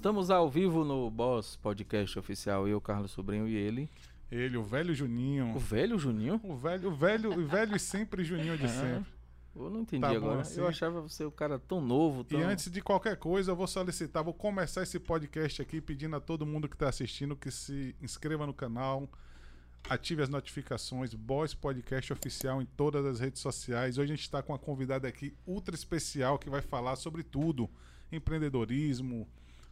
Estamos ao vivo no Boss Podcast Oficial. Eu, Carlos Sobrinho e ele. Ele, o velho Juninho. O velho Juninho? O velho, o velho, o velho e sempre Juninho de sempre. Eu não entendi Tá agora. assim. Eu achava você o cara tão novo. Tão... E antes de qualquer coisa, eu vou solicitar, vou começar esse podcast aqui pedindo a todo mundo que está assistindo que se inscreva no canal, ative as notificações, Boss Podcast Oficial em todas as redes sociais. Hoje a gente está com uma convidada aqui ultra especial que vai falar sobre tudo: empreendedorismo,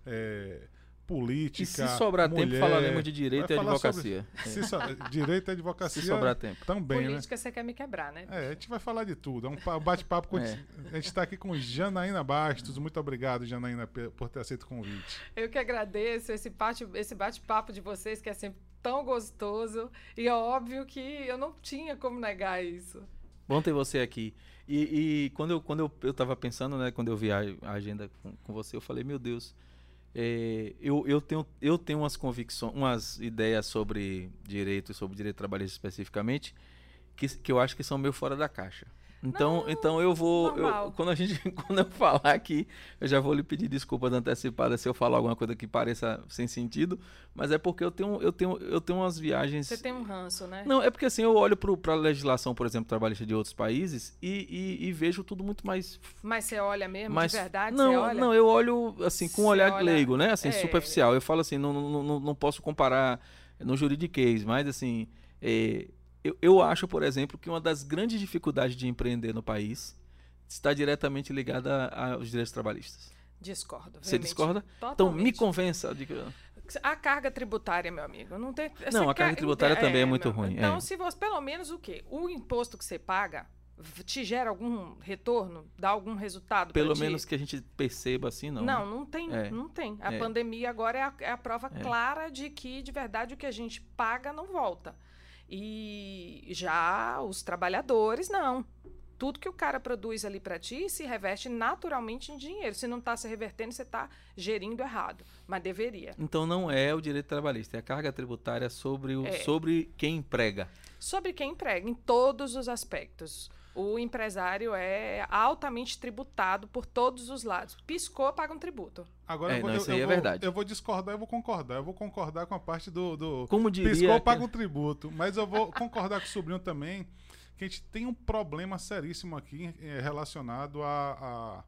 é, política. E se sobrar tempo, mulher. falaremos de direito Vai e advocacia. sobre- se so- Direito e advocacia Se sobrar tempo. também, né? Política você quer me quebrar, né? É, a gente vai falar de tudo. É um pa- bate-papo. com- É. A gente está aqui com Janaína Bastos. Muito obrigado, Janaína, por ter aceito o convite. Eu que agradeço esse bate- esse bate-papo de vocês, que é sempre tão gostoso. E é óbvio que eu não tinha como negar isso. Bom ter você aqui. E, e quando, eu, quando eu, eu pensando, né, quando eu vi a, a agenda com, com você, eu falei, meu Deus, é, eu, eu, tenho, eu tenho umas convicções, umas ideias sobre direito, sobre direito trabalhista especificamente, que, que eu acho que são meio fora da caixa. Então, Não, então eu vou. eu- quando a gente. Quando eu falar aqui, eu já vou lhe pedir desculpas antecipadas se eu falar alguma coisa que pareça sem sentido. Mas é porque eu tenho, eu tenho, eu tenho umas viagens. Você tem um ranço, né? Não, é porque assim, eu olho para a legislação, por exemplo, trabalhista de outros países e, e- e vejo tudo muito mais. Mas você olha mesmo, mais de verdade? não, você olha? não, eu olho assim com um olhar olha- leigo, né? Assim, é. superficial. Eu falo assim, não, não, não, não posso comparar no juridiquês, mas assim, é, eu, eu acho, por exemplo, que uma das grandes dificuldades de empreender no país está diretamente ligada aos direitos trabalhistas. Discordo. Você discorda? Então, me Totalmente. convença de que. A carga tributária, meu amigo, não tem. Não, a carga tributária também é muito meu- ruim, Então, é. se você, pelo menos o quê? O imposto que você paga te gera algum retorno, dá algum resultado? Pelo menos que a gente perceba assim, não. Não, não tem, É. não tem. A É. pandemia agora é a, é a prova É. clara de que, de verdade, o que a gente paga não volta. E já os trabalhadores, não. Tudo que o cara produz ali para ti se reveste naturalmente em dinheiro. Se não está se revertendo, você está gerindo errado. Mas deveria. Então não é o direito trabalhista, é a carga tributária sobre, o, É. sobre quem emprega. Sobre quem emprega, em todos os aspectos. O empresário é altamente tributado por todos os lados. Piscou, paga um tributo. Agora É, eu vou, não, eu- eu é vou- verdade. Eu vou discordar, eu vou concordar. Eu vou concordar com a parte do. do Como diria. Piscou, paga um tributo. Mas eu vou concordar com o sobrinho também que a gente tem um problema seríssimo aqui eh, relacionado a,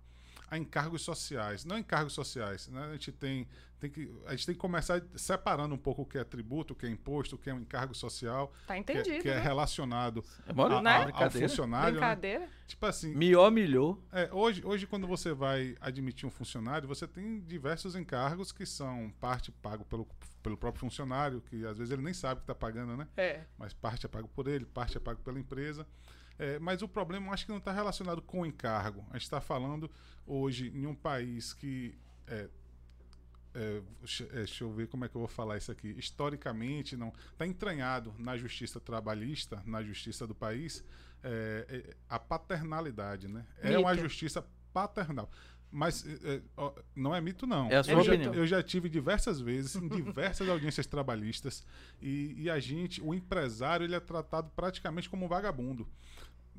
a, a encargos sociais. Não encargos sociais, né? A gente tem, tem que a gente tem que começar separando um pouco o que é tributo, o que é imposto, o que é um encargo social, Tá que, entendido. é, que é né? relacionado É mole, a- Né? a- ao brincadeira. funcionário. né? Brincadeira. Tipo assim, Mió milhou. é, hoje, hoje, quando você vai admitir um funcionário, você tem diversos encargos que são parte pago pelo, pelo próprio funcionário, que às vezes ele nem sabe que está pagando, né? É. Mas parte é pago por ele, parte é pago pela empresa. É, mas o problema eu acho que não está relacionado com o encargo. A gente está falando hoje em um país que. É, é, deixa é, deixa eu ver como é que eu vou falar isso aqui. Historicamente, não está entranhado na justiça trabalhista, na justiça do país, é, é, a paternalidade, né? É uma justiça paternal. Mas é, é, ó, não é mito, não. É a sua eu, já, opinião. eu já tive diversas vezes, em diversas audiências trabalhistas, e, e a gente, o empresário, ele é tratado praticamente como um vagabundo.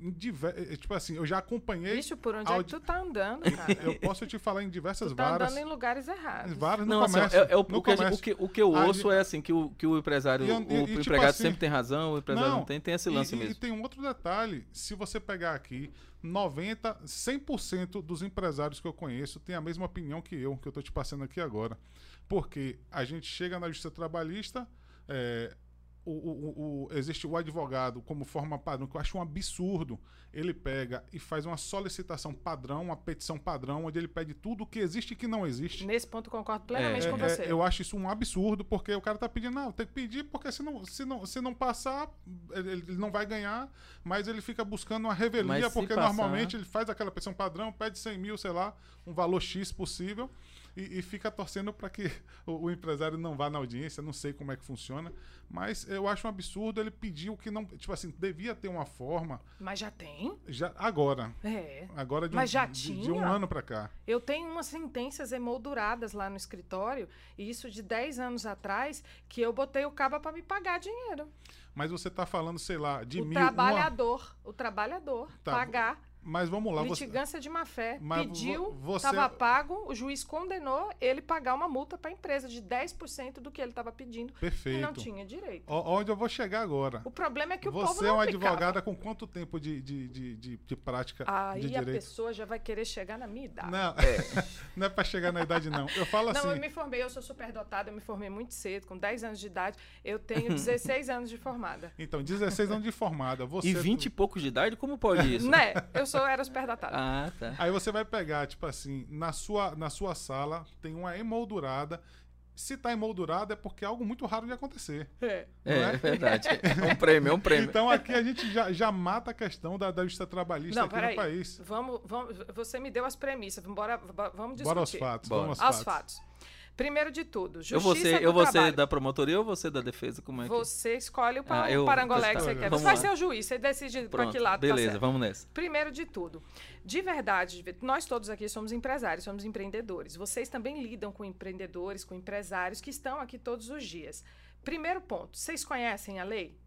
Em diver- é, tipo assim, eu já acompanhei. Bicho, por onde é audi- que tu tá andando, cara? Eu posso te falar em diversas tu tá varas. andando em lugares errados. Varas no Não, assim, é, é o, no o, que gente- o que, o que eu ouço gente- é assim, que o, que o empresário, E o, e- tipo empregado assim, sempre tem razão, o empresário não, tem, tem esse lance e, mesmo. E tem um outro detalhe. Se você pegar aqui, 90, 100% dos empresários que eu conheço têm a mesma opinião que eu, que eu estou te passando aqui agora. Porque a gente chega na justiça trabalhista, é, o, o- o- existe o advogado como forma padrão, que eu acho um absurdo. Ele pega e faz uma solicitação padrão, uma petição padrão, onde ele pede tudo o que existe e que não existe. Nesse ponto concordo plenamente É, com É, você. eu acho isso um absurdo, porque o cara tá pedindo, não, tem que pedir, porque se não, se não, se não passar, ele, ele não vai ganhar, mas ele fica buscando uma revelia, porque passar- normalmente ele faz aquela petição padrão, pede 100 mil, sei lá, um valor X possível, e, e fica torcendo para que o, o empresário não vá na audiência, não sei como é que funciona, mas eu acho um absurdo ele pedir o que não, tipo assim, devia ter uma forma, Mas já tem? já agora, É. agora de, Mas um, já de, de um tinha? ano para cá. Eu tenho umas sentenças emolduradas lá no escritório, e isso de 10 anos atrás, que eu botei o caba para me pagar dinheiro. Mas você tá falando, sei lá, de o mil... uma- trabalhador, o trabalhador, Tá. pagar Mas vamos lá. Litigância de má fé. Mas Pediu, você- estava pago, o juiz condenou ele pagar uma multa para a empresa de 10% do que ele estava pedindo Perfeito. e não tinha direito. Ó- Onde eu vou chegar agora? O problema é que o povo Você é não uma aplicava. advogada com quanto tempo de, de, de, de, de prática Aí de a direito? pessoa já vai querer chegar na minha idade. Não, não é pra chegar na idade, não. Eu falo Não, assim. eu me formei, eu sou superdotada, eu me formei muito cedo, com 10 anos de idade. Eu tenho 16 anos de formada. Então, 16 anos de formada. Você, E 20 e poucos de idade, como pode isso? Né? Eu sou, era superdotada. Ah, tá. Aí você vai pegar, tipo assim, na sua, na sua sala tem uma emoldurada. Se tá emoldurada é porque é algo muito raro de acontecer. É. É, é? é verdade. É um prêmio, é um prêmio. Então aqui a gente já, já mata a questão da, da justiça trabalhista Não, aqui no país. Vamos, vamos, você me deu as premissas. Bora, vamos discutir. Bora aos fatos. Bora. Vamos Aos fatos. Primeiro de tudo, justiça eu vou ser, eu vou ser da promotoria ou você da defesa? Como é que... Você escolhe o, pa Ah, eu- parangolé que tá, você quer. vamos Você vai ser o juiz, você decide para que lado tá beleza, certo. vamos nessa. Primeiro de tudo, de verdade, nós todos aqui somos empresários, somos empreendedores. Vocês também lidam com empreendedores, com empresários que estão aqui todos os dias. Primeiro ponto, vocês conhecem a lei?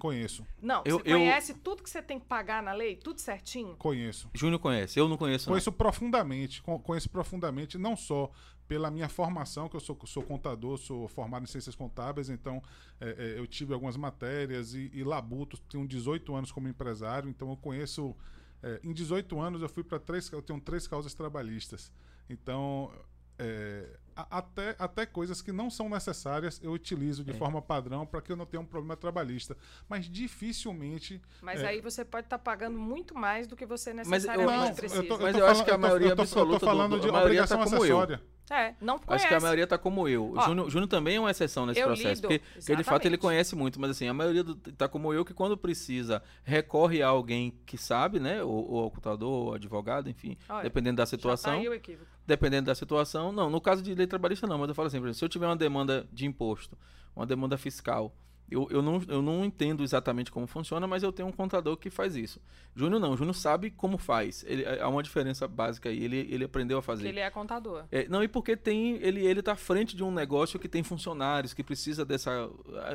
Conheço, Não, Eu- você eu- conhece tudo que você tem que pagar na lei, tudo certinho? conheço. Júnior conhece, eu não conheço. não. Conheço profundamente, con- conheço profundamente, não só pela minha formação, que eu sou, sou contador, sou formado em ciências contábeis, então é, é, eu tive algumas matérias e, e labuto, tenho 18 anos como empresário, então eu conheço. é, em 18 anos eu fui para três, eu tenho três causas trabalhistas. Então, é, até, até coisas que não são necessárias eu utilizo de É. forma padrão para que eu não tenha um problema trabalhista. Mas dificilmente Mas É. aí você pode estar pagando muito mais do que você Mas eu- necessariamente não, precisa. eu tô, Mas eu eu tô acho que a falando- eu tô- maioria eu tô- absoluta Eu tô falando do- de a maioria obrigação tá como eu. É, não conhece. Acho que a maioria tá como eu. Ó, Júnior, Júnior também é uma exceção nesse processo. lido, Porque, porque de fato ele conhece muito, mas assim, a maioria do, tá como eu, que quando precisa, recorre a alguém que sabe, né? Ou, ou ao ou ao advogado, enfim, Olha, dependendo da Já tá situação. aí o equívoco. dependendo da situação. Não, no caso de lei trabalhista não, mas eu falo assim, por exemplo, se eu tiver uma demanda de imposto, uma demanda fiscal, eu, eu, não, eu não entendo exatamente como funciona, mas eu tenho um contador que faz isso. Júnior não, Júnior sabe como faz. Ele, há uma diferença básica aí, ele, ele aprendeu a fazer. ele é contador. É, não, e porque tem ele ele tá à frente de um negócio que tem funcionários, que precisa dessa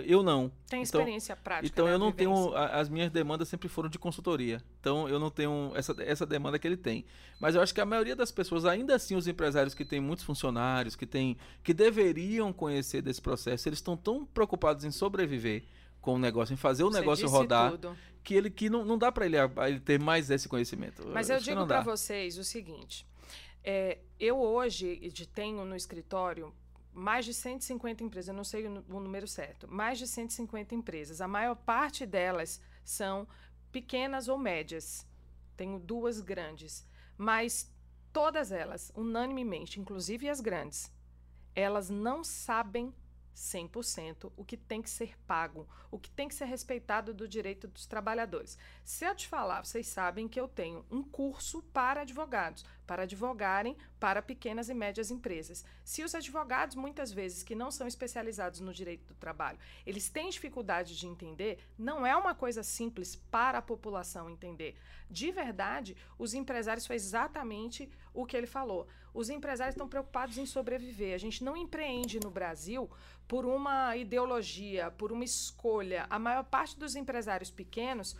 eu não. Tem Então- experiência prática. Então né, eu não tenho as minhas demandas sempre foram de consultoria. Então eu não tenho essa, essa demanda que ele tem. Mas eu acho que a maioria das pessoas, ainda assim os empresários que têm muitos funcionários, que têm que deveriam conhecer desse processo, eles estão tão preocupados em sobreviver com o negócio, em fazer o Você negócio rodar, tudo. que ele que não, não dá para ele, ele ter mais esse conhecimento. Mas eu que digo para vocês o seguinte: é, eu hoje tenho no escritório mais de 150 empresas, eu não sei o, o número certo, mais de 150 empresas. A maior parte delas são pequenas ou médias. Tenho duas grandes, mas todas elas, unanimemente, inclusive as grandes, elas não sabem 100% o que tem que ser pago, o que tem que ser respeitado do direito dos trabalhadores. Se eu te falar, vocês sabem que eu tenho um curso para advogados, para advogarem para pequenas e médias empresas. Se os advogados, muitas vezes, que não são especializados no direito do trabalho, eles têm dificuldade de entender, não é uma coisa simples para a população entender. De verdade, os empresários foi exatamente o que ele falou. Os empresários estão preocupados em sobreviver. A gente não empreende no Brasil por uma ideologia, por uma escolha. A maior parte dos empresários pequenos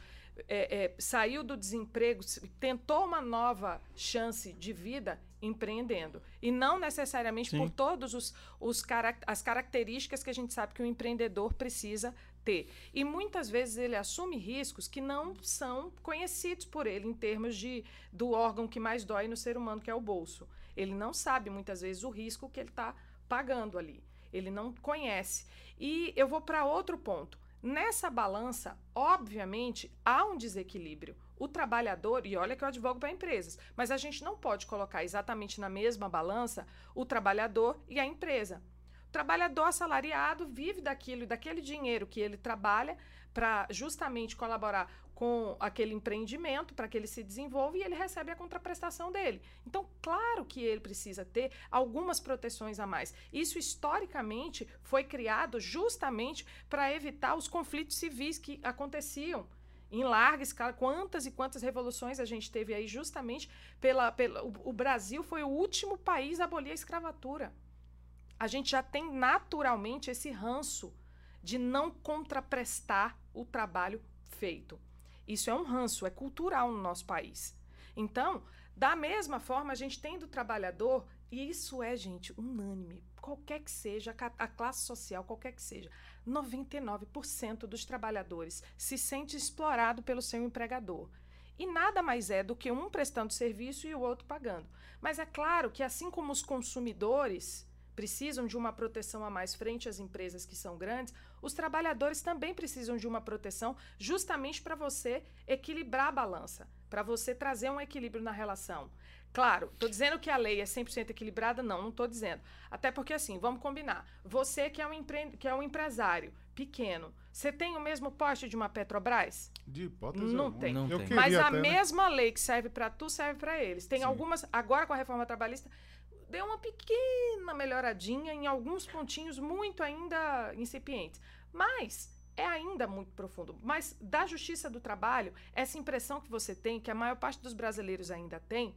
é, é, saiu do desemprego, se- tentou uma nova chance de vida empreendendo. E não necessariamente Sim. por todas os, os carac- as características que a gente sabe que o empreendedor precisa ter. E muitas vezes ele assume riscos que não são conhecidos por ele em termos de, do órgão que mais dói no ser humano, que é o bolso. Ele não sabe muitas vezes o risco que ele está pagando ali. Ele não conhece. E eu vou para outro ponto. Nessa balança, obviamente, há um desequilíbrio. O trabalhador, e olha que eu advogo para empresas, mas a gente não pode colocar exatamente na mesma balança o trabalhador e a empresa. O trabalhador assalariado vive daquilo daquele dinheiro que ele trabalha para justamente colaborar com aquele empreendimento, para que ele se desenvolva e ele recebe a contraprestação dele. Então, claro que ele precisa ter algumas proteções a mais. Isso historicamente foi criado justamente para evitar os conflitos civis que aconteciam em larga escala. Quantas e quantas revoluções a gente teve aí justamente pela. pela o, o Brasil foi o último país a abolir a escravatura. A gente já tem naturalmente esse ranço de não contraprestar o trabalho feito. Isso é um ranço, é cultural no nosso país. Então, da mesma forma, a gente tem do trabalhador, e isso é, gente, unânime, qualquer que seja a classe social, qualquer que seja. 99% dos trabalhadores se sente explorado pelo seu empregador. E nada mais é do que um prestando serviço e o outro pagando. Mas é claro que, assim como os consumidores precisam de uma proteção a mais frente às empresas que são grandes, os trabalhadores também precisam de uma proteção justamente para você equilibrar a balança, para você trazer um equilíbrio na relação. Claro, estou dizendo que a lei é 100% equilibrada? Não, não estou dizendo. Até porque, assim, vamos combinar. Você que é um, empre... que é um empresário pequeno, você tem o mesmo poste de uma Petrobras? De hipótese Não tem. Não tem. Mas a até, né? mesma lei que serve para tu serve para eles. Tem Sim. algumas, agora com a reforma trabalhista, deu uma pequena melhoradinha em alguns pontinhos muito ainda incipientes. Mas é ainda muito profundo. Mas da justiça do trabalho, essa impressão que você tem, que a maior parte dos brasileiros ainda tem,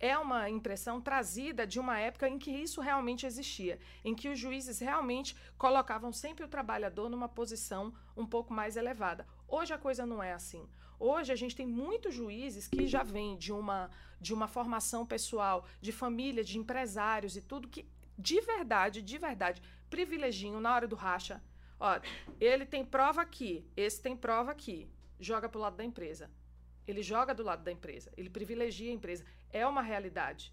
é uma impressão trazida de uma época em que isso realmente existia, em que os juízes realmente colocavam sempre o trabalhador numa posição um pouco mais elevada. Hoje a coisa não é assim. Hoje a gente tem muitos juízes que já vêm de uma, de uma formação pessoal, de família, de empresários e tudo, que de verdade, de verdade, privilegiam na hora do racha. Ó, ele tem prova aqui, esse tem prova aqui. Joga pro lado da empresa. Ele joga do lado da empresa, ele privilegia a empresa. É uma realidade.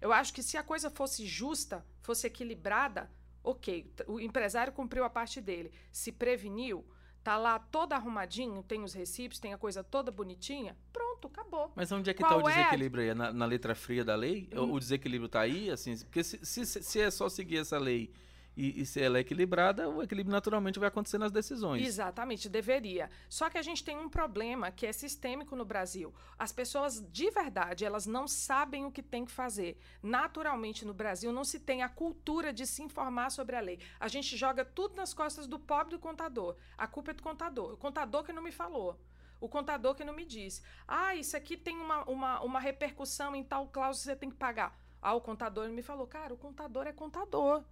Eu acho que se a coisa fosse justa, fosse equilibrada, ok, o empresário cumpriu a parte dele, se preveniu, tá lá todo arrumadinho, tem os recibos, tem a coisa toda bonitinha, pronto, acabou. Mas onde é que Qual está o é desequilíbrio aí? É Na, na letra fria da lei? Hum. O desequilíbrio está aí? Assim, porque se, se, se é só seguir essa lei e, e se ela é equilibrada, o equilíbrio naturalmente vai acontecer nas decisões. Exatamente, deveria. Só que a gente tem um problema que é sistêmico no Brasil. As pessoas, de verdade, elas não sabem o que tem que fazer. Naturalmente, no Brasil, não se tem a cultura de se informar sobre a lei. A gente joga tudo nas costas do pobre do contador. A culpa é do contador. O contador que não me falou. O contador que não me disse. Ah, isso aqui tem uma, uma, uma repercussão em tal cláusula, você tem que pagar. Ah, o contador me falou. Cara, o contador é contador.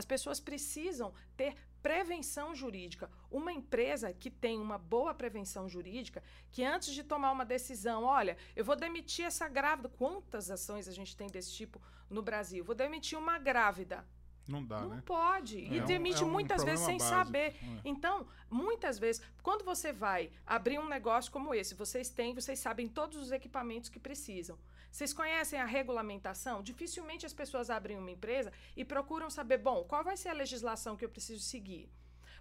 As pessoas precisam ter prevenção jurídica. Uma empresa que tem uma boa prevenção jurídica, que antes de tomar uma decisão, olha, eu vou demitir essa grávida. Quantas ações a gente tem desse tipo no Brasil? Vou demitir uma grávida. Não dá, Não né? pode. E É um- demite é um muitas vezes sem básico. saber. É. Então, muitas vezes, quando você vai abrir um negócio como esse, vocês têm, vocês sabem todos os equipamentos que precisam. Vocês conhecem a regulamentação? Dificilmente as pessoas abrem uma empresa e procuram saber, bom, qual vai ser a legislação que eu preciso seguir?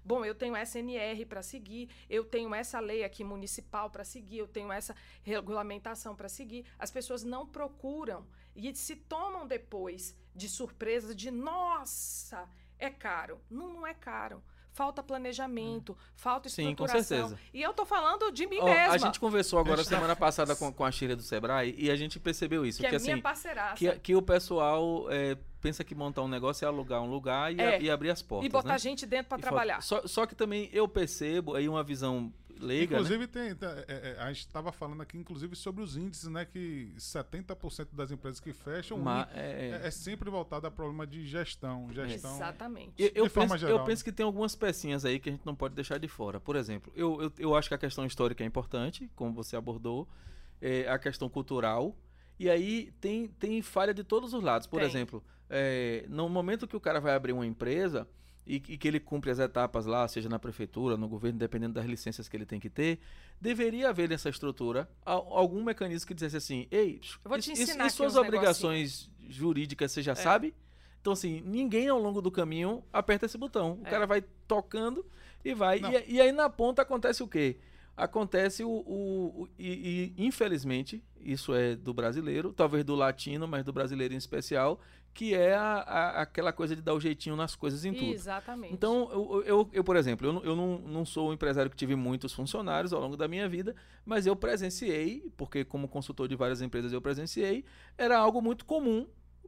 Bom, eu tenho SNR para seguir, eu tenho essa lei aqui municipal para seguir, eu tenho essa regulamentação para seguir. As pessoas não procuram e se tomam depois de surpresa de nossa, é caro. Não, não é caro. Falta planejamento, falta Sim, com estruturação. certeza. E eu tô falando de mim Ó, mesma, a gente conversou agora tá- semana passada com, com a Sheila do Sebrae e a gente percebeu isso. que é que minha assim, parceiraça. que, que o pessoal é, pensa que montar um negócio é alugar um lugar e, É. a- e abrir as portas. e botar né? gente dentro para trabalhar. Só, só que também eu percebo aí uma visão leiga, né? Inclusive, tem, tem- é, é, a gente estava falando aqui, inclusive, sobre os índices, né? Que 70% das empresas que fecham é, é- é sempre voltado a problema de gestão. Gestão. Exatamente. Eu, eu de forma penso, geral, eu penso que tem algumas pecinhas aí que a gente não pode deixar de fora. Por exemplo, eu, eu, eu acho que a questão histórica é importante, como você abordou, é, a questão cultural. E aí tem, tem falha de todos os lados. Por Tem. exemplo, é, no momento que o cara vai abrir uma empresa e, e que ele cumpre as etapas lá, seja na prefeitura, no governo, dependendo das licenças que ele tem que ter, deveria haver nessa estrutura al- algum mecanismo que dissesse assim: ei, Eu vou te e- suas obrigações jurídicas você já É. sabe? Então, assim, ninguém ao longo do caminho aperta esse botão. O É. cara vai tocando e vai. E, e aí na ponta acontece o quê? Acontece o. o- o- e, e, infelizmente, isso é do brasileiro, talvez do latino, mas do brasileiro em especial, que é a- a- aquela coisa de dar o jeitinho nas coisas em tudo. Exatamente. Então, eu, eu, eu, por exemplo, eu, não- eu não, não sou um empresário que tive muitos funcionários ao longo da minha vida, mas eu presenciei, porque como consultor de várias empresas eu presenciei, era algo muito comum.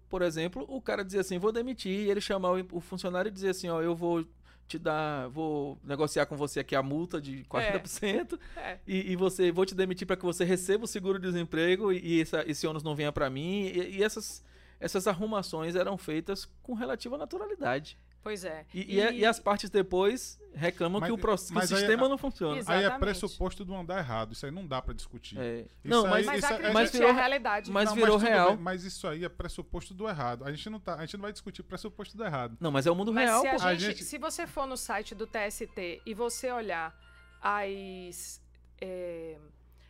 Por exemplo, o cara dizia assim, vou demitir, e ele chamar o, o funcionário e dizer assim, ó, eu vou te dar, vou negociar com você aqui a multa de 40%, É. e, e você vou te demitir para que você receba o seguro-desemprego e, e essa- esse ônus não venha para mim. E, e essas, essas arrumações eram feitas com relativa naturalidade. Pois é. E, e, e as partes depois reclamam Mas- que o, que o aí- sistema não funciona. Exato. Aí é Exatamente. pressuposto do andar errado. Isso aí não dá pra discutir. É. Isso Não, mas, aí- Mas isso é- acredite, mas é virou- a realidade. mas Não, virou real. bem, mas isso aí é pressuposto do errado. A gente não, tá, a gente não vai discutir pressuposto do errado. Não, mas é o mundo Mas real, se, a. A gente, gente- se você for no site do TST e você olhar as, é,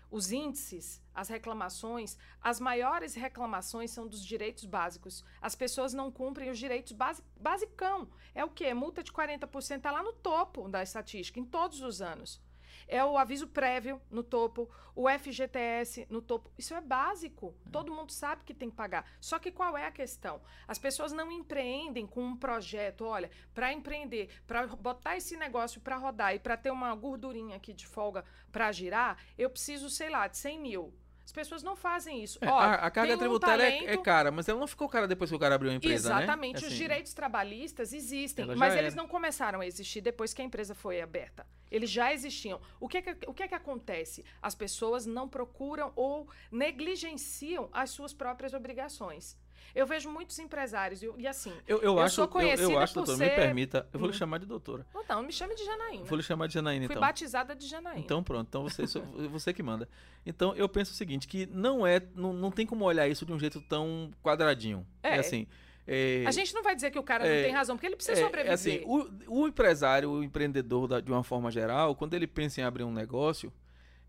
os índices, as reclamações, as maiores reclamações são dos direitos básicos. As pessoas não cumprem os direitos basi basicão. É o quê? Multa de 40% está lá no topo da estatística, em todos os anos. É o aviso prévio no topo, o FGTS no topo. Isso é básico. Todo mundo sabe que tem que pagar. Só que qual é a questão? As pessoas não empreendem com um projeto. Olha, para empreender, para botar esse negócio para rodar e para ter uma gordurinha aqui de folga para girar, eu preciso, sei lá, de 100 mil. As pessoas não fazem isso. É, Ó, a, a carga tem um tributária é- é, talento- cara, mas ela não ficou cara depois que o cara abriu a empresa, né? Exatamente. Os Assim, direitos trabalhistas existem, Ela mas era. eles não começaram a existir depois que a empresa foi aberta. Eles já existiam. O que é que, o que, é que acontece? As pessoas não procuram ou negligenciam as suas próprias obrigações. Eu vejo muitos empresários, e, e assim. Eu, eu, Eu acho, sou eu, eu conhecida acho, por doutor, me ser- permita, eu vou lhe Hum. chamar de doutora. Não, não, me chame de Janaína. Vou lhe chamar de Janaína, Fui então. batizada de Janaína. Então pronto, então você, você que manda. Então eu penso o seguinte, que não é, não, não tem como olhar isso de um jeito tão quadradinho. É, É. assim, é, a gente não vai dizer que o cara é, não tem razão, porque ele precisa é, sobreviver. é assim, o, o empresário, o empreendedor da- de uma forma geral, quando ele pensa em abrir um negócio,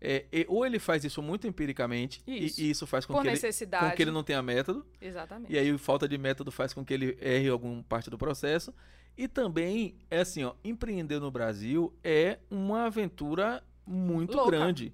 é, é, ou ele faz isso muito empiricamente e- Isso. E, isso faz com que, ele, necessidade. com que ele não tenha método, Exatamente. e aí falta de método faz com que ele erre alguma parte do processo. E também, é assim, ó, empreender no Brasil é uma aventura muito Louca. grande.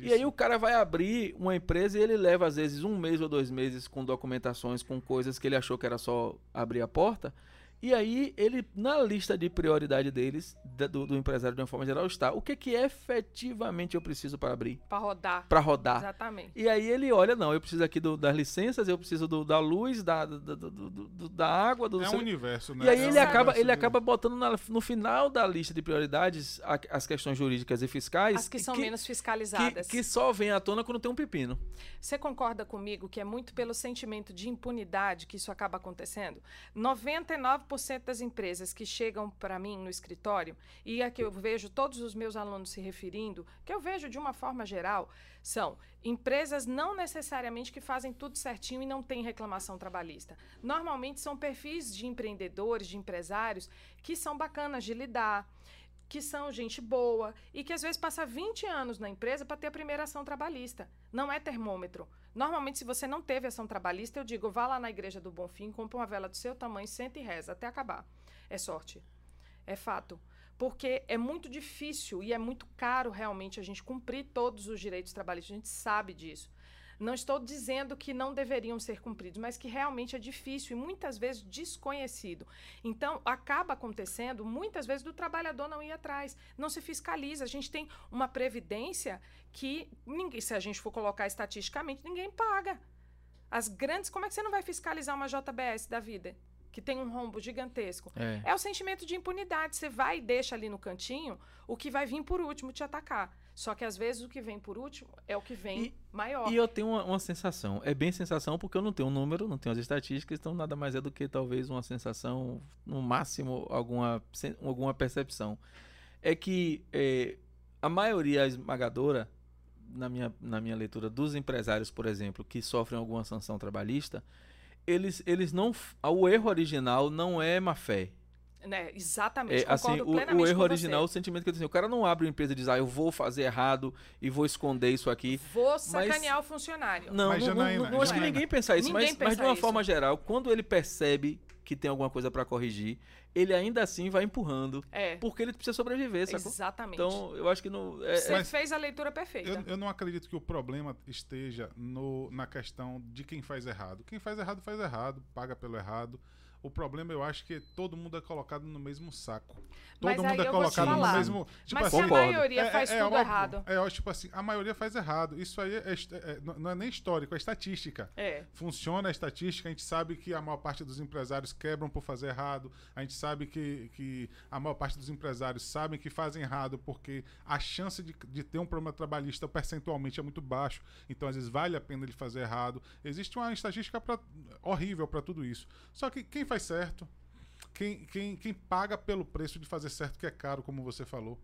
E aí o cara vai abrir uma empresa e ele leva às vezes um mês ou dois meses com documentações, com coisas que ele achou que era só abrir a porta. E aí ele, na lista de prioridade deles, do, do empresário de uma forma geral, está o que que efetivamente eu preciso para abrir, Para rodar. para rodar. Exatamente. E aí ele olha, não, eu preciso aqui do- das licenças, eu preciso do- da luz, da, do- do- do- do- da água, do É um universo, né? e aí É um ele acaba, universo ele acaba botando na- no final da lista de prioridades a- as questões jurídicas e fiscais As que são menos que, fiscalizadas. que só vem à tona quando tem um pepino. Você concorda comigo que é muito pelo sentimento de impunidade que isso acaba acontecendo? 99% das empresas que chegam para mim no escritório, e a que eu vejo todos os meus alunos se referindo, que eu vejo de uma forma geral, são empresas não necessariamente que fazem tudo certinho e não tem reclamação trabalhista. Normalmente são perfis de empreendedores, de empresários, que são bacanas de lidar, que são gente boa e que às vezes passa 20 anos na empresa para ter a primeira ação trabalhista. Não é termômetro. Normalmente, se você não teve ação trabalhista, eu digo, vá lá na igreja do Bonfim, compra uma vela do seu tamanho, senta e reza até acabar. É sorte. É fato. Porque é muito difícil e é muito caro realmente a gente cumprir todos os direitos trabalhistas. A gente sabe disso. Não estou dizendo que não deveriam ser cumpridos, mas que realmente é difícil e muitas vezes desconhecido. Então, acaba acontecendo muitas vezes do trabalhador não ir atrás, não se fiscaliza. A gente tem uma previdência que, ninguém, se a gente for colocar estatisticamente, ninguém paga. As grandes. Como é que você não vai fiscalizar uma JBS da vida? Que tem um rombo gigantesco. É. É o sentimento de impunidade. Você vai e deixa ali no cantinho o que vai vir por último te atacar. Só que às vezes o que vem por último é o que vem E- maior. E eu tenho uma, uma sensação, é bem sensação porque eu não tenho um número, não tenho as estatísticas, então nada mais é do que talvez uma sensação, no máximo alguma, alguma percepção. É que é, a maioria esmagadora, na minha, na minha leitura, dos empresários, por exemplo, que sofrem alguma sanção trabalhista, eles, eles não. O erro original não é má fé. Né? Exatamente. É, assim, concordo o, plenamente o erro com original, o sentimento que eu tenho, o cara não abre uma empresa e diz, ah, eu vou fazer errado e vou esconder isso aqui. Vou sacanear o funcionário. Não, Mas, não, não, Janaína, não, acho que ninguém pensa isso, Ninguém mas, mas de pensa uma isso. forma geral, quando ele percebe que tem alguma coisa pra corrigir, ele ainda assim vai empurrando, É, porque ele precisa sobreviver, sacou? exatamente. Então, eu acho que não. é- você é- Mas- fez a leitura perfeita. Eu, eu não acredito que o problema esteja no, na questão de quem faz errado. Quem faz errado, faz errado, paga pelo errado. O problema, eu acho que todo mundo é colocado no mesmo saco. Todo Mas mundo é colocado no mesmo. Tipo Mas assim, se a maioria faz tudo óbvio, errado. É, ó, tipo assim, a maioria faz errado. Isso aí é é- não não é nem histórico, é estatística. É. Funciona a estatística, a gente sabe que a maior parte dos empresários quebram por fazer errado, a gente sabe que, que a maior parte dos empresários sabem que fazem errado porque a chance de, de ter um problema trabalhista percentualmente é muito baixo, então às vezes vale a pena ele fazer errado. Existe uma estatística pra, horrível para tudo isso. Só que quem faz certo, quem, quem, quem paga pelo preço de fazer certo que é caro, como você falou.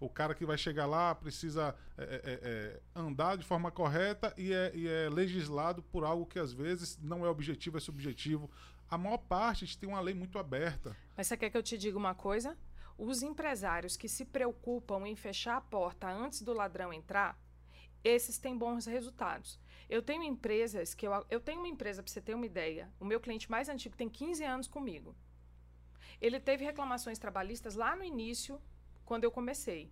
O cara que vai chegar lá precisa é, é, é, é, andar de forma correta e é, e é legislado por algo que às vezes não é objetivo, é subjetivo. A maior parte a gente tem uma lei muito aberta. Mas você quer que eu te diga uma coisa? Os empresários que se preocupam em fechar a porta antes do ladrão entrar, esses têm bons resultados. Eu tenho empresas que eu, eu tenho uma empresa para você ter uma ideia. O meu cliente mais antigo tem 15 anos comigo. Ele teve reclamações trabalhistas lá no início quando eu comecei.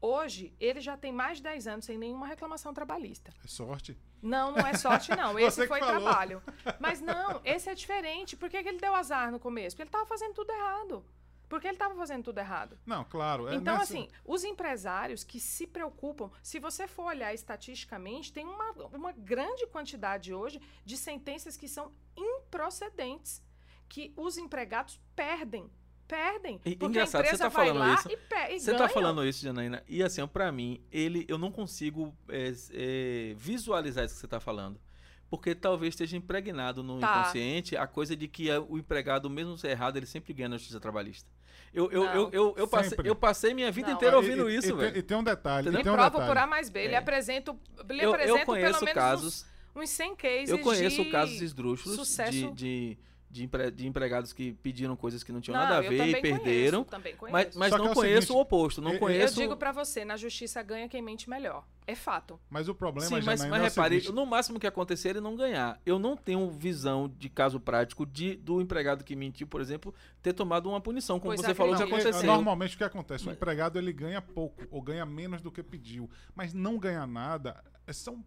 Hoje, ele já tem mais de 10 anos sem nenhuma reclamação trabalhista. É sorte? Não, não é sorte, não. Esse foi falou. trabalho. Mas não, esse é diferente. Por que, que ele deu azar no começo? Porque ele estava fazendo tudo errado. Porque ele estava fazendo tudo errado. Não, claro. É então, nessa... assim, os empresários que se preocupam, se você for olhar estatisticamente, tem uma, uma grande quantidade hoje de sentenças que são improcedentes, que os empregados perdem perdem. E, porque engraçado, a empresa você tá vai falando isso. E, você tá falando isso, Janaína, e assim, para mim, ele, eu não consigo é, é, visualizar isso que você tá falando. Porque talvez esteja impregnado no tá. inconsciente a coisa de que o empregado, mesmo ser errado, ele sempre ganha na justiça trabalhista. Eu, eu, eu, eu, eu, passei, eu passei minha vida não. inteira ouvindo e, isso, velho. E, tem um detalhe. Ele tem um prova por A mais B. Ele é. apresenta, ele eu, apresenta eu conheço pelo menos casos, uns, uns 100 cases Eu conheço casos esdrúxulos sucesso. de, de de, empre, de empregados que pediram coisas que não tinham não, nada a ver e perderam. Conheço, mas, mas não é conheço seguinte, o oposto. Não eu, conheço... Eu digo para você, na justiça ganha quem mente melhor. É fato. Mas o problema, Sim, mas, mas é repare, seguinte... no máximo que acontecer é ele não ganhar. Eu não tenho visão de caso prático de, do empregado que mentiu, por exemplo, ter tomado uma punição, como pois você falou que aconteceu. Normalmente o que acontece? Mas... O empregado ele ganha pouco ou ganha menos do que pediu. Mas não ganha nada. São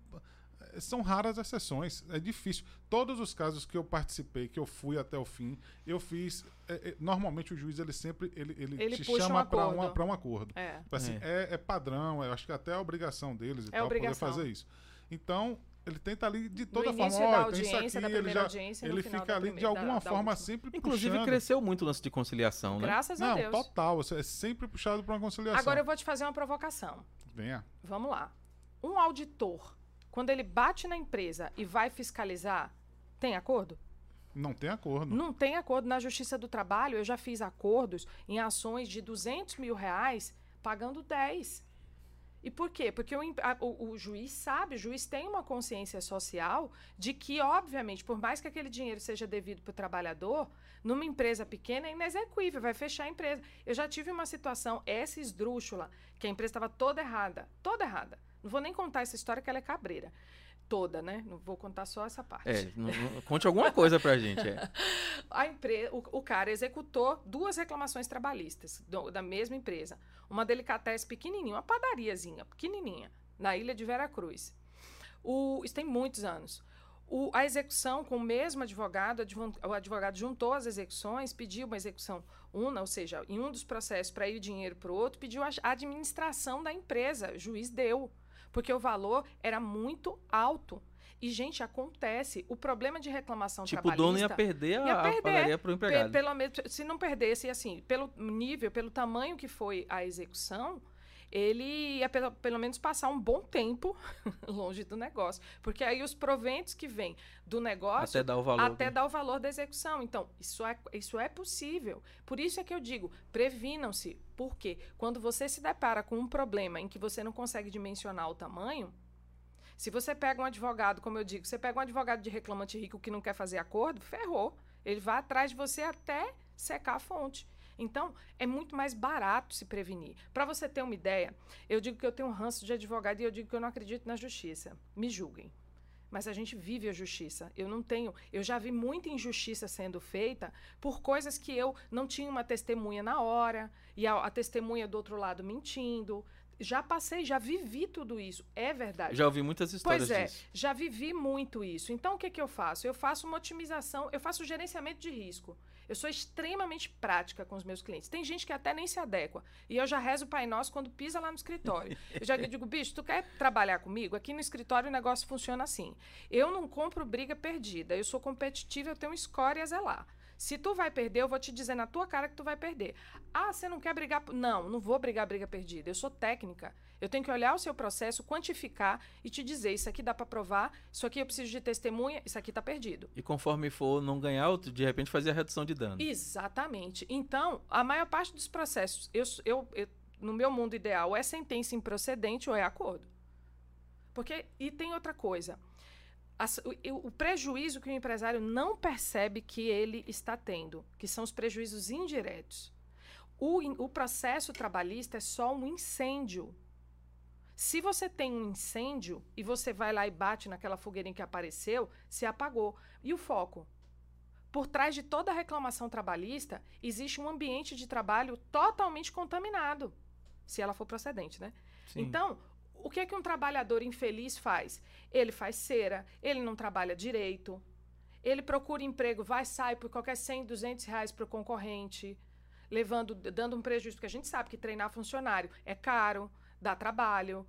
são raras exceções, é difícil. Todos os casos que eu participei, que eu fui até o fim, eu fiz. É, é, normalmente o juiz ele sempre ele, ele, ele te chama um para um acordo. É. Assim, é. é. é padrão, eu acho que até a obrigação deles e é tal obrigação. poder fazer isso. Então ele tenta ali de toda forma, ó, tem isso aqui, ele já ele fica ali de alguma da, forma da sempre Inclusive puxando. cresceu muito o lance de conciliação, né? Graças a Deus. Não, total, é sempre puxado para uma conciliação. Agora eu vou te fazer uma provocação. Venha. Vamos lá. Um auditor quando ele bate na empresa e vai fiscalizar, tem acordo? Não tem acordo. Não tem acordo. Na Justiça do Trabalho, eu já fiz acordos em ações de 200 mil reais pagando 10. E por quê? Porque o, o, o, juiz sabe, o juiz tem uma consciência social de que, obviamente, por mais que aquele dinheiro seja devido para o trabalhador, numa empresa pequena é inexequível, vai fechar a empresa. Eu já tive uma situação, essa esdrúxula, que a empresa estava toda errada, toda errada. Não vou nem contar essa história que ela é cabreira. Toda, né? Não vou contar só essa parte. É, não, não, conte alguma coisa pra gente. É. A empresa, o, o, cara executou duas reclamações trabalhistas do, da mesma empresa. Uma delicatesse pequenininha, uma padariazinha pequenininha, na ilha de Veracruz. O, isso tem muitos anos. O, a execução com o mesmo advogado, o advogado juntou as execuções, pediu uma execução una, ou seja, em um dos processos para ir o dinheiro para o outro, pediu a administração da empresa, o juiz deu porque o valor era muito alto. E, gente, acontece. O problema de reclamação tipo, trabalhista... Tipo, o dono ia perder a, ia perder, a para o empregado. Pelo menos, se não perdesse, assim, pelo nível, pelo tamanho que foi a execução, ele ia pelo, pelo menos passar um bom tempo longe do negócio. Porque aí os proventos que vêm do negócio até dar o valor, até dar o valor da execução. Então, isso é, isso é possível. Por isso é que eu digo, previnam-se. Porque quando você se depara com um problema em que você não consegue dimensionar o tamanho, se você pega um advogado, como eu digo, você pega um advogado de reclamante rico que não quer fazer acordo, ferrou. Ele vai atrás de você até secar a fonte. Então, é muito mais barato se prevenir. Para você ter uma ideia, eu digo que eu tenho um ranço de advogado e eu digo que eu não acredito na justiça. Me julguem. Mas a gente vive a justiça. Eu não tenho. Eu já vi muita injustiça sendo feita por coisas que eu não tinha uma testemunha na hora, e a, a testemunha do outro lado mentindo, já passei, já vivi tudo isso. É verdade. Já ouvi muitas histórias pois é, disso. já vivi muito isso. Então, o que, que eu faço? Eu faço uma otimização, eu faço gerenciamento de risco. Eu sou extremamente prática com os meus clientes. Tem gente que até nem se adequa. E eu já rezo o Pai Nosso quando pisa lá no escritório. Eu já digo, bicho, tu quer trabalhar comigo? Aqui no escritório o negócio funciona assim. Eu não compro briga perdida. Eu sou competitiva, eu tenho um score a zelar. Se tu vai perder, eu vou te dizer na tua cara que tu vai perder. Ah, você não quer brigar? Não, não vou brigar briga perdida. Eu sou técnica. Eu tenho que olhar o seu processo, quantificar e te dizer: isso aqui dá para provar, isso aqui eu preciso de testemunha, isso aqui está perdido. E conforme for não ganhar, de repente fazer a redução de dano. Exatamente. Então, a maior parte dos processos, eu, eu, eu no meu mundo ideal, é sentença improcedente ou é acordo. Porque, e tem outra coisa. o, o, prejuízo que o empresário não percebe que ele está tendo, que são os prejuízos indiretos. O, o processo trabalhista é só um incêndio. Se você tem um incêndio e você vai lá e bate naquela fogueirinha que apareceu, se apagou. E o foco? Por trás de toda reclamação trabalhista, existe um ambiente de trabalho totalmente contaminado, se ela for procedente, né? Sim. Então, o que é que um trabalhador infeliz faz? Ele faz cera, ele não trabalha direito, ele procura emprego, vai, sai por qualquer 100, 200 reais para o concorrente, levando, dando um prejuízo, porque a gente sabe que treinar funcionário é caro, dá trabalho.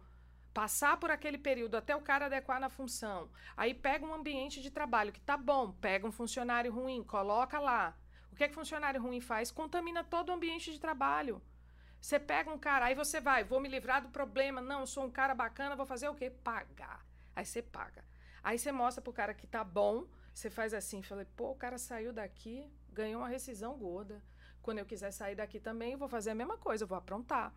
Passar por aquele período até o cara adequar na função. Aí pega um ambiente de trabalho que tá bom, pega um funcionário ruim, coloca lá. O que é que funcionário ruim faz? Contamina todo o ambiente de trabalho. Você pega um cara, aí você vai, vou me livrar do problema. Não, sou um cara bacana, vou fazer o quê? Pagar. Aí você paga. Aí você mostra pro cara que tá bom, você faz assim, falei, pô, o cara saiu daqui, ganhou uma rescisão gorda. Quando eu quiser sair daqui também, eu vou fazer a mesma coisa, eu vou aprontar.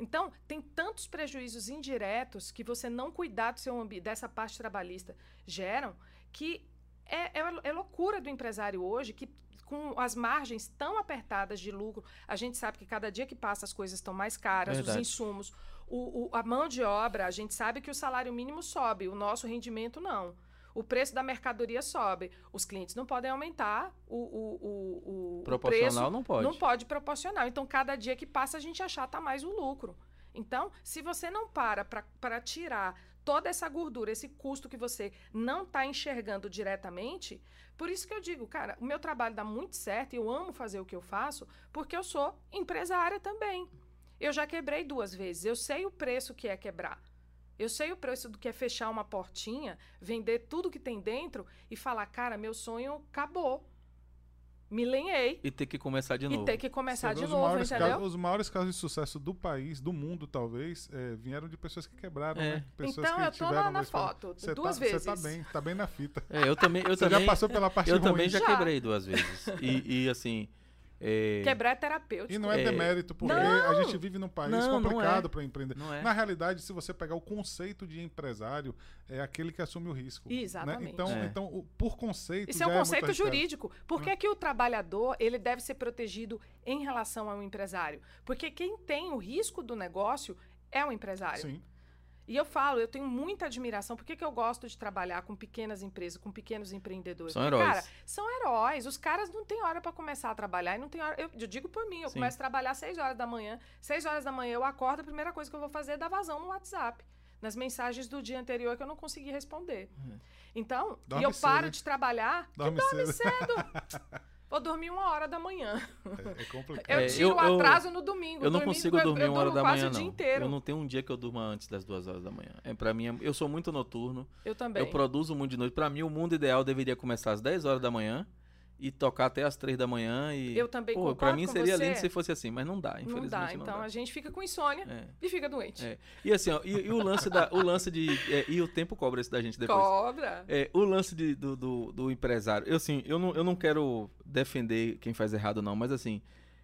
Então, tem tantos prejuízos indiretos que você não cuidar do seu dessa parte trabalhista geram que é, é, é loucura do empresário hoje que com as margens tão apertadas de lucro, a gente sabe que cada dia que passa as coisas estão mais caras, Verdade. os insumos, o, o, a mão de obra, a gente sabe que o salário mínimo sobe, o nosso rendimento não. O preço da mercadoria sobe. Os clientes não podem aumentar o, o, o, proporcional o preço. não pode. Não pode proporcional. Então, cada dia que passa, a gente achata mais o lucro. Então, se você não para para tirar toda essa gordura, esse custo que você não está enxergando diretamente. Por isso que eu digo, cara, o meu trabalho dá muito certo e eu amo fazer o que eu faço, porque eu sou empresária também. Eu já quebrei duas vezes, eu sei o preço que é quebrar. Eu sei o preço do que é fechar uma portinha, vender tudo que tem dentro e falar, cara, meu sonho acabou me lenhei. E ter que começar de novo. E ter que começar de novo, entendeu? Casos, os maiores casos de sucesso do país, do mundo, talvez, é, vieram de pessoas que quebraram, é. né? Pessoas então, que eu tô lá na foto, cê duas tá, vezes. Você tá bem, tá bem na fita. É, eu também... Eu você também, já passou pela parte Eu ruim. também já, já, quebrei duas vezes. E, e assim... É... Quebrar é terapêutico. E não é, é... demérito, porque não! a gente vive num país não, complicado é. para empreender. É. Na realidade, se você pegar o conceito de empresário, é aquele que assume o risco. Né? Exatamente. Né? Então, é. então o, por conceito. Isso é um é conceito jurídico. Por que, que o trabalhador ele deve ser protegido em relação ao empresário? Porque quem tem o risco do negócio é o empresário. Sim. E eu falo, eu tenho muita admiração. Por que, que eu gosto de trabalhar com pequenas empresas, com pequenos empreendedores? São Porque, heróis. Cara, são heróis. Os caras não têm hora para começar a trabalhar e não tem hora. Eu, eu digo por mim, eu Sim. começo a trabalhar às 6 horas da manhã. 6 horas da manhã eu acordo, a primeira coisa que eu vou fazer é dar vazão no WhatsApp. Nas mensagens do dia anterior que eu não consegui responder. Uhum. Então, Dorme e eu paro cedo. de trabalhar, Dorme que dorme cedo. cedo. Vou dormir uma hora da manhã. É, é complicado. Eu É, tiro eu- o eu- atraso no domingo. Eu não Domingo consigo eu- dormir eu uma hora da manhã, não. inteiro. Eu não tenho um dia que eu durma antes das duas horas da manhã. É, pra mim, eu sou muito noturno. Eu também. Eu produzo muito de noite. Pra mim, o mundo ideal deveria começar às 10 horas da manhã e tocar até às 3 da manhã. E, Eu também Pô, pra mim seria você. lindo se fosse assim, mas não dá, infelizmente. Não dá. não Então dá. a gente fica com insônia É. e fica doente. É. E assim, ó, e, e o lance da, o lance de é, e o tempo cobra isso da gente depois. Cobra. É, o lance de- do, do, do empresário, eu assim, eu não, eu não quero defender quem faz errado não, mas assim,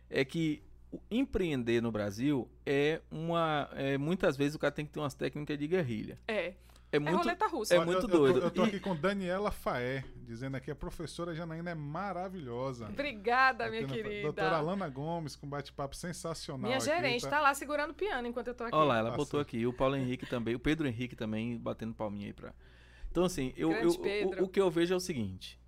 é que empreender no Brasil é uma, é, muitas vezes o cara tem que ter umas técnicas de guerrilha. É. É É muito, roleta russa. é muito eu, eu tô- doido. Eu tô, E- aqui com Daniela Faé, dizendo aqui, a professora Janaína é maravilhosa. Obrigada, Aqui minha querida. Doutora Alana Gomes, com bate-papo sensacional. Minha aqui, gerente tá? tá lá segurando o piano enquanto eu tô aqui. Olha lá, ela Tá botou aqui. O Paulo Henrique também, o Pedro Henrique também batendo palminha aí pra. Então, assim, eu, eu- o- o, que eu vejo é o seguinte: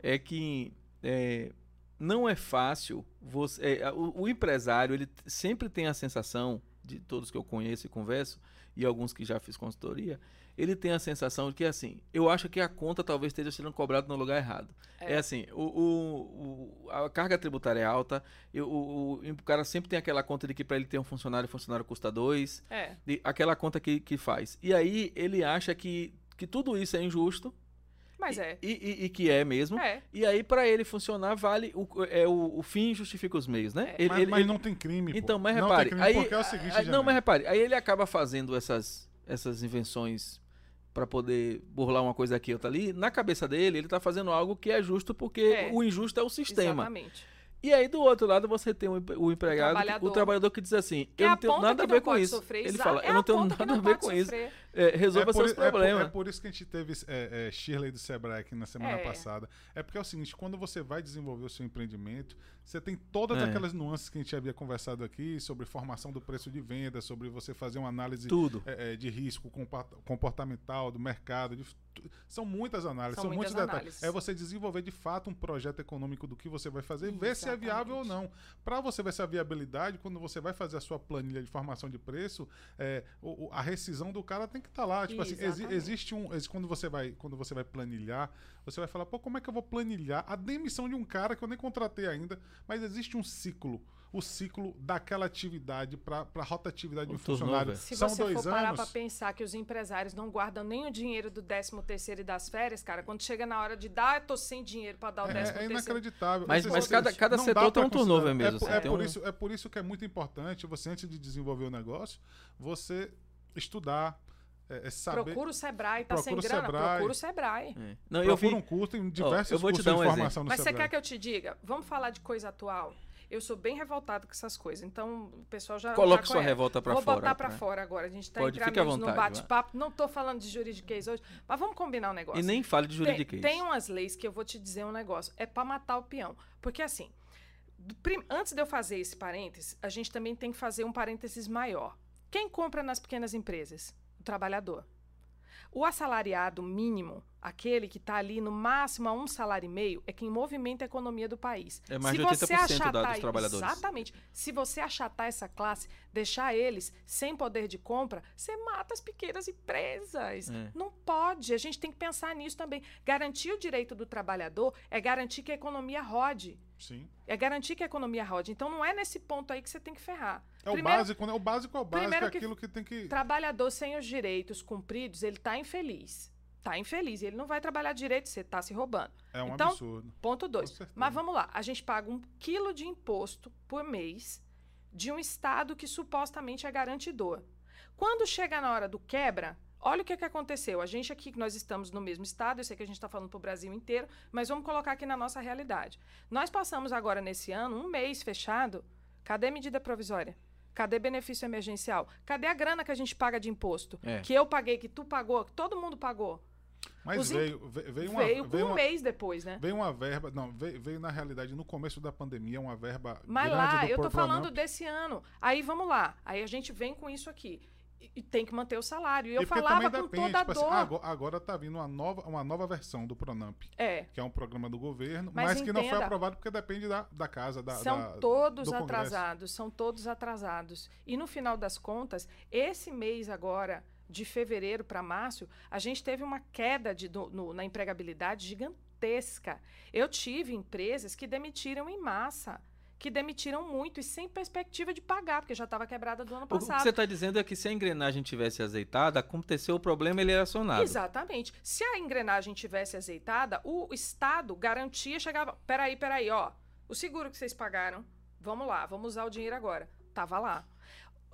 é que é, não é fácil você. é, o, o empresário, ele sempre tem a sensação, de todos que eu conheço e converso, e alguns que já fiz consultoria, ele tem a sensação de que, assim, eu acho que a conta talvez esteja sendo cobrada no lugar errado. É, É. assim, o, o- o- a carga tributária é alta, eu- o, o- o cara sempre tem aquela conta de que para ele ter um funcionário, o funcionário custa dois, É. de- aquela conta que, que faz. E aí ele acha que, que tudo isso é injusto Mas e, é. E, e- e que é mesmo. É. E aí, pra ele funcionar, vale. O, é, o, o fim justifica os meios, né? É. Ele- mas, ele- mas ele- não tem crime. pô. Então, mas não repare. tem crime aí, porque é o seguinte, aí- não, mas repare. Aí ele acaba fazendo essas, essas invenções pra poder burlar uma coisa aqui, outra ali. Na cabeça dele, ele tá fazendo algo que é justo porque É. o injusto é o sistema. Exatamente. E aí, do outro lado, você tem o, empre- o empregado, que- o trabalhador. trabalhador que diz assim: Que é eu a não tenho nada a ver com isso. sofrer, Ele fala: é eu não tenho nada a ver com isso. É, resolva é por, seus é por- problemas. É por, isso que a gente teve é, é, Shirley do Sebrae aqui na semana É. passada. É porque é o seguinte, quando você vai desenvolver o seu empreendimento, você tem todas É. aquelas nuances que a gente havia conversado aqui sobre formação do preço de venda, sobre você fazer uma análise Tudo. é, é, de risco comportamental do mercado. de- são muitas análises, São são, muitos muitas detalhes. análises. É você desenvolver de fato um projeto econômico do que você vai fazer e ver se é viável ou não. Para você ver se é viabilidade, quando você vai fazer a sua planilha de formação de preço, é, a rescisão do cara tem que estar lá. Tipo assim, exi- existe um. quando, você vai, quando você vai planilhar, você vai falar, pô, como é que eu vou planilhar a demissão de um cara que eu nem contratei ainda, mas existe um ciclo. O ciclo daquela atividade para a rotatividade de O um funcionário. Se São você dois for parar pra pensar que os empresários não guardam nem o dinheiro do 13 terceiro e das férias, cara, quando chega na hora de dar, eu tô sem dinheiro pra dar o 13 É, é terceiro. inacreditável. Mas- mas cada- cada setor tem um turnover considerar. mesmo, É, por- assim, é por um- isso, é por isso que é muito importante você, antes de desenvolver o negócio, você estudar, é, é saber. Procura o Sebrae, tá sem Procura o grana? Sebrae. Procura o Sebrae. É. Não, eu procura vi. um curso, tem diversos eu vou te cursos dar um de exemplo. formação no Mas você Sebrae. quer que eu te diga? Vamos falar de coisa atual? Eu sou bem revoltada com essas coisas, então o pessoal já. Coloque já sua revolta pra Vou fora. botar pra né? fora agora. A gente tá Pode, amigos no bate-papo. Não tô falando de juridiquês hoje, mas vamos combinar um negócio. E nem fale de tem, juridiquês. tem umas leis que eu vou te dizer um negócio. É pra matar o peão. Porque assim, prim- antes de eu fazer esse parênteses, a gente também tem que fazer um parênteses maior. Quem compra nas pequenas empresas? Trabalhador. O assalariado mínimo, aquele que está ali no máximo a um salário e meio, é quem movimenta a economia do país. É mais Se de 80% você da- achatar dos trabalhadores. Exatamente. Se você achatar essa classe, deixar eles sem poder de compra, você mata as pequenas empresas. É. Não pode. A gente tem que pensar nisso também. Garantir o direito do trabalhador é garantir que a economia rode. Sim. É garantir que a economia rode. Então não é nesse ponto aí que você tem que ferrar. É o Primeiro, básico, né? O básico é o básico, é que aquilo que tem que. Trabalhador sem os direitos cumpridos, ele está infeliz. Está infeliz. Ele não vai trabalhar direito, você está se roubando. É um Então, absurdo. Ponto dois. Mas vamos lá. A gente paga um quilo de imposto por mês de um Estado que supostamente é garantidor. Quando chega na hora do quebra, olha o que, que aconteceu. A gente aqui, que nós estamos no mesmo Estado, eu sei que a gente está falando para o Brasil inteiro, mas vamos colocar aqui na nossa realidade. Nós passamos agora, nesse ano, um mês fechado. Cadê medida provisória? Cadê benefício emergencial? Cadê a grana que a gente paga de imposto? É. Que eu paguei, que tu pagou, que todo mundo pagou? Mas os imp- veio, ve- veio uma. Veio veio um uma, mês depois, né? veio uma verba. Não, veio, veio na realidade no começo da pandemia uma verba. Mas lá, eu tô falando Pronamp. desse ano. Aí vamos lá. Aí a gente vem com isso aqui. E, e tem que manter o salário. E eu E falava com depende, toda a tipo assim, dor. agora, agora tá vindo uma nova, uma nova versão do Pronamp, É. que é um programa do governo, Mas mas, que não foi aprovado porque depende da, da casa, da, São da- todos atrasados, são todos atrasados. E no final das contas, esse mês agora, de fevereiro para março, a gente teve uma queda de, no- na empregabilidade gigantesca. Eu tive empresas que demitiram em massa, que demitiram muito e sem perspectiva de pagar, porque já estava quebrada do ano O que passado. você está dizendo é que se a engrenagem tivesse azeitada, aconteceu o problema ele era acionado. Exatamente. Se a engrenagem tivesse azeitada, o Estado garantia, chegava. Peraí, peraí, ó. O seguro que vocês pagaram, vamos lá, vamos usar o dinheiro agora. Tava lá.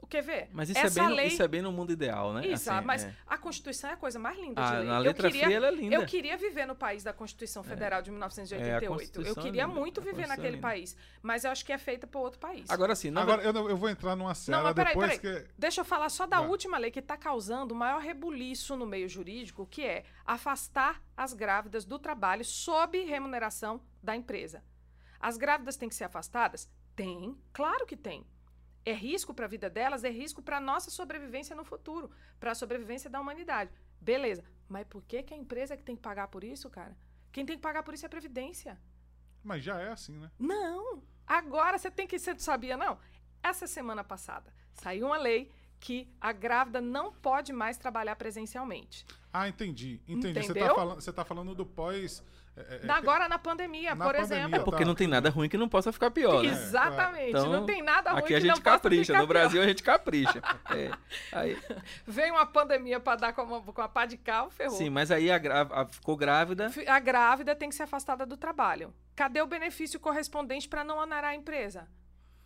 O quer ver? Mas isso, Essa é bem, no- lei. isso é bem no mundo ideal, né? Isso, Assim, mas é. a Constituição é a coisa mais linda Ah, de ler. na eu letra queria, fria ela é linda. Eu queria viver no país da Constituição Federal de 1988. eu é queria muito viver é naquele país. Mas eu acho que é feita por outro país. Agora sim, na Agora, eu, não- eu vou entrar numa seara mas peraí, depois peraí. que. Deixa eu falar só da Vai. última lei que está causando o maior rebuliço no meio jurídico, que é afastar as grávidas do trabalho sob remuneração da empresa. As grávidas têm que ser afastadas? Tem, claro que tem. É risco para a vida delas, é risco para a nossa sobrevivência no futuro, para a sobrevivência da humanidade. Beleza. Mas por que, que a empresa é que tem que pagar por isso, cara? Quem tem que pagar por isso é a Previdência. Mas já é assim, né? Não. Agora você tem que. Você sabia, não? Essa semana passada saiu uma lei que a grávida não pode mais trabalhar presencialmente. Ah, entendi. Entendi. Você Entendeu? tá, falando, você tá falando do pós. É, é, Agora na pandemia, Na por pandemia, exemplo. É porque não tem nada ruim que não possa ficar pior, né? Exatamente. Então, não tem nada ruim Aqui que a não gente possa capricha. ficar No Brasil a gente capricha. É, aí. Vem uma pandemia pra dar com a, com a pá de cal, ferrou. sim, mas aí a, gra- a- ficou grávida. A grávida tem que ser afastada do trabalho. Cadê o benefício correspondente para não onerar a empresa?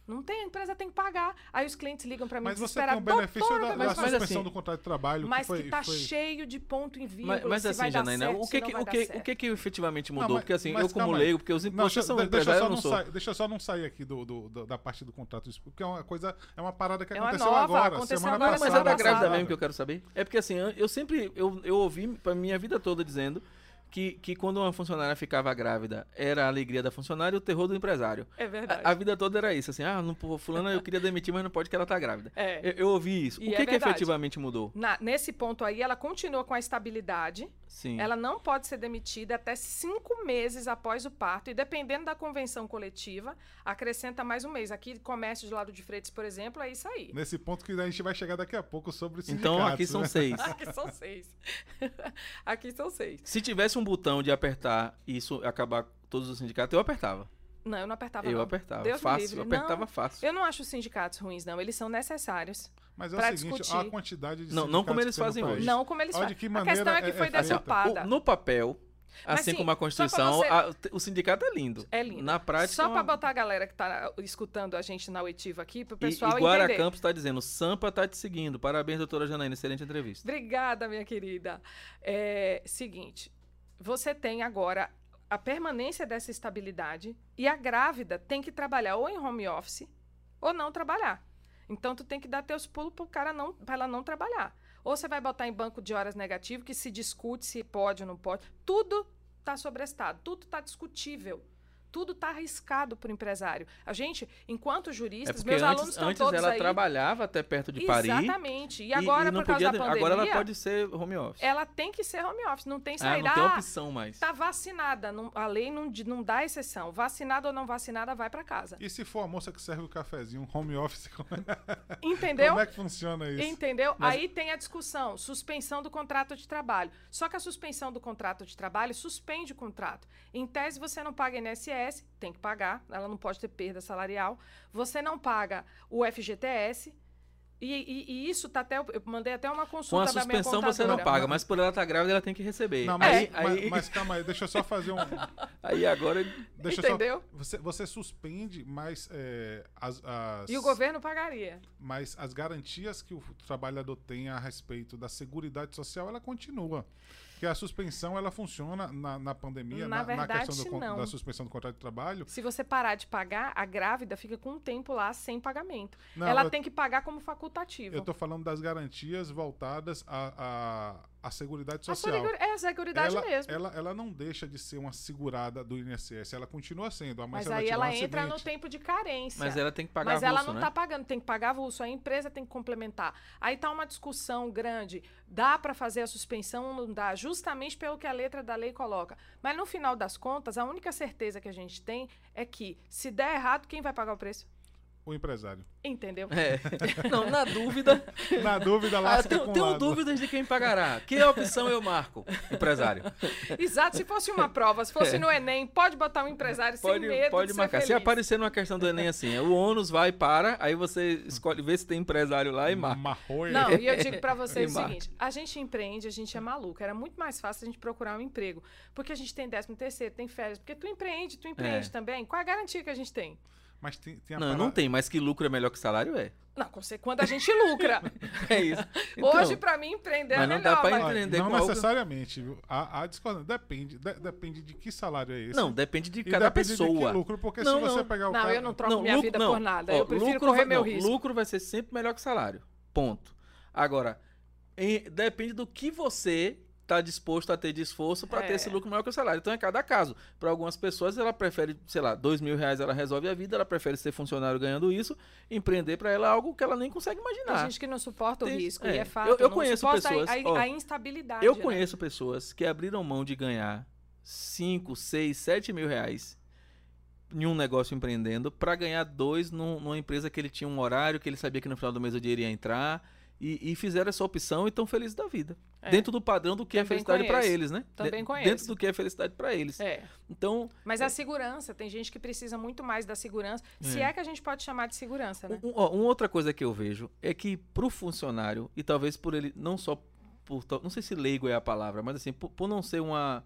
Não tem, a empresa tem que pagar. Aí os clientes ligam para mim Mas você tem o benefício "Doutora, da, da faz?" suspensão assim- do contrato de trabalho. Mas que, foi, que tá foi... cheio de ponto em vírgula. Mas, mas se assim, Janaína, certo, o que não que, o que, certo. o que que efetivamente Não, mudou? mas- porque assim, mas eu como leigo, porque os Não, impostos deixa, são de- deixa, empresários, só eu não não sou. sair, deixa eu só não sair aqui do, do- do- da parte do contrato, porque é uma coisa, é uma parada que É aconteceu nova, agora, aconteceu semana agora, Mas, mas passada. é da passada. grávida mesmo que eu quero saber. É porque assim, eu eu sempre, eu, eu ouvi pra minha vida toda dizendo que, que quando uma funcionária ficava grávida, era a alegria da funcionária e o terror do empresário. É verdade. A, a vida toda era isso, assim, ah, não, fulana eu queria demitir, mas não pode que ela tá grávida. É. Eu, eu ouvi isso. E o é que, que verdade. efetivamente mudou? Na- nesse ponto aí, ela continua com a estabilidade. Sim. Ela não pode ser demitida até cinco meses após o parto. E dependendo da convenção coletiva, acrescenta mais um mês. Aqui, comércio de lado de Freitas, por exemplo, é isso aí. Nesse ponto que a gente vai chegar daqui a pouco sobre Então sindicatos, aqui são né? seis. Aqui são seis. Aqui são seis. Se tivesse um botão de apertar e isso acabar com todos os sindicatos, eu apertava. Não, eu não apertava. eu não. apertava. Deus me fácil, livre. eu apertava Não, fácil. Eu não acho os sindicatos ruins, não. Eles são necessários. Mas é pra o seguinte, discutir. a quantidade de Não, não como eles fazem hoje. Não como eles fazem. a questão é que é- foi é. O- no papel, Mas, assim sim, como a Constituição, você- a- o sindicato é lindo. É lindo. Na prática, Só é para uma- botar a galera que tá escutando a gente na oitiva aqui, pro E, pessoal e Guara entender. Campos está dizendo, Sampa tá te seguindo. Parabéns, doutora Janaína, excelente entrevista. Obrigada, minha querida. É seguinte, você tem agora a permanência dessa estabilidade e a grávida tem que trabalhar ou em home office ou não trabalhar. Então tu tem que dar teus pulos pro cara não, para ela não trabalhar. Ou você vai botar em banco de horas negativo que se discute se pode ou não pode. Tudo está sobrestado, tudo está discutível. Tudo está arriscado para o empresário. A gente, enquanto É juristas, porque meus alunos antes, estão antes todos ela aí. trabalhava até perto de Paris. Exatamente. E e- agora, e não por causa podia, da pandemia, agora ela pode ser home office. ela tem que ser home office, não tem ah, saída. não tem Ah, opção mais. tá vacinada, não- a lei não, não dá exceção. Vacinada ou não vacinada, vai para casa. E se for a moça que serve o cafezinho, um home office, como é, Entendeu? como é que funciona isso? Entendeu? Mas- Aí tem a discussão, suspensão do contrato de trabalho. Só que a suspensão do contrato de trabalho suspende o contrato. Em tese, você não paga INSS, tem que pagar, ela não pode ter perda salarial. Você não paga o FGTS. E, e- e isso tá até. Eu mandei até uma Com consulta a da minha suspensão você não paga, mas por ela estar grávida ela tem que receber. Não, mas, aí, mas, aí, mas calma aí, deixa eu só fazer um. aí agora Deixa Entendeu? Só, você, você suspende, mas é, as, as, E o governo pagaria. mas as garantias que o trabalhador tem a respeito da seguridade social, ela continua. Porque a suspensão, ela funciona na, na pandemia, Na na, verdade, questão do, da suspensão do contrato de trabalho. Se você parar de pagar, a grávida fica com um tempo lá sem pagamento. Não, ela eu, tem que pagar como facultativo. eu tô falando das garantias voltadas à, à, à seguridade A social. segura- é a seguridade ela, mesmo. Ela, ela não deixa de ser uma segurada do INSS, ela continua sendo. Mas, Mas se aí ela um entra no tempo de carência. Mas ela tem que pagar Mas ela avulso, não né? está pagando, tem que pagar avulso. A empresa tem que complementar. Aí tá uma discussão grande. Dá para fazer a suspensão ou não dá? Justamente pelo que a letra da lei coloca. Mas no final das contas, a única certeza que a gente tem é que se der errado, quem vai pagar o preço? O empresário. Entendeu? É. Não, na dúvida. Na dúvida, Ah, lasca tenho, com tenho lado. dúvidas de quem pagará. Que opção eu marco? Empresário. Exato. Se fosse uma prova, se fosse no Enem, pode botar um empresário Pode, sem medo pode de marcar. ser Se aparecer numa questão do Enem assim, o ônus vai para, aí você escolhe, vê se tem empresário lá e marca. Marroi. Não, e eu digo pra vocês o seguinte: a gente empreende, a gente é maluco. Era muito mais fácil a gente procurar um emprego. Porque a gente tem 13 terceiro, tem férias. Porque tu empreende, tu empreende É. também. Qual é a garantia que a gente tem? Mas tem, tem a Não, parada- não tem, mas que lucro é melhor que salário é. Não, quando a gente lucra. É isso. Hoje, Então, pra mim, empreender é mas não dá melhor. pra mas- Olha, empreender não algo- necessariamente, viu? A, a discordância depende, de- depende de que salário é esse. Não, depende de e cada depende de que pessoa. lucro, porque Não, se você não. pegar o Não, cara... eu não troco Não, minha lucro- vida não. por nada. Ó, eu prefiro lucro correr vai- meu não, risco. Lucro vai ser sempre melhor que salário. Ponto. Agora, em- depende do que você está disposto a ter de esforço para ter É. esse lucro maior que o salário. Então é cada caso. Para algumas pessoas, ela prefere, sei lá, dois mil reais ela resolve a vida, ela prefere ser funcionário ganhando isso, empreender para ela é algo que ela nem consegue Tem imaginar. gente que não suporta o Tem- risco, é. e é fato. Eu- eu conheço a- pessoas, A, ó, a instabilidade. Eu né? conheço pessoas que abriram mão de ganhar 5, 6, 7 mil reais em um negócio empreendendo para ganhar dois num- numa empresa que ele tinha um horário, que ele sabia que no final do mês o dinheiro ia entrar e, e fizeram essa opção e estão felizes da vida. É. Dentro do padrão do que é Também felicidade para eles, né? Também conheço. Dentro do que é felicidade para eles. É. Então, Mas a segurança, tem gente que precisa muito mais da segurança, se É. é que a gente pode chamar de segurança, né? Um- ó, uma outra coisa que eu vejo é que pro funcionário, e talvez por ele, não só por. Não sei se leigo é a palavra, mas assim, por, por não ser uma.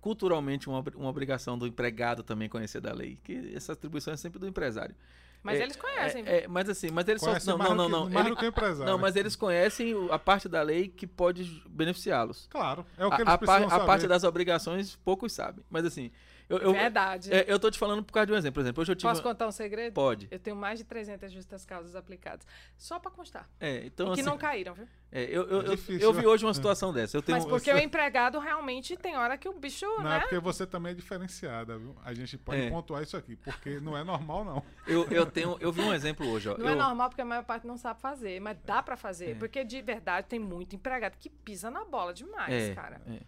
Culturalmente, uma, uma obrigação do empregado também conhecer da lei. Que essa atribuição é sempre do empresário. Mas É, eles conhecem. É, é, mas assim, mas eles Conhece só. Não, não, do não, que, não. mais Ele- do que o empresário. não, mas eles conhecem a parte da lei que pode beneficiá-los. Claro, é o que A, eles a, precisam a saber. parte das obrigações, poucos sabem. Mas assim, eu, eu, Verdade. é, eu tô te falando por causa de um exemplo. Por exemplo, hoje eu tive. Posso contar um segredo? Pode. Eu tenho mais de 300 justas causas aplicadas. Só pra constar. É, então, e que assim, não caíram, viu? é, eu, eu, É eu- difícil, eu vi né? hoje uma situação dessa. Eu tenho, Mas porque eu, o empregado realmente tem hora que o bicho, Não, é né? porque você também é diferenciada, viu? A gente pode É. pontuar isso aqui, porque não é normal, não. eu, eu tenho, eu vi um exemplo hoje. Ó. Não eu, é normal porque a maior parte não sabe fazer, mas dá pra fazer. É. Porque de verdade tem muito empregado que pisa na bola demais, É, cara. é.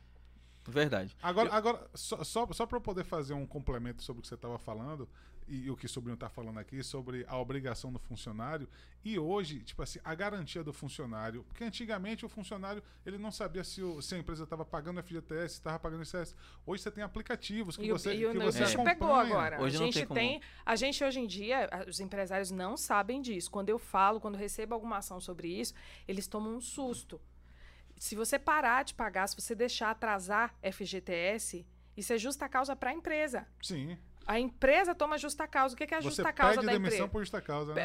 Verdade. Agora, agora só, só, só para eu poder fazer um complemento sobre o que você estava falando e, o que o sobrinho está falando aqui, sobre a obrigação do funcionário, e hoje, tipo assim, a garantia do funcionário, porque antigamente o funcionário ele não sabia se, o- se a empresa estava pagando FGTS, se estava pagando ICS. Hoje você tem aplicativos que E o, você, e o, que o você bicho acompanha. pegou agora. Hoje a não gente tem como- tem. A gente hoje em dia, os empresários não sabem disso. Quando eu falo, quando eu recebo alguma ação sobre isso, eles tomam um susto. Se você parar de pagar, se você deixar atrasar FGTS, isso é justa causa para a empresa. Sim. A empresa toma justa causa. O que é a Você justa causa pede da demissão empresa? por justa causa, né?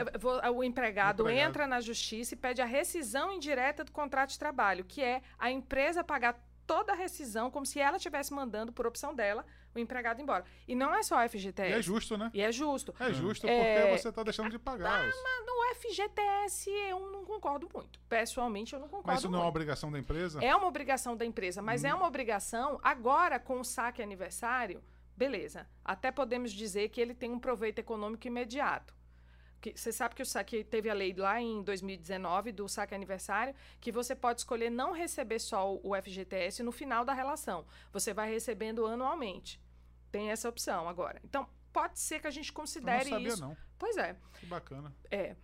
O empregado, O empregado. entra na justiça e pede a rescisão indireta do contrato de trabalho, que é a empresa pagar toda a rescisão como se ela estivesse mandando, por opção dela, o empregado embora. E não é só a E FGTS. é justo, né? E é justo. É justo É, porque você está deixando de pagar. os- No FGTS eu não concordo muito. Pessoalmente eu não concordo Mas isso não é uma muito. obrigação da empresa? É uma obrigação da empresa, mas Hum. é uma obrigação agora com o saque aniversário, beleza. Até podemos dizer que ele tem um proveito econômico imediato. Você sabe que o saque teve a lei lá em 2019 do saque aniversário, que você pode escolher não receber só o- FGTS no final da relação. Você vai recebendo anualmente. Tem essa opção agora. Então, pode ser que a gente Eu não considere sabia, isso. não. Pois é. Que bacana. É.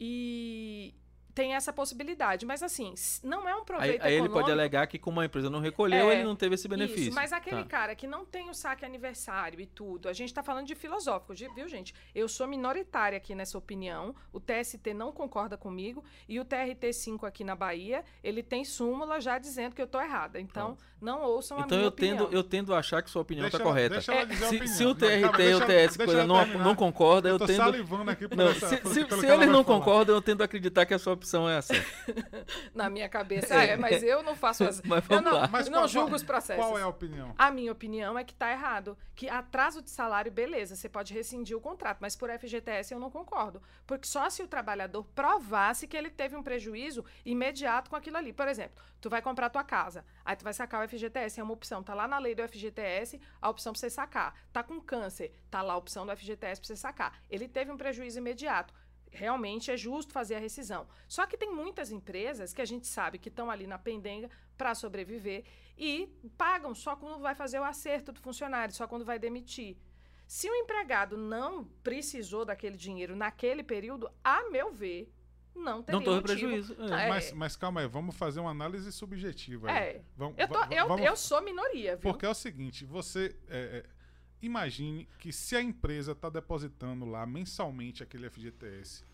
E tem essa possibilidade. Mas assim, não é um Aí, proveito aí ele econômico. pode alegar que como a empresa não recolheu, É, ele não teve esse benefício. Isso, mas aquele Tá. cara que não tem o saque aniversário e tudo, a gente está falando de filosófico, de- viu, gente? Eu sou minoritária aqui nessa opinião, o TST não concorda comigo e o TRT5 aqui na Bahia, ele tem súmula já dizendo que eu tô errada. Então, não ouçam a Então minha eu tendo, opinião. eu tendo a achar que sua opinião Deixa está ela- correta. deixa ela dizer a se, opinião. se o Não, TRT e o TS coisa não, não concorda, Eu eu, tô tendo. salivando aqui por Não, essa- se, se- que se eles não falar. concordam, eu tendo a acreditar que a sua opção é essa. Na minha cabeça é, mas eu não faço as... Mas eu vamos não, lá. Mas eu não qual- julgo os processos. Qual é a opinião? A minha opinião é que tá errado. Que atraso de salário, beleza, você pode rescindir o contrato, mas por FGTS eu não concordo. Porque só se o trabalhador provasse que ele teve um prejuízo imediato com aquilo ali. Por exemplo, tu vai comprar tua casa, aí tu vai sacar o FGTS, é uma opção. Tá lá na lei do FGTS a opção pra você sacar. Tá com câncer, tá lá a opção do FGTS pra você sacar. Ele teve um prejuízo imediato. Realmente é justo fazer a rescisão. Só que tem muitas empresas que a gente sabe que estão ali na pendenga para sobreviver e pagam só quando vai fazer o acerto do funcionário, só quando vai demitir. Se o empregado não precisou daquele dinheiro naquele período, a meu ver, não teria Não motivo. prejuízo. é. É. Mas, mas calma aí, vamos fazer uma análise subjetiva. aí. É. Vamos, Eu, tô- eu, vamos- eu sou minoria, viu? Porque é o seguinte, você é, é, imagine que se a empresa está depositando lá mensalmente aquele FGTS,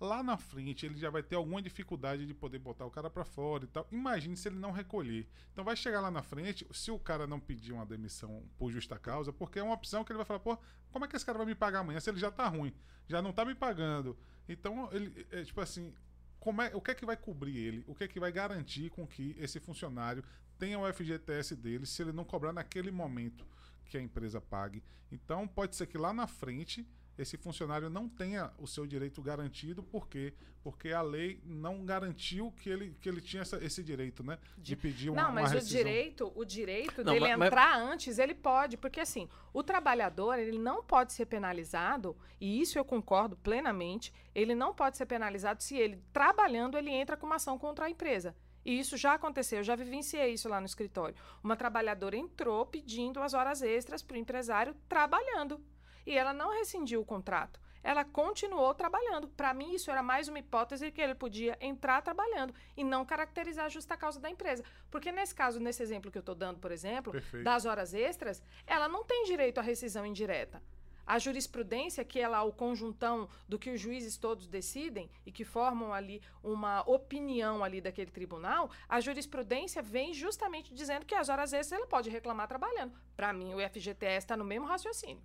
lá na frente ele já vai ter alguma dificuldade de poder botar o cara para fora e tal. Imagine se ele não recolher. Então vai chegar lá na frente, se o cara não pedir uma demissão por justa causa, porque é uma opção que ele vai falar, pô, como é que esse cara vai me pagar amanhã se ele já tá ruim, já não tá me pagando. Então ele é tipo assim, como é, o que é que vai cobrir ele? O que é que vai garantir com que esse funcionário tenha o FGTS dele se ele não cobrar naquele momento que a empresa pague? Então pode ser que lá na frente esse funcionário não tenha o seu direito garantido, por quê? Porque a lei não garantiu que ele, que ele tinha essa- esse direito, né? De pedir uma, Não, mas uma o direito, o direito Não, dele mas- mas- entrar antes, ele pode, porque assim, o trabalhador, ele não pode ser penalizado, e isso eu concordo plenamente, ele não pode ser penalizado se ele, trabalhando, ele entra com uma ação contra a empresa. E isso já aconteceu, eu já vivenciei isso lá no escritório. Uma trabalhadora entrou pedindo as horas extras para o empresário trabalhando. E ela não rescindiu o contrato. ela continuou trabalhando. Para mim, isso era mais uma hipótese que ele podia entrar trabalhando e não caracterizar a justa causa da empresa. Porque nesse caso, nesse exemplo que eu estou dando, por exemplo, Perfeito. das horas extras, ela não tem direito à rescisão indireta. A jurisprudência, que é lá o conjuntão do que os juízes todos decidem e que formam ali uma opinião ali daquele tribunal, a jurisprudência vem justamente dizendo que as horas extras ela pode reclamar trabalhando. Para mim, o FGTS está no mesmo raciocínio.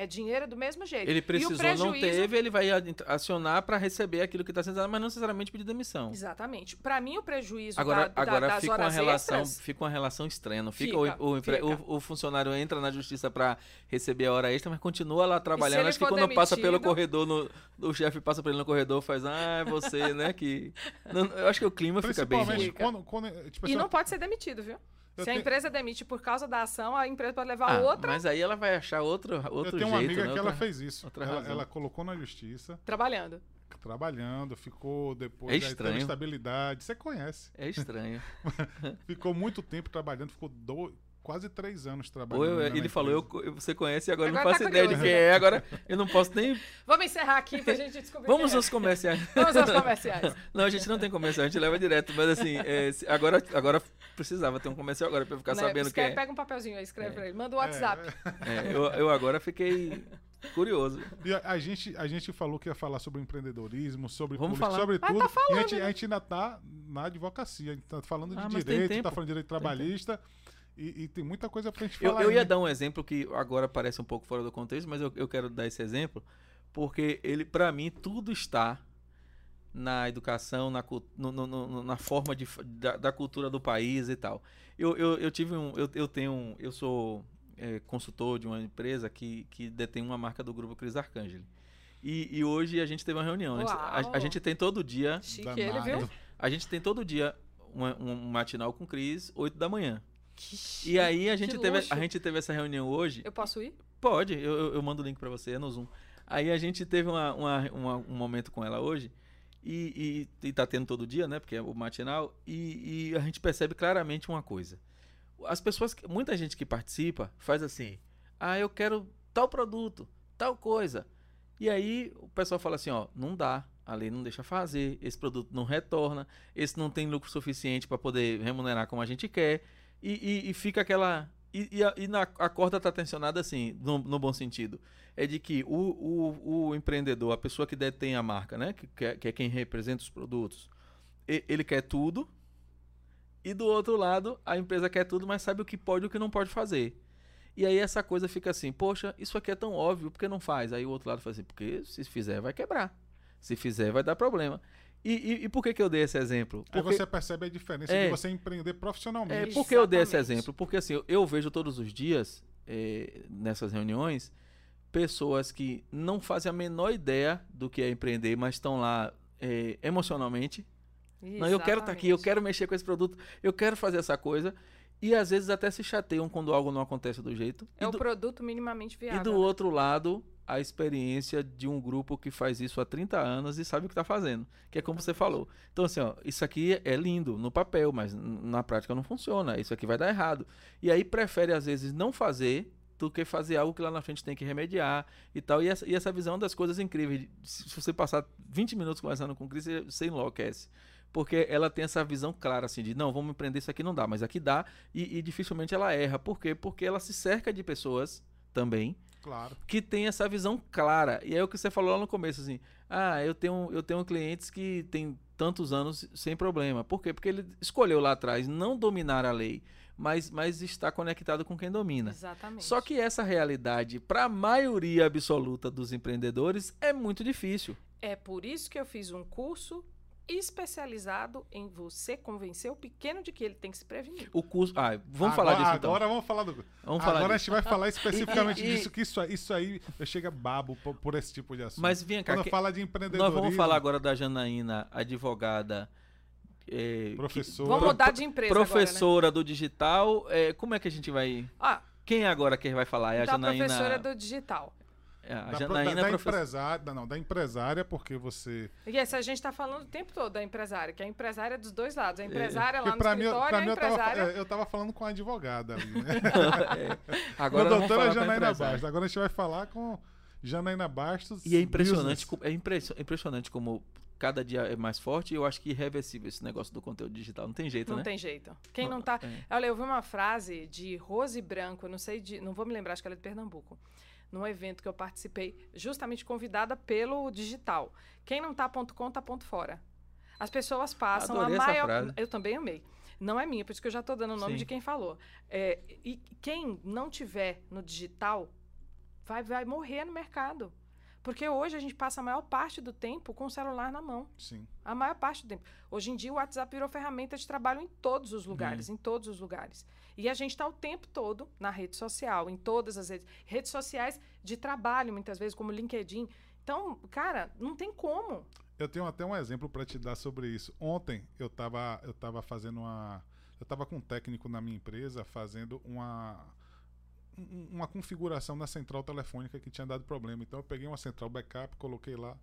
É dinheiro do mesmo jeito. Ele precisou, não prejuízo- teve, ele vai acionar para receber aquilo que está sendo dado, mas não necessariamente pedir demissão. Exatamente. Para mim, o prejuízo Agora, da, da- agora das fica uma horas relação, extras... fica uma relação estranha, não fica, Fica, o, o fica. o- o funcionário entra na justiça para receber a hora extra, mas continua lá trabalhando. Acho que quando passa pelo demitido- corredor, no- o chefe passa por ele no corredor, faz, ah, é você, né, que... Não, eu acho que o clima fica bem ruim. Quando, quando. Tipo E assim, não pode ser demitido, viu? Eu Se a tenho- empresa demite por causa da ação, a empresa pode levar Ah, outra mas aí ela vai achar outro, eu outro tenho uma jeito, amiga né? que ela outra- fez isso. outra Ela, razão. ela colocou na justiça, trabalhando. trabalhando, ficou depois É aí teve estranho. estabilidade. Você conhece. É estranho. Ficou muito tempo trabalhando, ficou do- quase três anos trabalhando. eu- ele falou, eu, você conhece, agora eu não Agora faço tá ideia de quem é, agora eu não posso nem... Vamos encerrar aqui pra gente descobrir. Vamos quem aos comerciais. é. Vamos aos comerciais. Não, a gente não tem comercial, a gente leva direto, mas assim, é, agora, agora precisava ter um comercial agora pra eu ficar Né? sabendo quem é. Pega um papelzinho aí, escreve pra ele. Manda o WhatsApp. É, eu, eu agora fiquei curioso. E a, a gente, a gente falou que ia falar sobre empreendedorismo, sobre Vamos política, falar. sobre Mas tudo. tá falando, e a gente, né? a gente ainda tá na advocacia. A gente tá falando de Ah, tem direito, tempo. tá falando de direito trabalhista. E, e tem muita coisa pra gente Eu, falar. eu ia ainda. dar um exemplo que agora parece um pouco fora do contexto, mas eu, eu quero dar esse exemplo, porque ele, para mim, tudo está na educação, na, no- no- no- na forma de, da, da cultura do país e tal. Eu, eu, eu tive um. Eu, eu tenho. um- Eu sou é, consultor de uma empresa que, que detém uma marca do grupo Cris Arcangeli. E, e hoje a gente teve uma reunião. A gente- A, a gente tem todo dia. Chique ele, viu? A gente tem todo dia uma- um matinal com Cris, 8 da manhã. Que chique. E aí a gente, teve, luxo. a gente teve essa reunião hoje. Eu posso ir? Pode, eu, eu, mando o link pra você, é no Zoom. Aí a gente teve uma, uma- uma- um momento com ela hoje, e, e, e tá tendo todo dia, né? Porque é o matinal, e, e a gente percebe claramente uma coisa. As pessoas, muita gente que participa faz assim: ah, eu quero tal produto, tal coisa. E aí o pessoal fala assim: ó, não dá, a lei não deixa fazer, esse produto não retorna, esse não tem lucro suficiente para poder remunerar como a gente quer, e, e- e fica aquela. E, e a, e na- a corda tá tensionada assim, no, no bom sentido. É de que o, o, o empreendedor, a pessoa que detém a marca, né? Que, que é- que é quem representa os produtos, ele quer tudo. E do outro lado, a empresa quer tudo, mas sabe o que pode e o que não pode fazer. E aí essa coisa fica assim, poxa, isso aqui é tão óbvio, por que não faz? Aí o outro lado fala assim, porque se fizer vai quebrar. Se fizer vai dar problema. E, e, e por que, que eu dei esse exemplo? Aí Porque- você percebe a diferença É. de você empreender é, profissionalmente. por que eu dei esse Exatamente. exemplo? Porque assim, eu, eu vejo todos os dias, eh, nessas reuniões, pessoas que não fazem a menor ideia do que é empreender, mas estão lá eh, emocionalmente. Não, eu quero estar aqui, eu Exatamente. quero mexer com esse produto, eu quero fazer essa coisa. E às vezes até se chateiam quando algo não acontece do jeito. É e, o do, produto minimamente e viável. do né? outro lado, a experiência de um grupo que faz isso há 30 anos e sabe o que está fazendo. Que é como você falou. Então, assim, ó, isso aqui é lindo no papel, mas na prática não funciona. Isso aqui vai dar errado. E aí prefere, às vezes, não fazer do que fazer algo que lá na frente tem que remediar e tal. E essa, e essa visão das coisas incríveis. Se você passar 20 minutos conversando com o Cris, você- você enlouquece. Porque ela tem essa visão clara, assim, de não, vamos empreender isso aqui, não dá, mas aqui dá, e, e dificilmente ela erra. Por quê? Porque ela se cerca de pessoas também Claro. que tem essa visão clara. E é o que você falou lá no começo, assim. Ah, eu tenho, eu tenho clientes que têm tantos anos sem problema. Por quê? Porque ele escolheu lá atrás não dominar a lei, mas, mas está conectado com quem domina. Exatamente. Só que essa realidade, para a maioria absoluta dos empreendedores, é muito difícil. É por isso que eu fiz um curso especializado em você convencer o pequeno de que ele tem que se prevenir. O curso. Ah, vamos agora, falar disso então. Agora vamos falar do. Vamos falar agora a gente vai falar especificamente E- e- disso, que isso, aí- isso aí eu chego babo por, por esse tipo de assunto. Mas vem cá, Quando que- fala de nós empreendedorismo, vamos falar agora da Janaína, advogada. eh, que- professor. Vamos mudar de empresa agora, né? professora do digital. eh, como é que a gente vai. Ah, Quem é agora que vai falar? É a então a Janaína. professora do digital. É, a da, Janaína da, da empresária, não, da empresária, porque você. E essa a gente está falando o tempo todo da empresária, que a empresária é dos dois lados. A empresária lá Porque no pra mim, escritório pra e mim a eu, tava, fa- empresária... é, eu tava falando com a advogada ali, né? É. Agora a vamos doutora falar com a Janaína empresária. Bastos. Agora a gente vai falar com. Janaína Bastos. E é impressionante, é impressi- é impressionante como cada dia é mais forte e eu acho que irreversível esse negócio do conteúdo digital. Não tem jeito, Não né? tem jeito. Quem não tá. é. Olha, eu vi uma frase de Rose Branco, não sei de. Não vou me lembrar, acho que ela é de Pernambuco. Num evento que eu participei, justamente convidada pelo digital. Quem não tá ponto com, tá ponto fora. As pessoas passam Adorei a maior. frase. Eu também amei. Não é minha, por isso que eu já tô dando o nome Sim. de quem falou. É, e quem não tiver no digital vai, vai morrer no mercado. Porque hoje a gente passa a maior parte do tempo com o celular na mão. Sim. A maior parte do tempo. Hoje em dia o WhatsApp virou ferramenta de trabalho em todos os lugares, em todos os lugares. E a gente está o tempo todo na rede social, em todas as redes, redes sociais de trabalho, muitas vezes, como LinkedIn. Então, cara, não tem como. Eu tenho até um exemplo para te dar sobre isso. Ontem eu estava eu tava fazendo uma. Eu estava com um técnico na minha empresa fazendo uma. um- Uma configuração na central telefônica que tinha dado problema. Então eu peguei uma central backup, coloquei lá.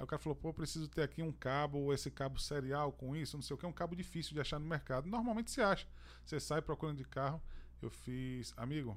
Aí o cara falou: pô, preciso ter aqui um cabo, esse cabo serial com isso, não sei o que. É um cabo difícil de achar no mercado. Normalmente se acha. Você sai procurando de carro. Eu fiz, amigo,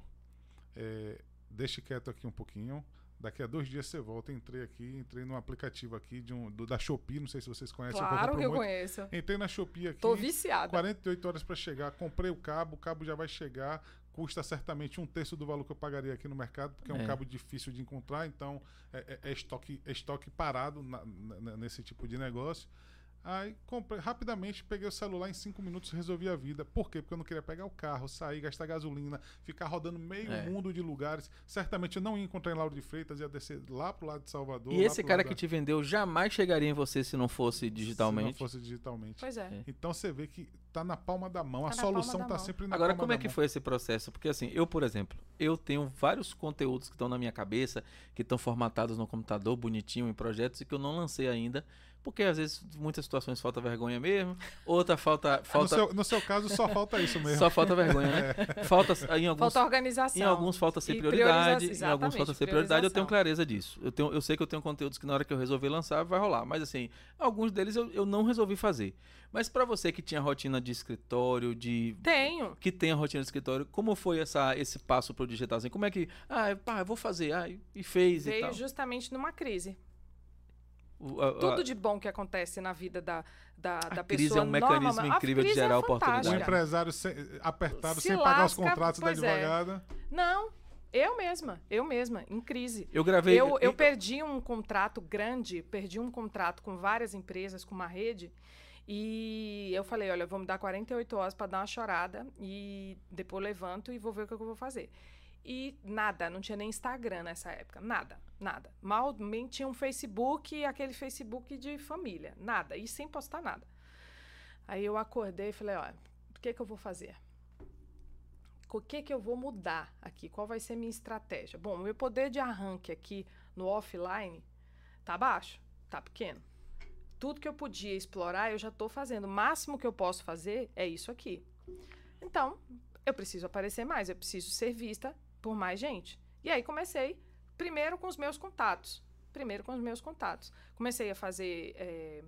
é, deixe quieto aqui um pouquinho. Daqui a dois dias você volta. Entrei aqui, entrei num aplicativo aqui de um, do- da Shopee, não sei se vocês conhecem. claro compro que eu muito. conheço. Entrei na Shopee aqui. Tô viciada. 48 horas para chegar. Comprei o cabo, o cabo já vai chegar. Custa certamente um terço do valor que eu pagaria aqui no mercado, porque é, um É. cabo difícil de encontrar, então é, é- é estoque, é estoque parado na- na- nesse tipo de negócio. Aí comprei rapidamente, peguei o celular em cinco minutos resolvi a vida. Por quê? Porque eu não queria pegar o carro, sair, gastar gasolina, ficar rodando meio É. mundo de lugares. Certamente eu não ia encontrar em Lauro de Freitas, ia descer lá pro lado de Salvador. E lá esse cara lado que da- te vendeu jamais chegaria em você se não fosse Se não digitalmente. fosse digitalmente. Pois é. É. Então você vê que tá na palma da mão. Tá a solução da tá mão. sempre na Agora, palma como é da que mão. foi esse processo? Porque assim, eu, por exemplo, eu tenho vários conteúdos que estão na minha cabeça, que estão formatados no computador, bonitinho, em projetos, e que eu não lancei ainda. Porque às vezes, muitas situações falta vergonha mesmo, outra falta. No falta seu, no seu caso, só falta isso mesmo. só falta vergonha, né? Falta em alguns. Falta organização. Em alguns falta ser E prioridade, em alguns falta ser prioridade, eu tenho clareza disso. Eu, tenho, eu sei que eu tenho conteúdos que na hora que eu resolver lançar vai rolar, mas assim, alguns deles eu, eu não resolvi fazer. Mas pra você que tinha rotina de escritório, de Tenho. que tem a rotina de escritório, como foi essa, esse passo pro digital? Assim, como é que, ah, pá, eu vou fazer, ah, e- e fez e Veio tal. justamente numa crise. O- a- a- Tudo de bom que acontece na vida da, da, da a crise é pessoa um mecanismo normal- incrível de crise é gerar O oportunidade. fantástica. empresário sem- apertado, Se sem pagar os lasca, contratos da é. advogada. Não, eu mesma, eu mesma, em crise. eu gravei. Eu, eu perdi um contrato grande, perdi um contrato com várias empresas, com uma rede, e eu falei, olha, eu vou me dar 48 horas para dar uma chorada, e depois levanto e vou ver o que eu vou fazer. E nada, não tinha nem Instagram nessa época, nada, nada. Mal nem tinha um Facebook, aquele Facebook de família, nada, e sem postar nada. Aí eu acordei e falei, olha, o que que eu vou fazer? O que que eu vou mudar aqui? Qual vai ser a minha estratégia? Bom, meu poder de arranque aqui no offline tá baixo, tá pequeno. Tudo que eu podia explorar, eu já estou fazendo. O máximo que eu posso fazer é isso aqui. Então, eu preciso aparecer mais, eu preciso ser vista por mais gente. E aí comecei, primeiro com os meus contatos. Primeiro com os meus contatos. Comecei a fazer eh,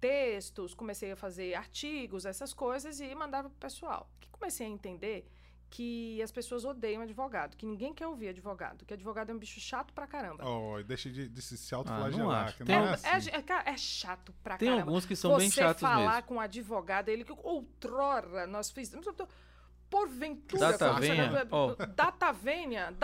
textos, comecei a fazer artigos, essas coisas, e mandava pro pessoal. Que comecei a entender que as pessoas odeiam advogado, que ninguém quer ouvir advogado, que advogado é um bicho chato pra caramba. Oh, deixa de, de se, Ah, autoflagelar. acho. que Tem não é É, assim. é, cara, é chato pra Tem caramba. alguns que são Você bem chatos falar mesmo. com um advogado, ele que outrora nós fizemos. Porventura, Data venha, chama? ó. data vênia,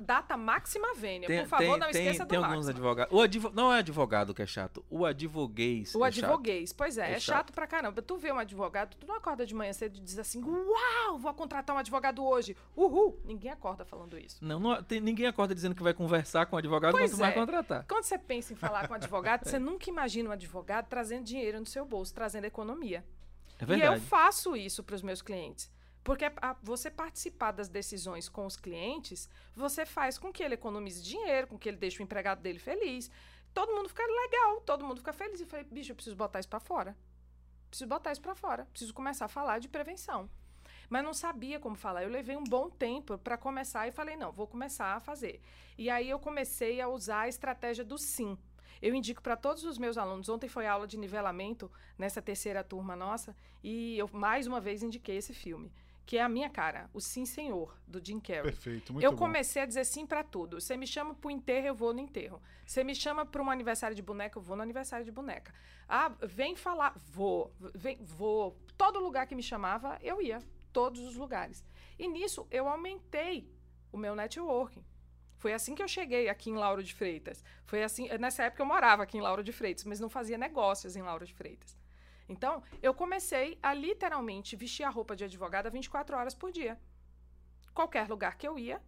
data, máxima vênia. Tem, Por favor, tem, não tem, esqueça do tem alguns advogados. O advo... Não é advogado que é chato, o advoguês. O é chato. advoguês, pois é, É é, chato. chato. pra caramba. Tu vê um advogado, tu não acorda de manhã cedo e diz assim, uau, vou contratar um advogado hoje. Uhul. Ninguém acorda falando isso. Não, não tem- ninguém acorda dizendo que vai conversar com o advogado Pois quanto mais é. contratar. Quando você pensa em falar com um advogado, você nunca imagina um advogado trazendo dinheiro no seu bolso, trazendo economia. É E eu verdade. faço isso para os meus clientes. Porque a- você participar das decisões com os clientes, você faz com que ele economize dinheiro, com que ele deixe o empregado dele feliz. Todo mundo fica legal, todo mundo fica feliz. E falei, bicho, eu preciso botar isso para fora. Preciso botar isso para fora. Preciso começar a falar de prevenção. Mas não sabia como falar. Eu levei um bom tempo para começar e falei, não, vou começar a fazer. E aí eu comecei a usar a estratégia do sim. Eu indico para todos os meus alunos. Ontem foi aula de nivelamento nessa terceira turma nossa e eu mais uma vez indiquei esse filme. Que é a minha cara, o Sim Senhor, do Jim Carrey. Perfeito, muito eu bom. comecei a dizer sim pra tudo. Você me chama pro enterro, eu vou no enterro. Você me chama pra um aniversário de boneca, eu vou no aniversário de boneca. Ah, vem falar, vou, vem, vou. Todo lugar que me chamava, eu ia. Todos os lugares. E nisso eu aumentei o meu networking. Foi assim que eu cheguei aqui em Lauro de Freitas. Foi assim, nessa época eu morava aqui em Lauro de Freitas, mas não fazia negócios em Lauro de Freitas. Então, eu comecei a literalmente vestir a roupa de advogada 24 horas por dia. Qualquer lugar que eu ia.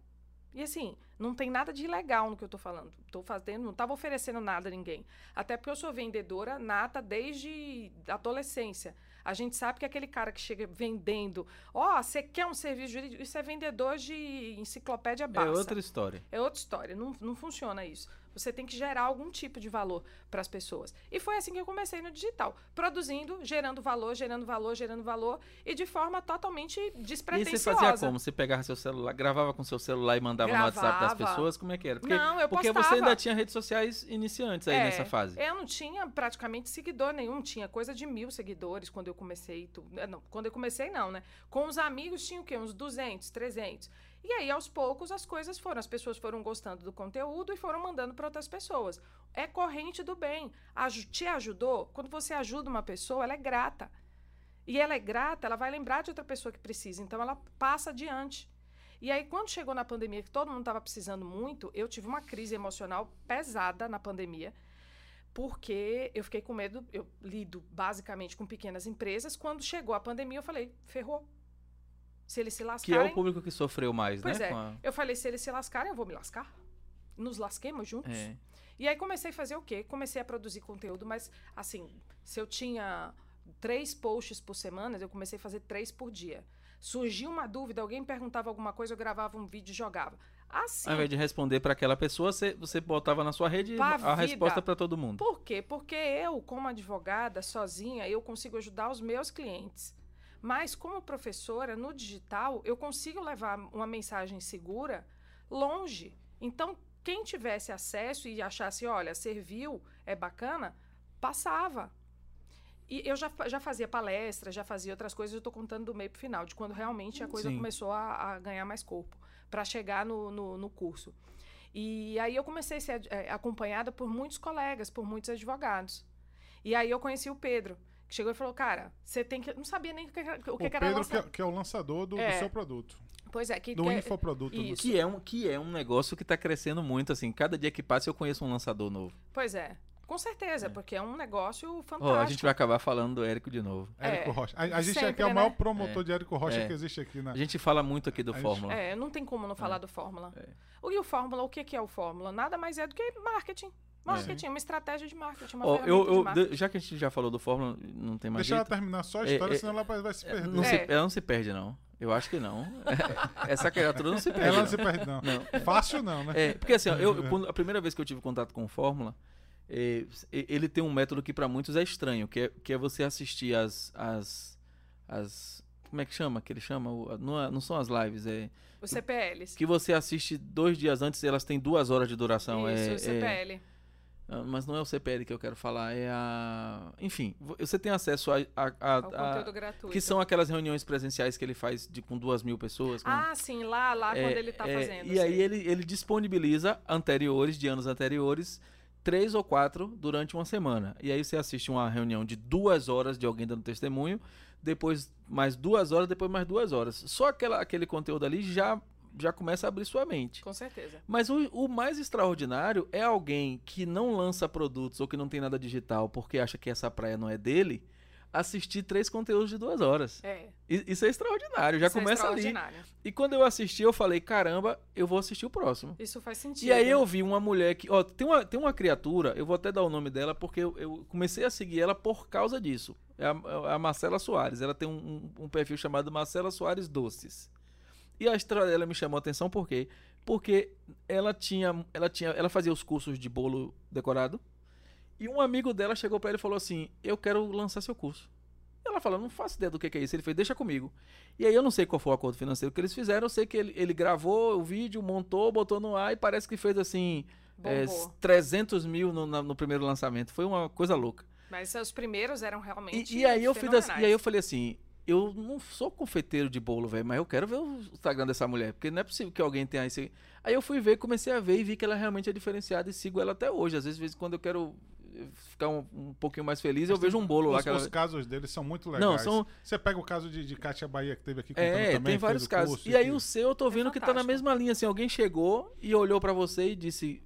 E assim, não tem nada de ilegal no que eu tô falando. Tô fazendo, não tava oferecendo nada a ninguém. Até porque eu sou vendedora nata desde a adolescência. A gente sabe que aquele cara que chega vendendo, ó, oh, você quer um serviço jurídico? Isso é vendedor de enciclopédia básica. É outra história. É outra história. Não, não funciona isso. Você tem que gerar algum tipo de valor para as pessoas. E foi assim que eu comecei no digital, produzindo, gerando valor, gerando valor, gerando valor e de forma totalmente despretensiosa. E você fazia como? Você pegava seu celular, gravava com seu celular e mandava Gravava. no WhatsApp das pessoas? Como é que era? Porque, Não, eu porque postava. você ainda tinha redes sociais iniciantes aí É, nessa fase. Eu não tinha praticamente seguidor nenhum, tinha coisa de mil seguidores quando eu comecei. Tu, eh, não, quando eu comecei, não, né? Com os amigos tinha o quê? Uns 200, 300. E aí, aos poucos, as coisas foram. As pessoas foram gostando do conteúdo e foram mandando para outras pessoas. É corrente do bem. Te ajudou? Quando você ajuda uma pessoa, ela é grata. E ela é grata, ela vai lembrar de outra pessoa que precisa. Então, ela passa adiante. E aí, quando chegou na pandemia, que todo mundo estava precisando muito, eu tive uma crise emocional pesada na pandemia, porque eu fiquei com medo. Eu lido basicamente com pequenas empresas. Quando chegou a pandemia, eu falei: ferrou. Se eles se Que é lascarem. o público que sofreu mais, Pois né? é. a- Eu falei: se eles se lascarem, eu vou me lascar. Nos lasquemos juntos. É. E aí comecei a fazer o quê? Comecei a produzir conteúdo, mas assim, se eu tinha três posts por semana, eu comecei a fazer três por dia. Surgiu uma dúvida, alguém perguntava alguma coisa, eu gravava um vídeo e jogava. Assim. Ao invés de responder para aquela pessoa, você, você botava na sua rede a vida. resposta para todo mundo. Por quê? Porque eu, como advogada, sozinha, eu consigo ajudar os meus clientes. Mas como professora, no digital, eu consigo levar uma mensagem segura longe. Então, quem tivesse acesso e achasse, olha, serviu, é bacana, passava. E eu já, já fazia palestra, já fazia outras coisas, eu estou contando do meio para o final, de quando realmente a coisa Sim. começou a, a ganhar mais corpo, para chegar no, no, no curso. E aí eu comecei a ser eh, acompanhada por muitos colegas, por muitos advogados. E aí eu conheci o Pedro, chegou e falou, cara, você tem que... Não sabia nem o que, era- o que, o que era Pedro, que é, que é o lançador do, do É. seu produto. Pois é, que, Do que é- infoproduto. Isso. Que é, um, que é um negócio que tá crescendo muito, assim. Cada dia que passa eu conheço um lançador novo. Pois é, com certeza, porque é um negócio Ó, fantástico. a gente vai acabar falando do Érico de novo. Érico É, Rocha. A, a gente aqui sempre, é o maior né? promotor É. de Érico Rocha É. que existe aqui, né? A gente fala muito aqui do A gente- Fórmula. É, não tem como não falar do Fórmula. É. O e o Fórmula, o que que é o Fórmula? Nada mais é do que marketing. Marketing, uma estratégia de marketing, uma ferramenta eu, de eu- marketing. já que a gente já falou do Fórmula, não tem mais Deixa ela jeito. terminar só a É, história, é, senão ela vai, vai se perder. Não É. se, ela não se perde, não. Eu acho que não. Essa criatura não se perde. Ela não não. se perde, não. Não. Fácil não, né? É, porque assim, ó, eu, eu- quando- a primeira vez que eu tive contato com o Fórmula, é, ele tem um método que para muitos é estranho, que é, que é você assistir as, as, as. Como é que chama? Que ele chama? O- Não, é- não são as lives, é. Os CPLs. Que você assiste dois dias antes, elas têm duas horas de duração. Isso, é, o é- CPL. ah, mas não é o CPL que eu quero falar, é a. Enfim, vo- você tem acesso a. a- a- Ao a- conteúdo gratuito. que são aquelas reuniões presenciais que ele faz de, com duas mil pessoas. com- Ah, sim, lá, lá É, quando ele tá é, fazendo. E aí sei. ele, ele disponibiliza anteriores, de anos anteriores, três ou quatro durante uma semana. E aí você assiste uma reunião de duas horas de alguém dando testemunho, depois mais duas horas, depois mais duas horas. Só aquela, aquele conteúdo ali já, já começa a abrir sua mente. Com certeza. Mas o, o mais extraordinário é alguém que não lança produtos ou que não tem nada digital porque acha que essa praia não é dele, assistir três conteúdos de duas horas. É. Isso é extraordinário, já isso é começa ali. extraordinário. E quando eu assisti, eu falei, caramba, eu vou assistir o próximo. Isso faz sentido. E aí eu vi uma mulher que. Ó, tem uma, tem uma criatura, eu vou até dar o nome dela, porque eu, eu comecei a seguir ela por causa disso. É a, é a Marcela Soares. Ela tem um, um- um perfil chamado Marcela Soares Doces. E a história dela me chamou a atenção por quê? Porque ela tinha. Ela tinha. Ela fazia os cursos de bolo decorado. E um amigo dela chegou pra ele e falou assim: Eu quero lançar seu curso. Ela falou, não faço ideia do que é isso. Ele fez, deixa comigo. E aí eu não sei qual foi o acordo financeiro que eles fizeram. Eu sei que ele, ele gravou o vídeo, montou, botou no ar e parece que fez assim. é, Bombou. 300 mil no, no primeiro lançamento. Foi uma coisa louca. Mas os primeiros eram realmente. E, e aí eu fiz assim, e aí eu falei assim, eu não sou confeiteiro de bolo, velho, mas eu quero ver o Instagram dessa mulher, porque não é possível que alguém tenha isso. Aí eu fui ver, comecei a ver e vi que ela realmente é diferenciada e sigo ela até hoje. Às vezes, quando eu quero ficar um, um pouquinho mais feliz, eu vejo um bolo os, lá. Que ela... Os casos deles são muito legais. Não, são... Você pega o caso de, de Kátia Bahia, que teve aqui É, também, tem vários casos. Curso, e aí que... o seu, eu tô vendo é que tá na mesma linha, assim, alguém chegou e olhou para você e disse,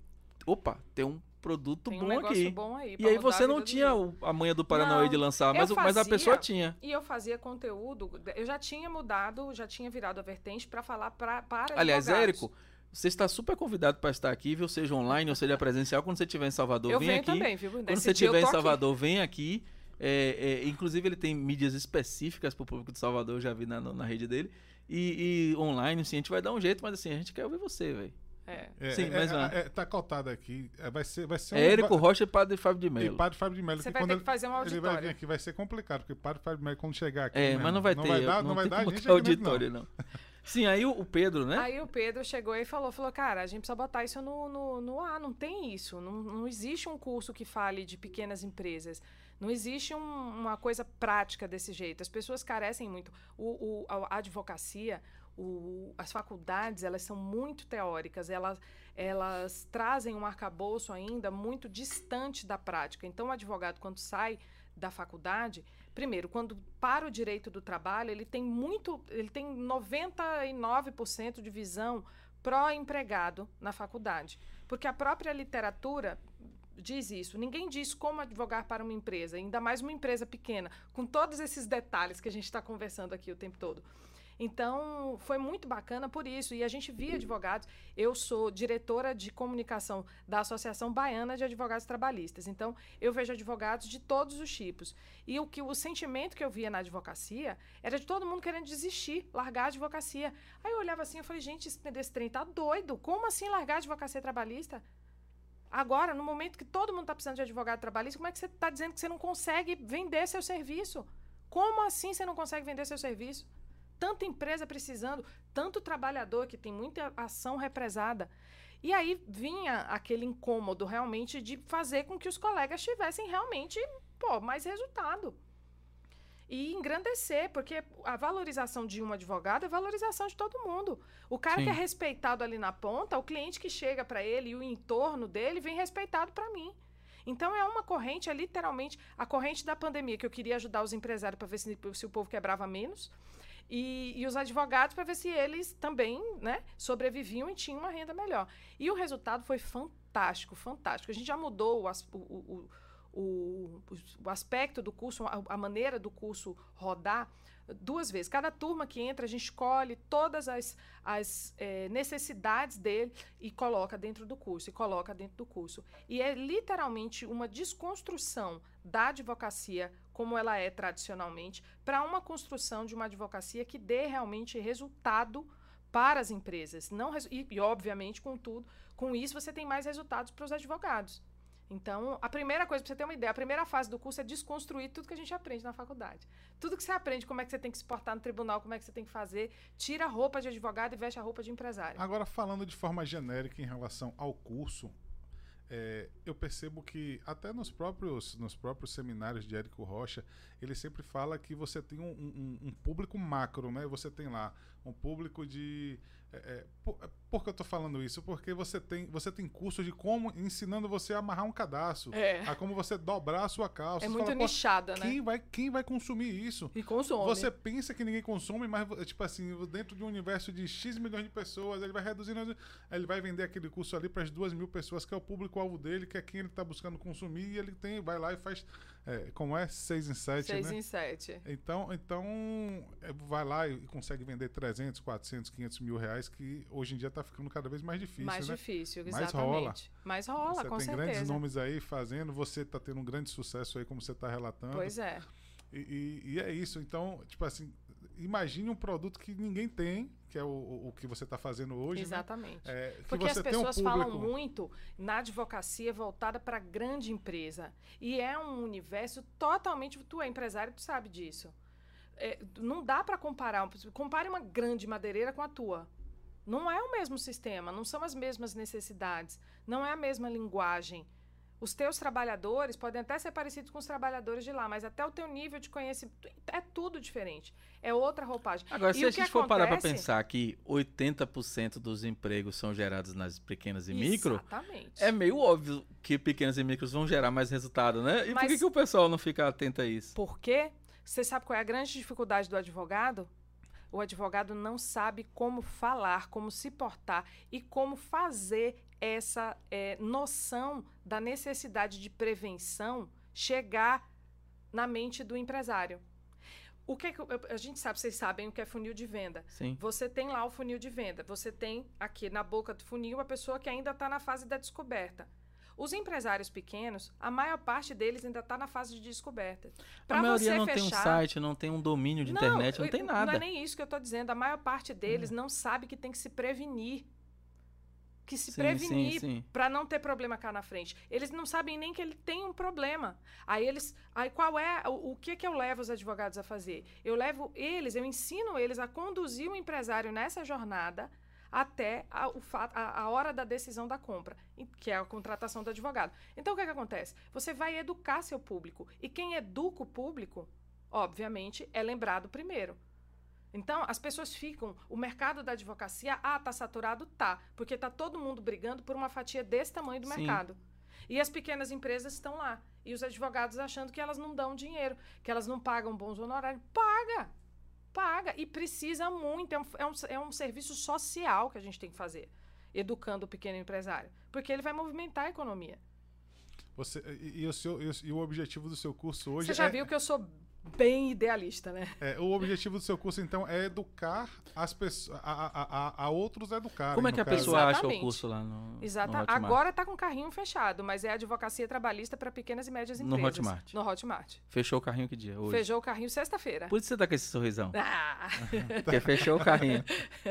opa, tem um produto tem bom um aqui. Bom aí, e aí você não tinha o, a manha do Paranauê não, de lançar, mas, fazia, mas a pessoa tinha. E eu fazia conteúdo, eu já tinha mudado, já tinha virado a vertente para falar pra, para Aliás, Érico, você está super convidado para estar aqui, viu? Seja online ou seja presencial. Quando você estiver em Salvador, eu vem aqui. Também, viu? Quando você estiver em Salvador, aqui. vem aqui. É, é, inclusive, ele tem mídias específicas para o público de Salvador, eu já vi na, na rede dele. E, e, online, sim, a gente vai dar um jeito, mas assim, a gente quer ouvir você, velho. É. é. Sim, mas é, é, tá cotado aqui. É, vai ser, vai ser um... Érico Rocha e Padre Fábio de Mello. E Padre Fábio de Mello. Você vai ter ele, que fazer um auditório. Ele vai vir aqui, vai ser complicado, porque Padre Fábio de Mello, quando chegar aqui. É, mas não vai não ter. Vai dar, não, não vai dar, como gente auditório, não. não. Sim, aí o, Pedro, né? Aí o Pedro chegou e falou, falou, cara, a gente precisa botar isso no, no, no ar, não tem isso. Não, não existe um curso que fale de pequenas empresas. Não existe um, uma coisa prática desse jeito. As pessoas carecem muito. O, o a advocacia, o, as faculdades, elas são muito teóricas, elas, elas trazem um arcabouço ainda muito distante da prática. Então, o advogado, quando sai da faculdade, primeiro, quando para o direito do trabalho, ele tem muito, ele tem 99% de visão pró-empregado na faculdade. Porque a própria literatura diz isso. Ninguém diz como advogar para uma empresa, ainda mais uma empresa pequena, com todos esses detalhes que a gente está conversando aqui o tempo todo. Então, foi muito bacana por isso. E a gente via advogados. Eu sou diretora de comunicação da Associação Baiana de Advogados Trabalhistas. Então, eu vejo advogados de todos os tipos. E o que o sentimento que eu via na advocacia era de todo mundo querendo desistir, largar a advocacia. Aí eu olhava assim e falei, gente, esse trem tá doido. Como assim largar a advocacia trabalhista? Agora, no momento que todo mundo está precisando de advogado trabalhista, como é que você está dizendo que você não consegue vender seu serviço? Como assim você não consegue vender seu serviço? Tanta empresa precisando, tanto trabalhador que tem muita ação represada. E aí vinha aquele incômodo realmente de fazer com que os colegas tivessem realmente pô, mais resultado. E engrandecer, porque a valorização de um advogado é valorização de todo mundo. O cara Sim. que é respeitado ali na ponta, o cliente que chega para ele e o entorno dele vem respeitado para mim. Então é uma corrente, é literalmente a corrente da pandemia, que eu queria ajudar os empresários para ver se, se o povo quebrava menos e, e os advogados para ver se eles também né, sobreviviam e tinham uma renda melhor. E o resultado foi fantástico, fantástico. A gente já mudou o, o, o, o aspecto do curso, a, a maneira do curso rodar duas vezes. Cada turma que entra, a gente escolhe todas as, as é, necessidades dele e coloca dentro do curso, e coloca dentro do curso. E é literalmente uma desconstrução da advocacia como ela é tradicionalmente, para uma construção de uma advocacia que dê realmente resultado para as empresas. Não, e, e, obviamente, com tudo, com isso você tem mais resultados para os advogados. Então, a primeira coisa, para você ter uma ideia, a primeira fase do curso é desconstruir tudo que a gente aprende na faculdade. Tudo que você aprende, como é que você tem que se portar no tribunal, como é que você tem que fazer, tira a roupa de advogado e veste a roupa de empresário. Agora, falando de forma genérica em relação ao curso, é, eu percebo que até nos próprios, nos próprios seminários de Érico Rocha, ele sempre fala que você tem um, um, um público macro, né? Você tem lá um público de é, é, por, que eu estou falando isso? Porque você tem, você tem curso de como ensinando você a amarrar um cadastro, é. a como você dobrar a sua calça. É você muito fala, nichada, né? Quem vai, quem vai consumir isso? E consome. Você pensa que ninguém consome, mas tipo assim, dentro de um universo de X milhões de pessoas, ele vai reduzindo, ele vai vender aquele curso ali para as duas mil pessoas, que é o público-alvo dele, que é quem ele está buscando consumir, e ele tem, vai lá e faz é, como é? 6 em 7, Seis né? em 7. Então, então é, vai lá e consegue vender 300, 400, 500 mil reais, que hoje em dia está ficando cada vez mais difícil, Mais né? difícil, Mais exatamente. rola. Mais rola, você com tem certeza. grandes nomes aí fazendo, você está tendo um grande sucesso aí, como você está relatando. Pois é. E, e, e, é isso. Então, tipo assim, imagine um produto que ninguém tem, que é o, o que você está fazendo hoje. Exatamente. Né? É, Porque as pessoas um falam muito na advocacia voltada para grande empresa. E é um universo totalmente. Tu é empresário, tu sabe disso. É, não dá para comparar. Compare uma grande madeireira com a tua. Não é o mesmo sistema, não são as mesmas necessidades, não é a mesma linguagem. Os teus trabalhadores podem até ser parecidos com os trabalhadores de lá, mas até o teu nível de conhecimento é tudo diferente. É outra roupagem. Agora, E se a gente for parar para pensar que 80% dos empregos são gerados nas pequenas e micro, Exatamente. é meio óbvio que pequenas e micros vão gerar mais resultado, né? E por Mas- que, que o pessoal não fica atento a isso? Porque você sabe qual é a grande dificuldade do advogado? O advogado não sabe como falar, como se portar e como fazer essa eh, noção da necessidade de prevenção chegar na mente do empresário. O que, que eu- a gente sabe, vocês sabem o que é funil de venda. Sim. Você tem lá o funil de venda. Você tem aqui na boca do funil a pessoa que ainda está na fase da descoberta. Os empresários pequenos, a maior parte deles ainda está na fase de descoberta. A Pra maioria você não tem um fechar- site, não tem um domínio de internet, não tem Não nada. é nem isso que eu estou dizendo. A maior parte deles não sabe que tem que se prevenir. Que se Sim, prevenir para não ter problema cá na frente. Eles não sabem nem que ele tem um problema. Aí eles, aí qual é o, o que que eu levo os advogados a fazer? Eu levo eles, eu ensino eles a conduzir o empresário nessa jornada até a, o fa- a- a hora da decisão da compra, que é a contratação do advogado. Então o que, que acontece? Você vai educar seu público e quem educa o público, obviamente, é lembrado primeiro. Então, as pessoas ficam, o mercado da advocacia, ah, tá saturado? Tá, porque tá todo mundo brigando por uma fatia desse tamanho do Sim. mercado. E as pequenas empresas estão lá. E os advogados achando que elas não dão dinheiro, que elas não pagam bons honorários. Paga! Paga! E precisa muito. É um, é um, é um serviço social que a gente tem que fazer, educando o pequeno empresário. Porque ele vai movimentar a economia. Você, e, e o seu, e o- objetivo do seu curso hoje Você já é, viu que eu sou bem idealista, né? é, o objetivo do seu curso então é educar as pessoas a, a, a, a outros educarem. Como é no que a caso. pessoa acha o Exatamente. curso lá no, Exato. no Hotmart? Agora está com o carrinho fechado, mas é advocacia trabalhista para pequenas e médias No empresas. Hotmart. No Hotmart. Fechou o carrinho que dia? Hoje. Fechou o carrinho sexta-feira. Por isso você tá com esse sorrisão. Ah. Porque fechou o carrinho.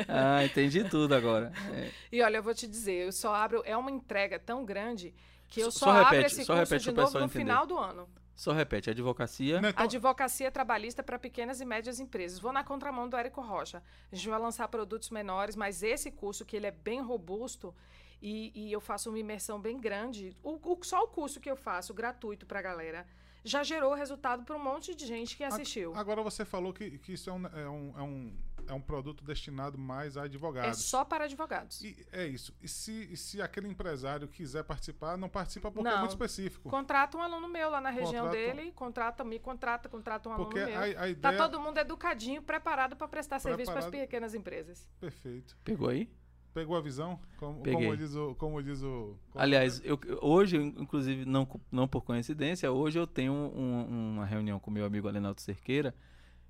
Ah, entendi tudo agora. É. E olha, eu vou te dizer, eu só abro. É uma entrega tão grande que eu Só- só, só abro repete, esse só curso repete de novo pessoal no entender. final do ano. Só repete, advocacia. Né, então, Advocacia trabalhista para pequenas e médias empresas. Vou na contramão do Érico Rocha. A gente vai lançar produtos menores, mas esse curso, que ele é bem robusto e, e eu faço uma imersão bem grande, o, o- só o curso que eu faço, gratuito para a galera, já gerou resultado para um monte de gente que assistiu. Agora você falou que, que isso é um, é, um, é, um, é um produto destinado mais a É advogados. só para advogados. E é isso. E se, e se aquele empresário quiser participar, não participa porque é Não. muito específico. Contrata um aluno meu lá na região Contrata- dele, contrata, me contrata, contrata um Porque aluno meu. a, a Tá ideia. todo mundo educadinho, preparado para prestar serviço para as Preparado. pequenas empresas. Perfeito. Pegou aí? Pegou a visão? Como, Peguei. como diz o. Como diz o como- Aliás, eu, hoje, inclusive, não, não por coincidência, hoje eu tenho um- uma reunião com meu amigo Alenaldo Cerqueira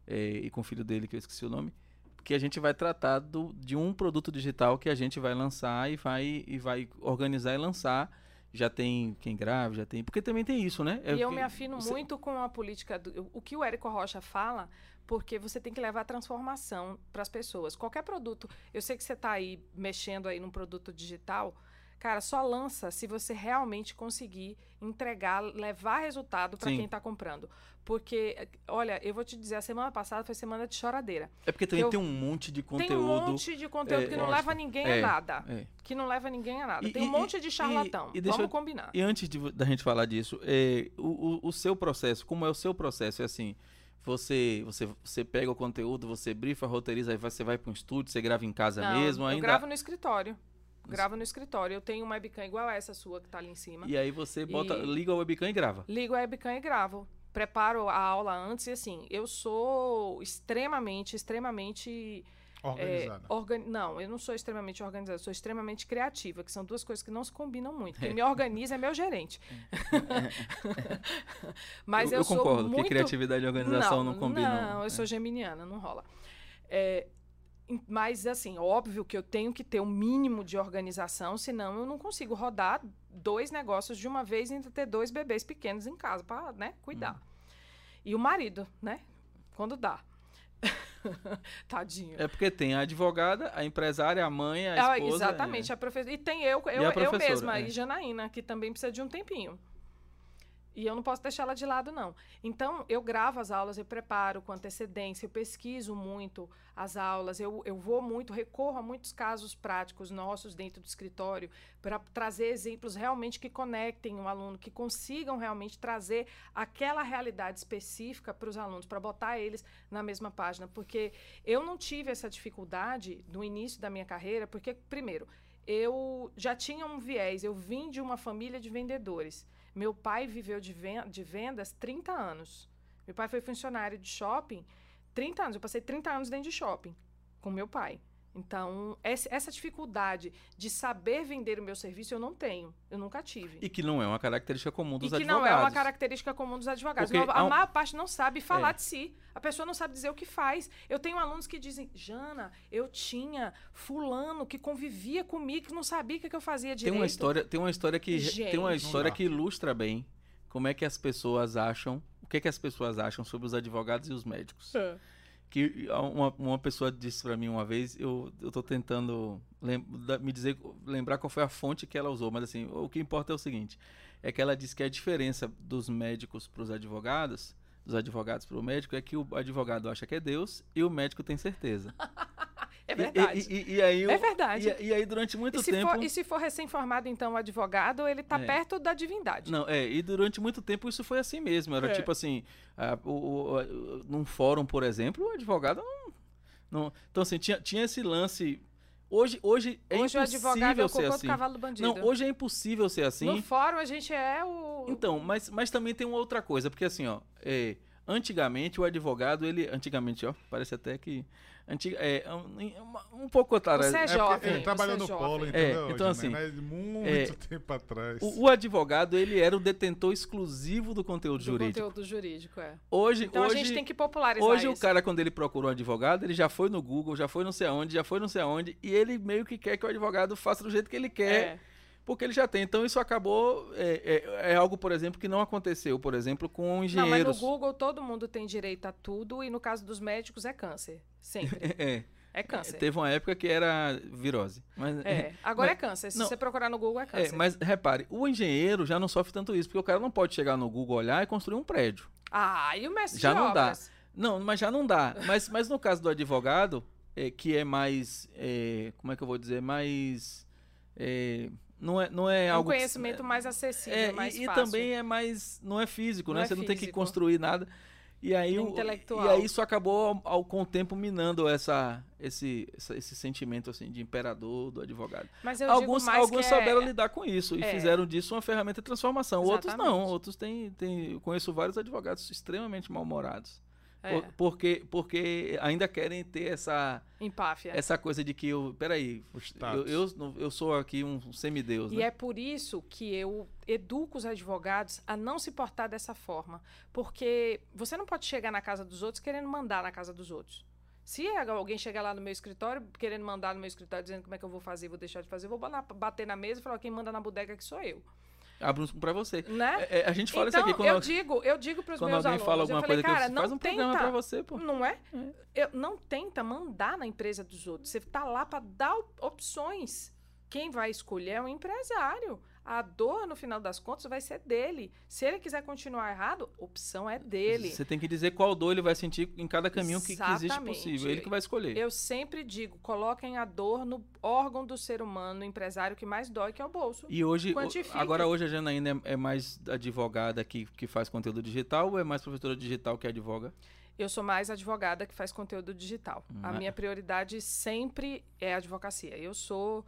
eh, e com o filho dele, que eu esqueci o nome, que a gente vai tratar do, de um produto digital que a gente vai lançar e vai, e vai organizar e lançar. Já tem quem grave, já tem. Porque também tem isso, né? É e eu que me afino você- muito com a política. Do, o que o Érico Rocha fala, porque você tem que levar transformação para as pessoas. Qualquer produto. Eu sei que você está aí mexendo aí num produto digital. Cara, só lança se você realmente conseguir entregar, levar resultado para quem está comprando. Porque, olha, eu vou te dizer, a semana passada foi semana de choradeira. É porque também eu- tem um monte de conteúdo. Tem um monte de conteúdo é, que não leva ninguém É, a nada. é. Que não leva ninguém a nada. E- Tem um e- monte de charlatão. e Vamos eu- combinar. E antes de, da gente falar disso, é, o, o- o seu processo, como é o seu processo? É assim, você, você, você pega o conteúdo, você brifa, roteiriza, aí você vai para um estúdio, você grava em casa Não, mesmo, eu ainda. gravo no escritório. Gravo no escritório. Eu tenho uma webcam igual essa sua que tá ali em cima. E aí você bota, E- liga o webcam e grava. Ligo a webcam e gravo. Preparo a aula antes e assim, eu sou extremamente, extremamente. é, Organizada. organ... Não, eu não sou extremamente organizada, eu sou extremamente criativa, que são duas coisas que não se combinam muito. Quem me organiza é meu gerente. Mas eu, eu, sou concordo muito... que criatividade e organização não, combinam. Não, eu É. sou geminiana, não rola. É, mas, assim, óbvio que eu tenho que ter um mínimo de organização, senão eu não consigo rodar dois negócios de uma vez e ainda ter dois bebês pequenos em casa para né, cuidar. Hum. E o marido, né? Quando dá. Tadinho. É porque tem a advogada, a empresária, a mãe, a Ah, esposa. exatamente, a professora. E tem eu, eu, eu mesma, é. e Janaína, que também precisa de um tempinho. E eu não posso deixar ela de lado, não. Então, eu gravo as aulas, eu preparo com antecedência, eu pesquiso muito as aulas, eu, eu vou muito, recorro a muitos casos práticos nossos dentro do escritório para trazer exemplos realmente que conectem o aluno, que consigam realmente trazer aquela realidade específica para os alunos, para botar eles na mesma página. Porque eu não tive essa dificuldade no início da minha carreira, porque, primeiro, eu já tinha um viés, eu vim de uma família de vendedores. Meu pai viveu de, de vendas 30 anos. Meu pai foi funcionário de shopping 30 anos. Eu passei 30 anos dentro de shopping com meu pai. Então, essa dificuldade de saber vender o meu serviço eu não tenho. Eu nunca tive. E que não é uma característica comum dos advogados. E que não é uma característica comum dos advogados. Porque a, a maior parte não sabe falar é. de si. A pessoa não sabe dizer o que faz. Eu tenho alunos que dizem, Jana, eu tinha fulano que convivia comigo, que não sabia o que, eu fazia direito. Tem uma história, tem uma história que Gente, tem uma história que ilustra bem como é que as pessoas acham, o que, é que as pessoas acham sobre os advogados e os médicos. É que uma, uma pessoa disse para mim uma vez, eu, eu tô tentando me dizer, lembrar qual foi a fonte que ela usou, mas assim, o que importa é o seguinte, é que ela disse que a diferença dos médicos para os advogados, dos advogados para o médico, é que o advogado acha que é Deus e o médico tem certeza. É verdade. E, e, e, aí é verdade. E, aí, durante muito e tempo. For, e se for recém-formado, então, o advogado, ele está é. perto da divindade. Não, é. E durante muito tempo isso foi assim mesmo. Era é. tipo assim: a, o, o, num fórum, por exemplo, o advogado não. não então, assim, tinha, tinha esse lance. Hoje, hoje é hoje impossível é ser assim. cavalo do bandido. Não, hoje é impossível ser assim. No fórum a gente é o. Então, mas, mas também tem uma outra coisa, porque assim, ó, é, antigamente o advogado, ele. Antigamente, ó, parece até que antiga, é, um, um pouco atrás. Você é, é jovem. Ele trabalhou no polo, entendeu? É, então, assim, né? Muito é, tempo atrás. O, o, advogado, ele era o detentor exclusivo do conteúdo do jurídico. conteúdo jurídico, é. Hoje, então hoje, a gente tem que popularizar Hoje isso. o cara, quando ele procura um advogado, ele já foi no Google, já foi não sei aonde, já foi não sei aonde, e ele meio que quer que o advogado faça do jeito que ele quer. É porque ele já tem. Então isso acabou. É, é, é, algo, por exemplo, que não aconteceu, por exemplo, com engenheiros. Não, mas no Google todo mundo tem direito a tudo e no caso dos médicos é câncer. Sempre. é. É câncer. Teve uma época que era virose. Mas, é, agora mas, é câncer. Se não, você procurar no Google, é câncer. É, mas repare, o engenheiro já não sofre tanto isso, porque o cara não pode chegar no Google, olhar e construir um prédio. Ah, e o mestre já não obras? dá. Não, mas já não dá. Mas, mas no caso do advogado, é, que é mais. É, como é que eu vou dizer? Mais. É, não é, não é, é algo. Um conhecimento que, mais acessível, é, mais e, fácil. E também é mais. Não é físico, não né? É Você físico. não tem que construir nada. E aí, o, e aí isso acabou ao, ao, com o tempo minando essa, esse, essa, esse sentimento assim de imperador do advogado. Alguns alguns é souberam lidar com isso e é. fizeram disso uma ferramenta de transformação. Exatamente. Outros não. Outros têm, têm. Conheço vários advogados extremamente mal-humorados. É. Por, porque, porque ainda querem ter essa empáfia. Essa coisa de que eu, peraí, eu, eu, eu sou aqui um semideus. E né? é por isso que eu educo os advogados a não se portar dessa forma, porque você não pode chegar na casa dos outros querendo mandar na casa dos outros. Se alguém chegar lá no meu escritório, querendo mandar no meu escritório, dizendo como é que eu vou fazer, vou deixar de fazer, eu vou bater na mesa e falar, quem manda na bodega que sou eu abro para você. Né? É, é, a gente fala então, isso aqui quando eu digo, eu digo para os meus alguém alunos, fala alguma falei, coisa cara, que não faz um tenta, programa para você, pô. Não é? é? Eu, não tenta mandar na empresa dos outros. Você tá lá para dar opções. Quem vai escolher é o empresário a dor, no final das contas, vai ser dele. Se ele quiser continuar errado, opção é dele. Você tem que dizer qual dor ele vai sentir em cada caminho que, que, existe possível. Ele que vai escolher. Eu sempre digo, coloquem a dor no órgão do ser humano, no empresário que mais dói, que é o bolso. E hoje, agora hoje a Janaína é, é mais advogada que, que faz conteúdo digital ou é mais professora digital que advoga? Eu sou mais advogada que faz conteúdo digital. Hum, a é. minha prioridade sempre é a advocacia. Eu sou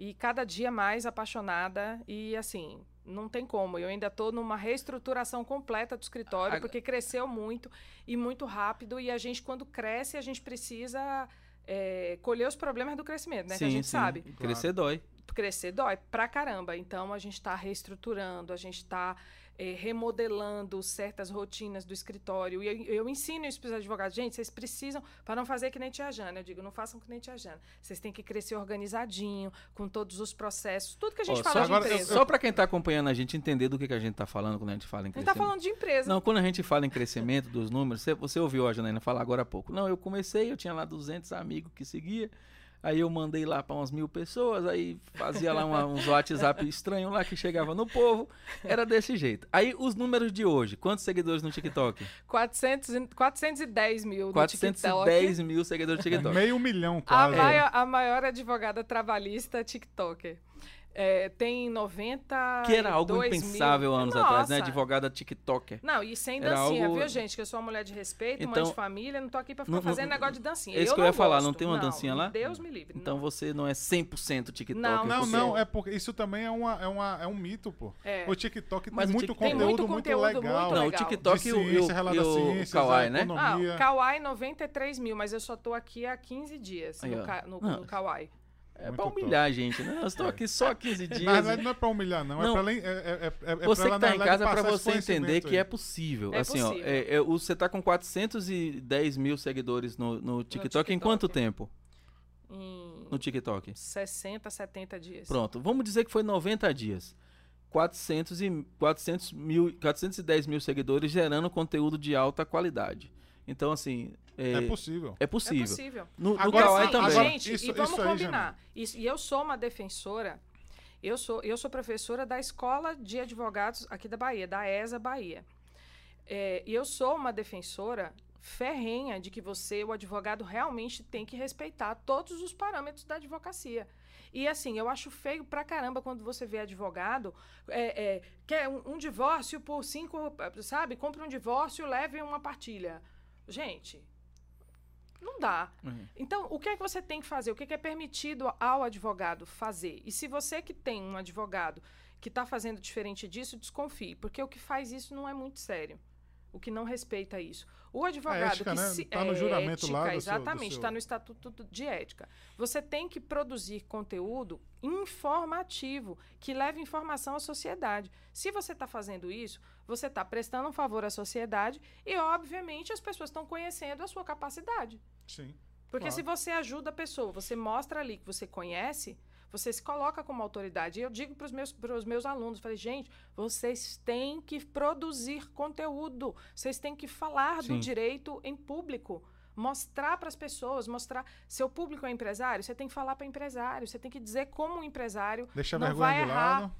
e cada dia mais apaixonada e assim, não tem como. Eu ainda estou numa reestruturação completa do escritório, porque cresceu muito e muito rápido. E a gente, quando cresce, a gente precisa é, colher os problemas do crescimento, né? Sim, que a gente sim. sabe. Crescer dói. Crescer dói pra caramba. Então a gente está reestruturando, a gente está é, remodelando certas rotinas do escritório. E eu, eu ensino isso para os advogados. Gente, vocês precisam, para não fazer que nem tia Jana, eu digo, não façam que nem tia Jana. Vocês têm que crescer organizadinho, com todos os processos, tudo que a gente fala só, de agora, empresa. Só para quem está acompanhando a gente entender do que, que a gente está falando quando a gente fala em crescimento. A gente está falando de empresa. Não, quando a gente fala em crescimento dos números, você, você ouviu a Janaína falar agora há pouco. Não, eu comecei, eu tinha lá 200 amigos que seguia. Aí eu mandei lá para umas mil pessoas, aí fazia lá uma, uns WhatsApp estranhos lá que chegava no povo. Era desse jeito. Aí os números de hoje, quantos seguidores no TikTok? 400, e- 410 mil no 410 TikTok. mil seguidores no TikTok. Meio milhão, A, quase. maior, a maior advogada trabalhista TikToker. É, tem 90. Que era algo impensável anos atrás, né? Nossa. Advogada TikToker. Não, e sem Era dancinha, algo- viu, gente? Que eu sou uma mulher de respeito, mãe Então- de família, não tô aqui pra ficar Não- não- fazendo negócio de dancinha. Esse eu que eu ia não falar, gosto. não tem uma dancinha lá? Deus me livre. Então não. você não é 100% TikToker. Não, Não, porque- não, é porque isso também é, uma, é, uma, é um mito, pô. É. O TikTok Mas tem muito TikTok- conteúdo, Tem muito muito, conteúdo legal. muito Não, o. TikTok e o, o, e o Kawaii, né? economia. Ah, o Kawaii 93 mil, mas eu só tô aqui há 15 dias Não. no Kawaii. É Muito pra top. humilhar a gente, né? Eu estou aqui só há 15 dias. Na verdade, não é pra humilhar, não. Não. É pra além. É, é, é, é Você pra que tá em casa pra passar esse você entender conhecimento que aí. é possível. É assim, ó, possível. é- é, o- você tá com 410 mil seguidores no, no, TikTok, em TikTok. quanto tempo? Em No TikTok? 60, 70 dias. Pronto, vamos dizer que foi 90 dias. 400 e, 400 mil, 410 mil seguidores gerando conteúdo de alta qualidade. Então, assim, é, É possível. é É possível. possível. No, no Agora Kawaii sim, também. agora- Gente, isso- e vamos isso aí, combinar. Isso, e eu sou uma defensora. Eu sou, eu sou professora da Escola de Advogados aqui da Bahia, da ESA Bahia. É, e eu sou uma defensora ferrenha de que você, o advogado, realmente tem que respeitar todos os parâmetros da advocacia. E assim, eu acho feio pra caramba quando você vê advogado é, é, quer um, um divórcio por cinco, sabe? Compre um divórcio, leve uma partilha. Gente, não dá. Uhum. Então, o que é que você tem que fazer? O que é que é permitido ao advogado fazer? E se você que tem um advogado que está fazendo diferente disso, desconfie, porque o que faz isso não é muito sério. O que não respeita isso. O advogado ética, que né? se Tá no é juramento ética, lá exatamente, seu- está no estatuto de ética. Você tem que produzir conteúdo informativo que leve informação à sociedade. Se você está fazendo isso, você está prestando um favor à sociedade e, obviamente, as pessoas estão conhecendo a sua capacidade. Sim. Porque Claro. se você ajuda a pessoa, você mostra ali que você conhece, você se coloca como autoridade. E eu digo para os meus, pros meus alunos, falei, gente, vocês têm que produzir conteúdo, vocês têm que falar Sim. do direito em público. Mostrar para as pessoas, mostrar. Seu público é empresário, você tem que falar para empresário, você tem que dizer como um empresário Deixa não vai errar. lado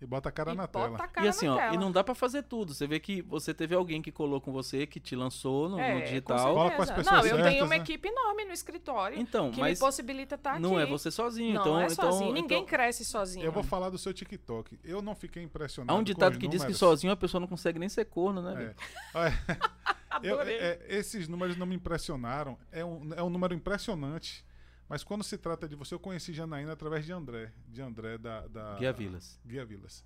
e bota a cara e na bota tela. a cara E assim, na ó, tela. e não dá pra fazer tudo. Você vê que você teve alguém que colou com você, que te lançou no, no É, com digital. Fala com as pessoas Não, eu tenho certas, uma né? equipe enorme no escritório Então, que mas me possibilita estar aqui. não é você sozinho. Não então, é sozinho. então, Ninguém então, cresce sozinho. Eu vou falar do seu TikTok. Eu não fiquei impressionado. Há um com ditado que diz que sozinho a pessoa não consegue nem ser corno, né? É. eu- Adorei. é, esses números não me impressionaram. É um, é um número impressionante. Mas quando se trata de você, eu conheci Janaína através de André. De André da. da Guia Vilas. Guia Vilas.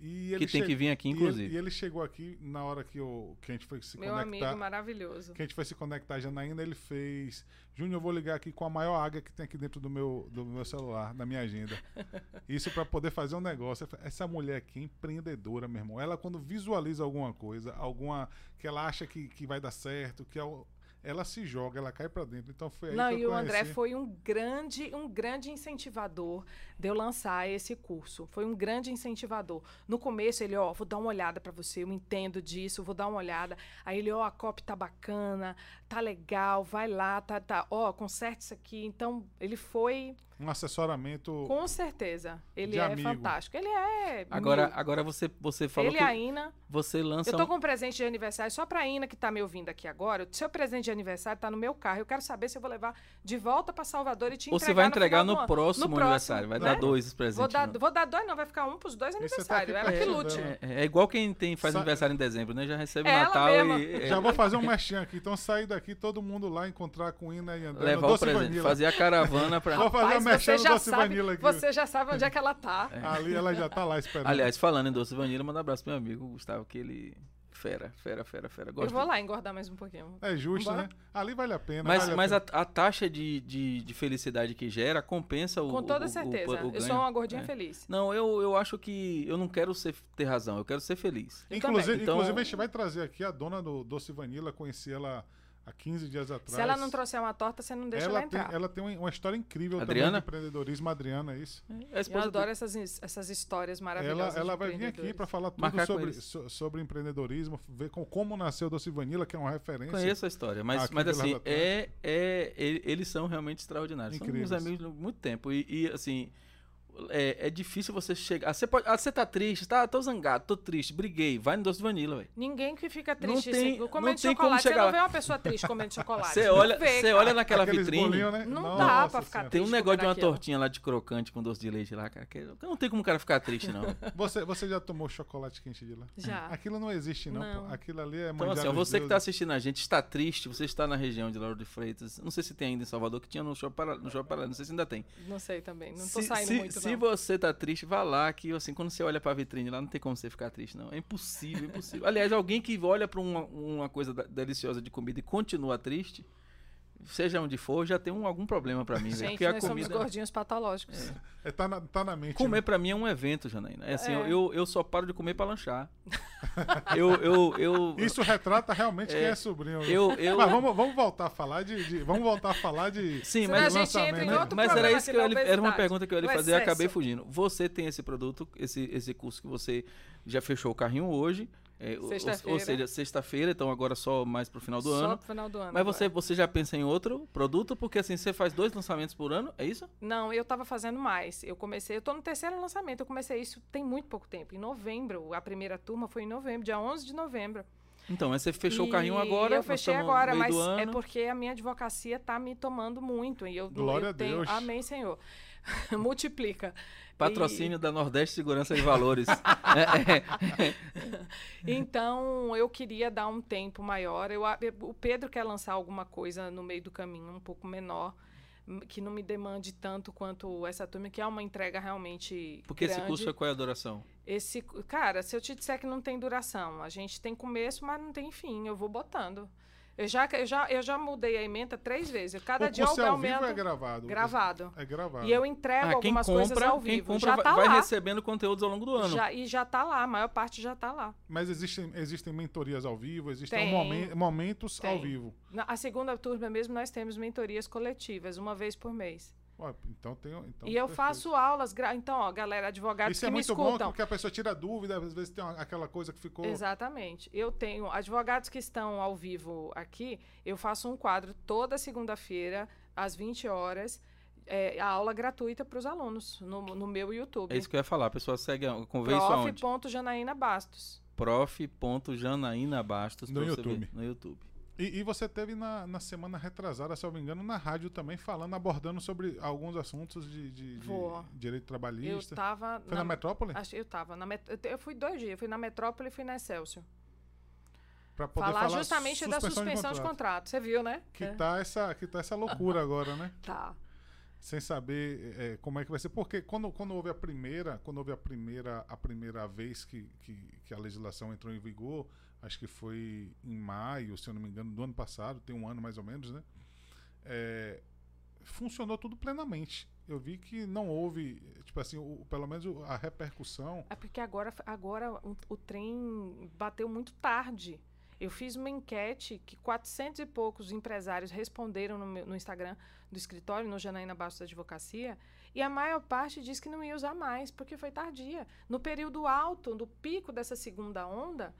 E Que ele tem che- que vir aqui, e ele- inclusive. E ele, chegou aqui na hora que, eu, que a gente foi se Meu conectar. amigo maravilhoso. que a gente foi se conectar a Janaína, ele fez. Júnior, eu vou ligar aqui com a maior águia que tem aqui dentro do meu, do meu celular, na minha agenda. Isso pra poder fazer um negócio. Essa mulher aqui é empreendedora, meu irmão. Ela, quando visualiza alguma coisa, alguma que ela acha que, que vai dar certo, que é o- ela se joga, ela cai pra dentro. Então foi aí Não, que eu e o André foi um grande, um grande incentivador de eu lançar esse curso. Foi um grande incentivador. No começo ele, ó, vou dar uma olhada pra você, eu entendo disso, vou dar uma olhada. Aí ele, ó, a copy tá bacana, tá legal, vai lá, tá, tá, ó, conserte isso aqui. Então, ele foi, um assessoramento. com certeza, ele De é amigo. fantástico. Ele é Agora, mil. agora você, você falou ele que e a Ina. você lança Eu tô um- com um presente de aniversário só pra Ina que tá me ouvindo aqui agora. O seu presente de aniversário tá no meu carro. Eu quero saber se eu vou levar de volta pra Salvador e te Ou entregar você vai no entregar no ano. próximo, No próximo, aniversário. Vai né? dar dois presentes. Vou dar, não. vou dar dois, não, vai ficar um pros dois tá aniversários. aqui Ela que lute. dela. É, é igual quem tem, faz Sa- aniversário em dezembro, né? Já recebe o Ela Natal mesma. e. é, Já vou fazer um mexinho aqui. Então sair daqui, todo mundo lá encontrar com Ina e André. no levar o presente, Vanilla. fazer a caravana pra. Vou fazer Rapaz, você já, Doce sabe, Vanilla aqui. você já sabe onde é que ela tá. Ali ela já tá lá esperando. Aliás, falando em doce vanilla, manda um abraço pro meu amigo Gustavo, que ele. Fera, fera, fera, fera. Eu Gosto vou lá engordar mais um pouquinho. É justo, né? Ali vale a pena. Mas, vale mas a, pena. a taxa de, de, de felicidade que gera compensa o. Com toda o- certeza. o- o eu sou uma gordinha É. feliz. Não, eu, eu acho que eu não quero ser, ter razão, eu quero ser feliz. Eu Inclusive, também. Então- inclusive, a gente vai trazer aqui a dona do Doce Vanilla, conheci ela há 15 dias atrás. Se ela não trouxer uma torta, você não deixa ela, ela entrar. Tem, ela tem uma história incrível Adriana? também de empreendedorismo. Adriana, é isso. É a Eu esposa adoro do- essas, essas histórias Ela, maravilhosas. ela de vai vir aqui para falar tudo Marcar sobre, so- sobre empreendedorismo, ver com, como nasceu Doce Vanilla, que é uma referência. Conheço a história, mas, mas assim, é, é, ele- eles são realmente extraordinários. Incríveis. São meus amigos há muito tempo. E, e, assim, é, é difícil você chegar. ah, Você, pode, ah, você tá triste, tá? Tô zangado, tô triste, briguei. Vai no doce de vanilla, velho. Ninguém que fica Não triste tem- assim, não comendo tem como chocolate. Você chegar não lá. vê uma pessoa triste comendo chocolate. Você Não olha, vê, você olha naquela Aqueles vitrine. bolinhos, né? Não Nossa dá pra ficar Senhora. Tem um triste negócio de uma comendo aquilo. tortinha lá de crocante com doce de leite lá, cara. Que não tem como o cara ficar triste, não. Você, você já tomou chocolate quente de lá? Já. Aquilo não existe, não. Não. Aquilo ali é Então, assim, ó, você que tá assistindo a gente, está triste, você está na região de Lauro de Freitas. Não sei se tem ainda em Salvador, que tinha no Shopping Pará, no Shopping Pará, não sei se ainda tem. Não sei também. Não tô se, saindo se- muito, se não. você tá triste, vá lá, que assim, quando você olha pra vitrine lá, não tem como você ficar triste, não. É impossível, impossível. Aliás, alguém que olha pra uma, uma coisa deliciosa de comida e continua triste, seja onde for, já tem um- algum problema pra mim, velho. Gente, Porque a nós comida. somos gordinhos patológicos. É, tá, na, tá na mente. Comer né? pra mim é um evento, Janaína. É assim, É. Eu, eu só paro de comer pra lanchar. eu, eu, eu, Isso retrata realmente É, quem é sobrinho. eu, eu, Mas vamos, vamos voltar a falar de, de- Vamos voltar a falar de. Sim, Senão mas a gente lançamento, entra em né? outro Mas era isso que eu era uma pergunta que eu ia fazer e acabei fugindo. Você tem esse produto, esse, esse curso que você já fechou o carrinho hoje, é, ou- ou, seja, sexta-feira, então agora só mais pro final do Só ano. pro final do ano. Mas agora. você, você já pensa em outro produto? Porque assim, você faz dois lançamentos por ano, é isso? Não, eu tava fazendo mais. Eu comecei, eu tô no terceiro lançamento. Eu comecei isso tem muito pouco tempo. Em novembro, a primeira turma foi em novembro, dia 11 de novembro. Então, mas você fechou o E carrinho agora. Eu fechei agora, mas é porque a minha advocacia tá me tomando muito. E eu, Glória eu a tenho, Deus. Amém, Senhor. Multiplica. Patrocínio da Nordeste Segurança e Valores. É, é. Então, eu queria dar um tempo maior. Eu, o Pedro quer lançar alguma coisa no meio do caminho, um pouco menor, que não me demande tanto quanto essa turma, que é uma entrega realmente Porque esse grande. curso é qual é a duração? Esse, cara, se eu te disser que não tem duração, a gente tem começo, mas não tem fim. Eu vou botando. Eu já, eu já, eu já mudei a emenda três vezes. Cada o dia eu é ao vivo aumento é gravado? gravado. É gravado. E eu entrego Ah, quem algumas coisas compra, ao quem vivo. compra já vai, tá vai lá. recebendo conteúdos ao longo do ano. Já, e já tá lá, a maior parte já tá lá. Mas existem, existem mentorias ao vivo, existem Tem. momen- momentos ao Tem. vivo. Na a segunda turma mesmo, nós temos mentorias coletivas, uma vez por mês. Ué, então tem. Então, e eu perfeito. faço aulas. gra- Então, ó, galera, advogados Isso que é me muito bom escutam. porque a pessoa tira dúvida, às vezes tem uma- aquela coisa que ficou. Exatamente. Eu tenho advogados que estão ao vivo aqui. Eu faço um quadro toda segunda-feira, às 20 horas, é, a aula gratuita para os alunos no, no meu YouTube. É isso que eu ia falar. A pessoa segue a- convê isso aonde? Prof.janaína Bastos. prof.janaína Bastos No YouTube. ver, no YouTube. E, e você teve na, na semana retrasada, se eu não me engano, na rádio também, falando, abordando sobre alguns assuntos de, de- de direito Eu trabalhista. estava. Foi na, Metrópole? acho- Eu. Na met- eu eu fui dois dias. Eu fui na Metrópole e fui na Excelsior. Pra poder Falar, falar justamente da suspensão suspensão de contrato. Você viu, né? Que É. tá, essa, que tá essa loucura agora, né? Tá. Sem saber é, como é que vai ser. Porque quando, quando houve a primeira, quando houve a primeira, a primeira vez que, que, que a legislação entrou em vigor, acho que foi em maio, se eu não me engano, do ano passado, tem um ano mais ou menos, né? É, funcionou tudo plenamente. Eu vi que não houve, tipo assim, o- pelo menos a repercussão. É porque agora, agora o, o trem bateu muito tarde. Eu fiz uma enquete que 400 e poucos empresários responderam no, meu- no Instagram do escritório, no Janaína Bastos Advocacia, e a maior parte disse que não ia usar mais, porque foi tardia. No período alto, no pico dessa segunda onda,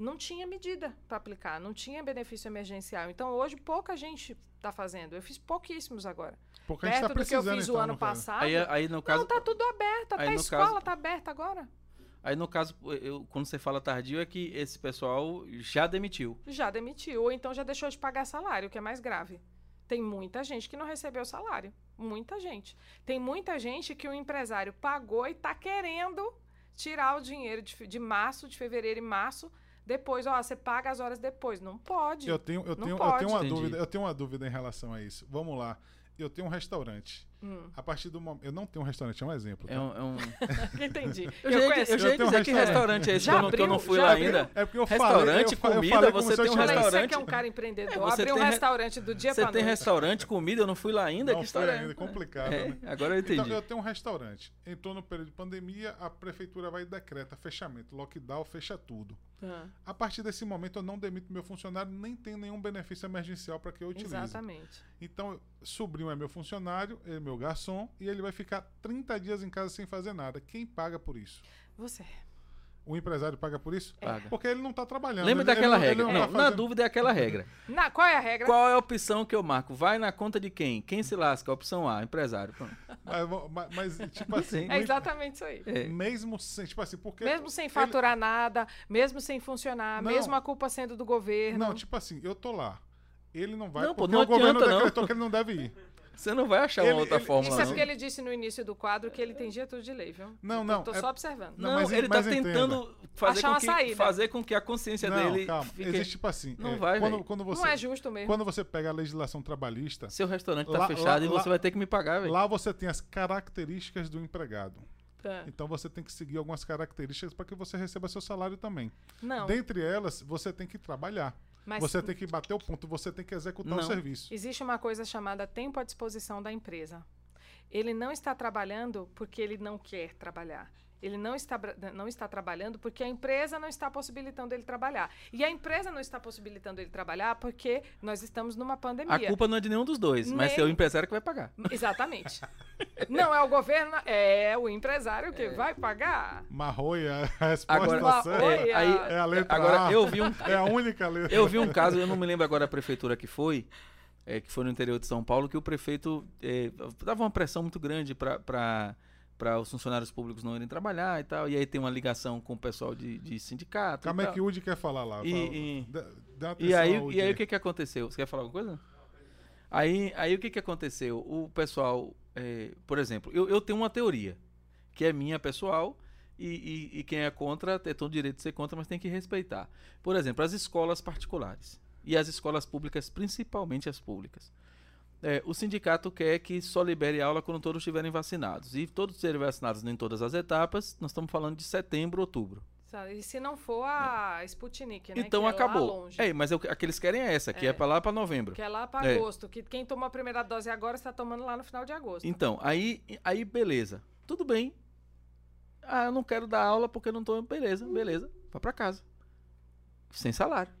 não tinha medida para aplicar, não tinha benefício emergencial. Então, hoje, pouca gente está fazendo. Eu fiz pouquíssimos agora. Porque a gente Perto tá do que eu precisando, fiz então, o ano passado. Aí, aí no caso, Não, tá tudo aberto. Até aí a escola caso- tá aberta agora. aí no caso eu- quando você fala tardio é que esse pessoal já demitiu. já demitiu, ou então já deixou de pagar salário, o que é mais grave. Tem muita gente que não recebeu salário. Muita gente. Tem muita gente que o empresário pagou e está querendo tirar o dinheiro de, de março, de fevereiro e março. Depois, ó, você paga as horas depois. Não pode. Eu tenho, eu tenho, eu tenho uma Entendi. dúvida, eu tenho uma dúvida em relação a isso. Vamos lá. Eu tenho um restaurante. Hum. A partir do momento. Eu não tenho um restaurante, é um exemplo. tá? É um. é um- Entendi. Eu, já ia, conheço. eu já ia Eu tenho um dizer que restaurante. restaurante é esse Já que eu, não, que eu não abriu? fui Já lá abriu? ainda. É porque eu Restaurante, falei, eu, fa- eu comida, você eu tem um restaurante. aqui é um cara empreendedor. É, você Abriu um tem re- restaurante do dia Você pra tem noite. restaurante, comida, eu não fui lá ainda. Não que foi história é? ainda, complicado, É, né? agora eu entendi. Então, eu tenho um restaurante. Entrou no período de pandemia, a prefeitura vai e decreta fechamento, lockdown, fecha tudo. Ah, A partir desse momento, eu não demito meu funcionário, nem tem nenhum benefício emergencial para que eu utilize. exatamente. Então, sobrinho é meu funcionário, ele é meu garçom, e ele vai ficar 30 dias em casa sem fazer nada. Quem paga por isso? Você. O empresário paga por isso? Paga. Porque ele não está trabalhando. Lembra ele- ele daquela não- ele regra? não Não, tá na dúvida é aquela regra. Na, qual é a regra? Qual é a opção que eu marco? Vai na conta de quem? Quem se lasca? Opção A, empresário. Pronto. Mas, mas- mas, tipo assim, Sim. É exatamente isso aí. É. mesmo sem, tipo assim, porque... Mesmo sem ele- faturar nada, mesmo sem funcionar, Não. mesmo a culpa sendo do governo. Não, tipo assim, eu tô lá. Ele não vai Não, pô, porque não o governo não. decretou que ele não deve ir. Você não vai achar Ele- uma outra ele- fórmula, Isso é porque ele disse no início do quadro que ele entendia tudo de lei, viu? Não, Eu não, Tô é- só observando. Não, Não, mas- ele tá mas tentando fazer Achar com, uma que, saída. fazer com que a consciência não, dele calma. fique... Existe tipo assim. Não é, vai, quando, quando você, Não é justo mesmo. Quando você pega a legislação trabalhista, Seu restaurante tá Lá- fechado lá- e você lá- vai ter que me pagar, velho. lá você tem as características do empregado. Tá. Então você tem que seguir algumas características para que você receba seu salário também. Não, Dentre elas, você tem que trabalhar. Mas Você tem que bater o ponto, você tem que executar o Não. serviço. existe uma coisa chamada tempo à disposição da empresa. Ele não está trabalhando porque ele não quer trabalhar. Ele não está, bra- não está trabalhando porque a empresa não está possibilitando ele trabalhar. E a empresa não está possibilitando ele trabalhar porque nós estamos numa pandemia. A culpa não é de nenhum dos dois, mas Nem- é o empresário que vai pagar. Exatamente. não é o governo, é o empresário que vai pagar. Marroia, a resposta Agora, certa. é, a- aí, É a letra agora A. eu vi um, É a única letra. eu vi um caso, eu não me lembro agora a prefeitura que foi, é, que foi no interior de São Paulo, que o prefeito é, dava uma pressão muito grande para os funcionários públicos não irem trabalhar e tal. E aí tem uma ligação com o pessoal de, de sindicato. Aí tal. que o Udi quer falar lá. E- dê uma E aí, e aí o que, que aconteceu? Você quer falar alguma coisa? Aí, aí o que, que aconteceu? O pessoal, é, por exemplo, eu, eu tenho uma teoria, que é minha pessoal, e, e- e quem é contra tem todo o direito de ser contra, mas tem que respeitar. Por exemplo, as escolas particulares e as escolas públicas, principalmente as públicas. É, o sindicato quer que só libere aula quando todos estiverem vacinados. E todos estiverem vacinados em todas as etapas, nós estamos falando de setembro, outubro. E se não for a Sputnik, né? então é acabou. É, mas é o que- a que eles querem é essa, que é, É. para lá para novembro. Que é lá para É. agosto. Que quem tomou a primeira dose agora está tomando lá no final de agosto. Então, aí, aí beleza. Tudo bem. Ah, eu não quero dar aula porque não tô. Beleza, beleza. Vá pra casa. Sem salário.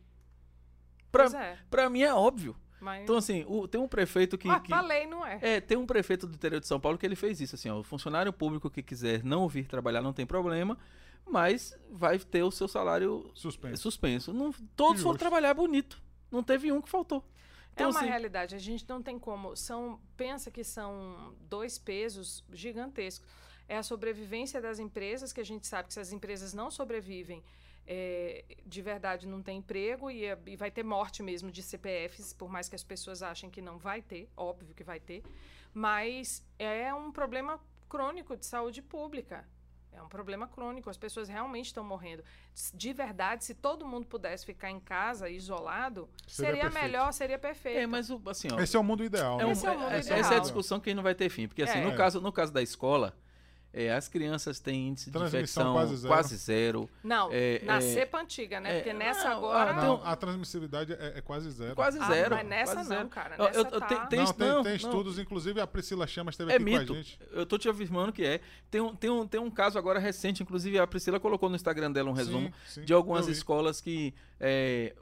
Pra, Pois é. pra mim é óbvio. Mas, Então, assim, o- tem um prefeito que. mas que- pra lei não é. é, tem um prefeito do interior de São Paulo que ele fez isso, assim, ó, o funcionário público que quiser não vir trabalhar não tem problema, mas vai ter o seu salário Suspenso. suspenso. Não, todos foram trabalhar bonito. Não teve um que faltou. é Então, uma assim, realidade. A gente não tem como. São, pensa que são dois pesos gigantescos. É a sobrevivência das empresas, que a gente sabe que se as empresas não sobrevivem, é, de verdade não tem emprego e, é- e vai ter morte mesmo de CPFs, por mais que as pessoas achem que não vai ter, óbvio que vai ter. Mas é um problema crônico de saúde pública. É um problema crônico, as pessoas realmente estão morrendo. De verdade, se todo mundo pudesse ficar em casa, isolado, Seria seria, melhor, seria perfeito. é, mas o- assim, ó, Esse é o mundo ideal. É um- né? Esse é o mundo é- ideal. Essa é a discussão que não vai ter fim. Porque, assim, É. no, caso, no caso da escola, é, as crianças têm índice de infecção quase zero. quase zero. Não, É, na é, cepa antiga, né? é, Porque nessa não, agora. ah, Não, Então- a transmissibilidade é, é quase zero. Quase Ah, zero. mas nessa quase não, zero. cara. Eu- Nessa eu- eu tá... tenho- tem não, tem, não, tem não. estudos, inclusive a Priscila Chamas esteve É aqui mito. com a gente. Eu tô te afirmando que é. Tem um, tem, um, tem um caso agora recente, inclusive a Priscila colocou no Instagram dela um resumo Sim, sim, de algumas escolas que é,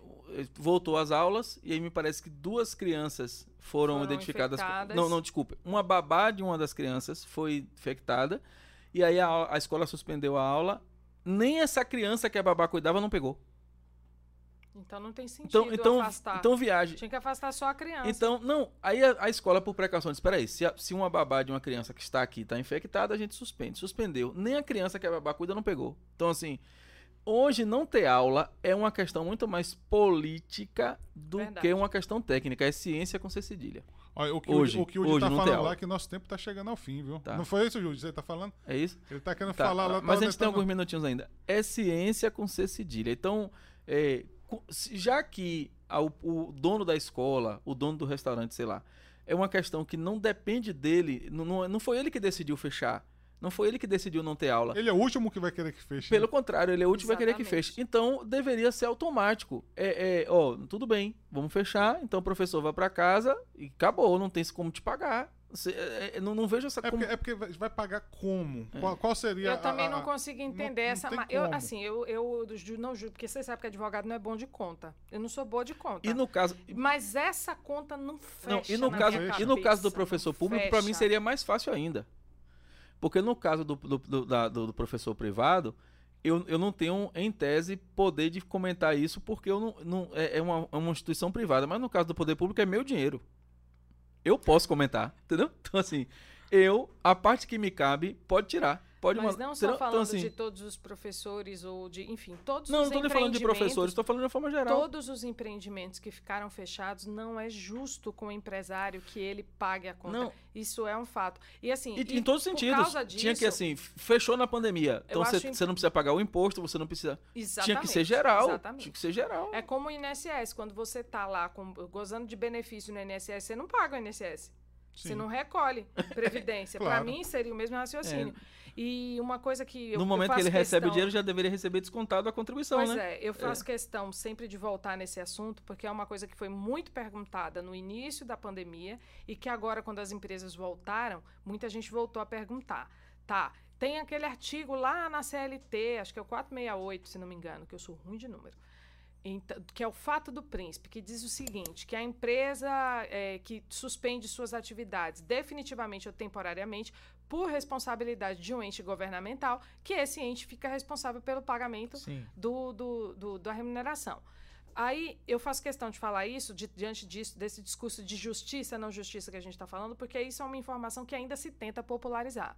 voltou às aulas e aí me parece que duas crianças foram, Foram identificadas. infectadas. Não, não, desculpa. Uma babá de uma das crianças foi infectada e aí a, a escola suspendeu a aula. Nem essa criança que a babá cuidava não pegou. Então não tem sentido Então, então, afastar. então viagem. Tinha que afastar só a criança. Então, não, aí a, a escola, por precaução, disse: peraí, se, a- se uma babá de uma criança que está aqui está infectada, a gente suspende. Suspendeu. Nem a criança que a babá cuida não pegou. Então, assim, hoje não ter aula é uma questão muito mais política do Verdade. que uma questão técnica. É ciência com C cedilha. Olha, o que Hoje, o, o que o Udi hoje tá não tem falando aula. lá é que nosso tempo tá chegando ao fim, viu? Tá. Não foi isso, Júlio? Você tá falando? É isso? Ele tá querendo Tá, falar lá. mas a tá gente tem alguns minutinhos ainda. É ciência com C cedilha. Então, é, já que a- o, o dono da escola, o dono do restaurante, sei lá, é uma questão que não depende dele, não, não, não foi ele que decidiu fechar. Não foi ele que decidiu não ter aula. Ele é o último que vai querer que feche. Pelo né? contrário, ele é o último que vai querer que Exatamente. feche. Então, deveria ser automático. É, é, ó, tudo bem, vamos fechar. Então, o professor vai para casa e acabou, não tem como te pagar. Você- é, é, não, não vejo essa É como... porque, é porque vai pagar como? Qual, qual seria Eu também a- não a- consigo entender não essa. tem ma- eu, assim, eu, eu não juro, porque você sabe que advogado não é bom de conta. Eu não sou boa de conta. E no caso, Mas essa conta não fecha. Não, e no na caso, minha e no caso do professor não público, para mim seria mais fácil ainda. Porque no caso do, do, do- da- do- professor privado, eu, eu não tenho, em tese, poder de comentar isso, porque eu não, não- é, é uma, é uma instituição privada. Mas no caso do poder público, é meu dinheiro. Eu posso comentar, entendeu? Então, assim, eu, a parte que me cabe, pode tirar. Pode Mas não só entendeu? falando Então, assim, de todos os professores ou de, enfim, todos Não, os não tô nem falando de professores, estou falando de uma forma geral. Todos os empreendimentos que ficaram fechados não é justo com o empresário que ele pague a conta. Não. Isso é um fato. E assim, E, e em todos os por sentidos. causa Tinha que, disso- assim, fechou na pandemia. Então você você não precisa pagar o imposto, você não precisa. Exatamente, Tinha que ser geral. exatamente. Tinha que ser geral. É como o INSS, quando você tá lá com- gozando de benefício no INSS, você não paga o INSS. Você Sim. não recolhe previdência. Para Claro. mim seria o mesmo raciocínio. E uma coisa que eu no eu momento que faço ele recebe questão- o dinheiro, já deveria receber descontado a contribuição, Pois né? é, eu faço questão sempre de voltar nesse assunto, porque é uma coisa que foi muito perguntada no início da pandemia e que agora, quando as empresas voltaram, muita gente voltou a perguntar. Tá, tem aquele artigo lá na CLT, acho que é o 468, se não me engano, que eu sou ruim de número. Então, que é o fato do príncipe, que diz o seguinte: que a empresa é, que suspende suas atividades definitivamente ou temporariamente por responsabilidade de um ente governamental, que esse ente fica responsável pelo pagamento do, do, do- da remuneração. Aí eu faço questão de falar isso di- diante disso, desse discurso de justiça, não justiça que a gente está falando, porque isso é uma informação que ainda se tenta popularizar.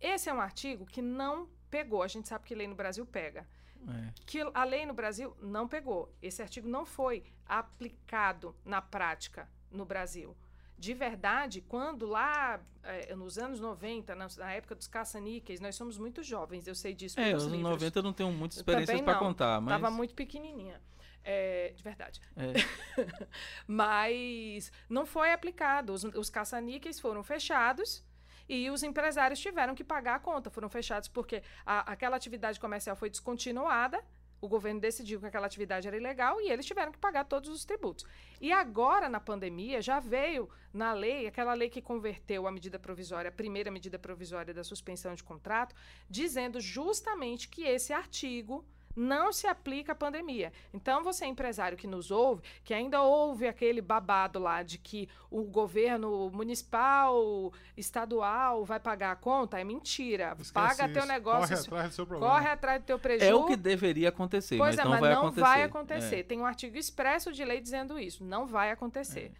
Esse é um artigo que não pegou. A gente sabe que lei no Brasil pega. É. Que a lei no Brasil não pegou. Esse artigo não foi aplicado na prática no Brasil. De verdade, quando lá eh, nos anos 90, na, na época dos caça-níqueis, nós somos muito jovens, eu sei disso É, os livros. 90 eu não tenho muitas experiências para contar, mas. Tava muito pequenininha. É, de verdade. é. Mas não foi aplicado. Os, os caça-níqueis foram fechados e os empresários tiveram que pagar a conta. Foram fechados porque a- aquela atividade comercial foi descontinuada. O governo decidiu que aquela atividade era ilegal e eles tiveram que pagar todos os tributos. E agora, na pandemia, já veio na lei, aquela lei que converteu a medida provisória, a primeira medida provisória da suspensão de contrato, dizendo justamente que esse artigo não se aplica à pandemia. Então, você, empresário que nos ouve, que ainda ouve aquele babado lá de que o governo municipal, estadual vai pagar a conta, é mentira. Esquece Paga teu isso. negócio. Corre atrás do seu problema. Corre atrás do teu prejuízo. É o que deveria acontecer, Pois mas é, não mas vai não acontecer. vai acontecer. É. Tem um artigo expresso de lei dizendo isso. Não vai acontecer.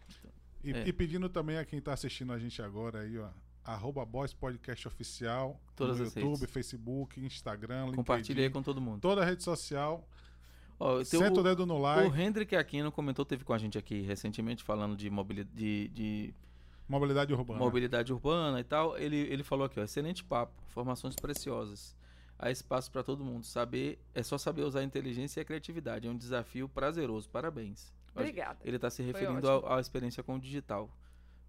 E, É. e pedindo também a quem tá assistindo a gente agora aí, ó. Arroba Boys Podcast Oficial. Todas no as YouTube, redes. Facebook, Instagram, LinkedIn. Compartilha aí com todo mundo. Toda a rede social. Ó, Senta o o, dedo no o like. Hendrik Aquino comentou, teve com a gente aqui recentemente falando de, mobili de, de Mobilidade urbana. mobilidade urbana e tal. Ele, ele falou aqui, ó, excelente papo, informações preciosas. Há espaço para todo mundo. Saber é só saber usar a inteligência e a criatividade. É um desafio prazeroso. Parabéns. Obrigada. Ele está se referindo à experiência com o digital.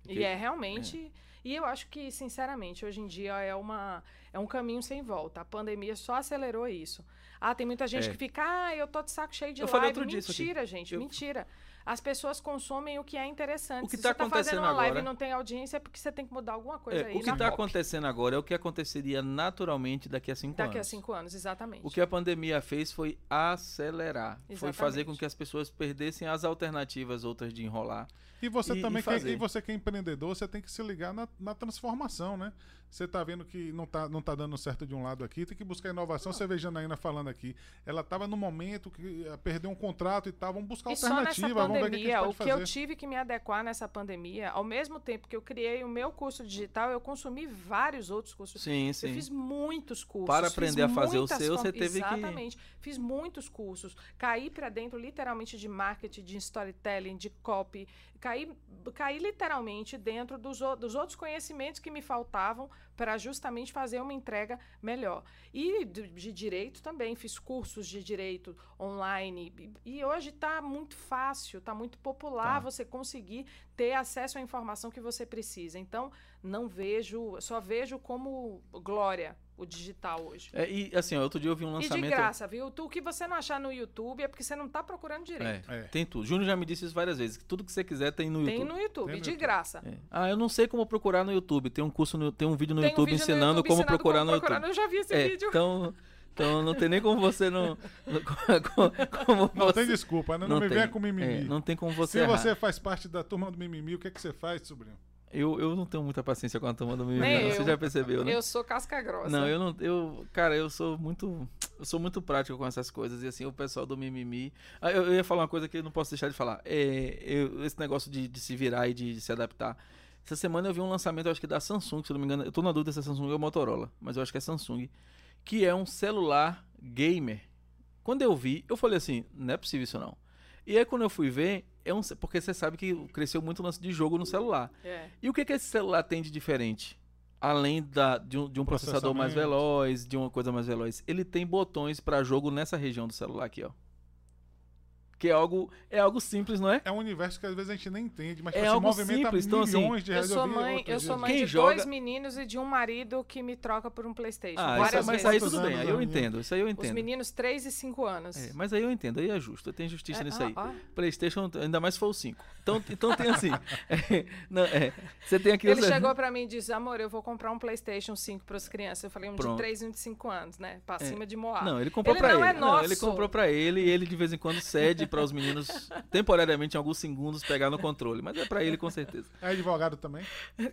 Porque- E é realmente. E eu acho que, sinceramente, hoje em dia é, uma, é um caminho sem volta. A pandemia só acelerou isso. Ah, tem muita gente É. que fica, ah, eu tô de saco cheio de Eu live. falei outro dia mentira, gente, Eu- mentira. As pessoas consomem o que é interessante. O que Se tá você tá fazendo acontecendo uma live agora- e não tem audiência, é porque você tem que mudar alguma coisa É, aí. o que está pop. acontecendo agora é o que aconteceria naturalmente daqui a cinco Daqui a anos. cinco anos, exatamente. O que a pandemia fez foi acelerar. Foi fazer Exatamente. com que as pessoas perdessem as alternativas outras de enrolar. E você E- também e e você que é empreendedor, você tem que se ligar na, na transformação, né? Você tá vendo que não tá, não tá dando certo de um lado aqui, tem que buscar inovação. Você vê Janaína falando aqui. Ela tava no momento que eh, perdeu um contrato e tal. Vamos buscar E só nessa alternativa, vamos ver o que a pandemia, o que eu tive que me adequar nessa pandemia, ao mesmo tempo que eu criei o meu curso digital, eu consumi vários outros cursos. Sim, Eu sim. fiz muitos cursos. Para aprender a fazer o seu, você teve que- Exatamente. Fiz muitos cursos. Caí para dentro, literalmente, de marketing, de storytelling, de copy. Caí, caí literalmente dentro dos, dos outros conhecimentos que me faltavam para justamente fazer uma entrega melhor. E de, de direito também, fiz cursos de direito online. E, e hoje está muito fácil, está muito popular Tá. você conseguir ter acesso à informação que você precisa. Então, não vejo, só vejo como glória o digital hoje. É, e assim, ó, outro dia eu vi um E lançamento. de graça, viu? Tu, o que você não achar no YouTube é porque você não está procurando direito. É, É. tem tudo. Júnior já me disse isso várias vezes. Que tudo que você quiser tem no Tem YouTube. no YouTube, Tem no de YouTube. graça. É. Ah, eu não sei como procurar no YouTube. Tem um curso, no- tem um vídeo no Tem um YouTube vídeo no ensinando YouTube como ensinando procurar no procurar. YouTube. Eu já vi esse É, vídeo. então, então não tem nem como você não. como, como Não você, tem desculpa, né? Não, me tem. venha com mimimi. É, não tem como você. Se errar. você faz parte da turma do mimimi, o que, é que você faz, sobrinho? Eu, eu não tenho muita paciência com a turma do não. Você já percebeu, né? Eu sou casca grossa. Não, eu não. Eu, cara, eu sou muito. Eu sou muito prático com essas coisas. E assim, o pessoal do mimimi. Ah, Eu, eu ia falar uma coisa que eu não posso deixar de falar. É, eu- esse negócio de, de se virar e de, se adaptar. Essa semana eu vi um lançamento, eu acho que da Samsung, se eu não me engano. Eu tô na dúvida se é Samsung ou Motorola, mas eu acho que é Samsung. Que é um celular gamer. Quando eu vi, eu falei assim: não é possível isso não. E aí quando eu fui ver, é um, porque você sabe que cresceu muito o lance de jogo no celular. É. E o que, que esse celular tem de diferente? Além da, de, um, de um processador mais veloz, de uma coisa mais veloz. Ele tem botões para jogo nessa região do celular aqui, ó. Que é algo, é algo simples, não é? É um universo que às vezes a gente nem entende, mas É se algo movimenta simples, então, assim, de Eu reais. sou vi mãe, eu sou mãe Quem de joga- dois meninos e de um marido que me troca por um Playstation. Ah, várias isso, mas vezes. aí tudo bem, aí eu entendo. Isso aí eu Os entendo. meninos 3 e 5 anos. É, mas aí eu entendo, aí é justo. Tem justiça É, nisso ó, aí. ó. Playstation, ainda mais se for o 5. Então, então tem assim. é, não, é, você tem aqui Ele você- chegou pra mim e disse, amor, eu vou comprar um Playstation 5 pras crianças. Eu falei, um Pronto. de 3 e um de 5 anos, né? Pra É. cima de Moab. Não, ele comprou Ele pra não ele. é Não, ele nosso. comprou pra ele e ele de vez em quando cede para os meninos temporariamente em alguns segundos pegar no controle, mas é pra ele com certeza. É advogado também?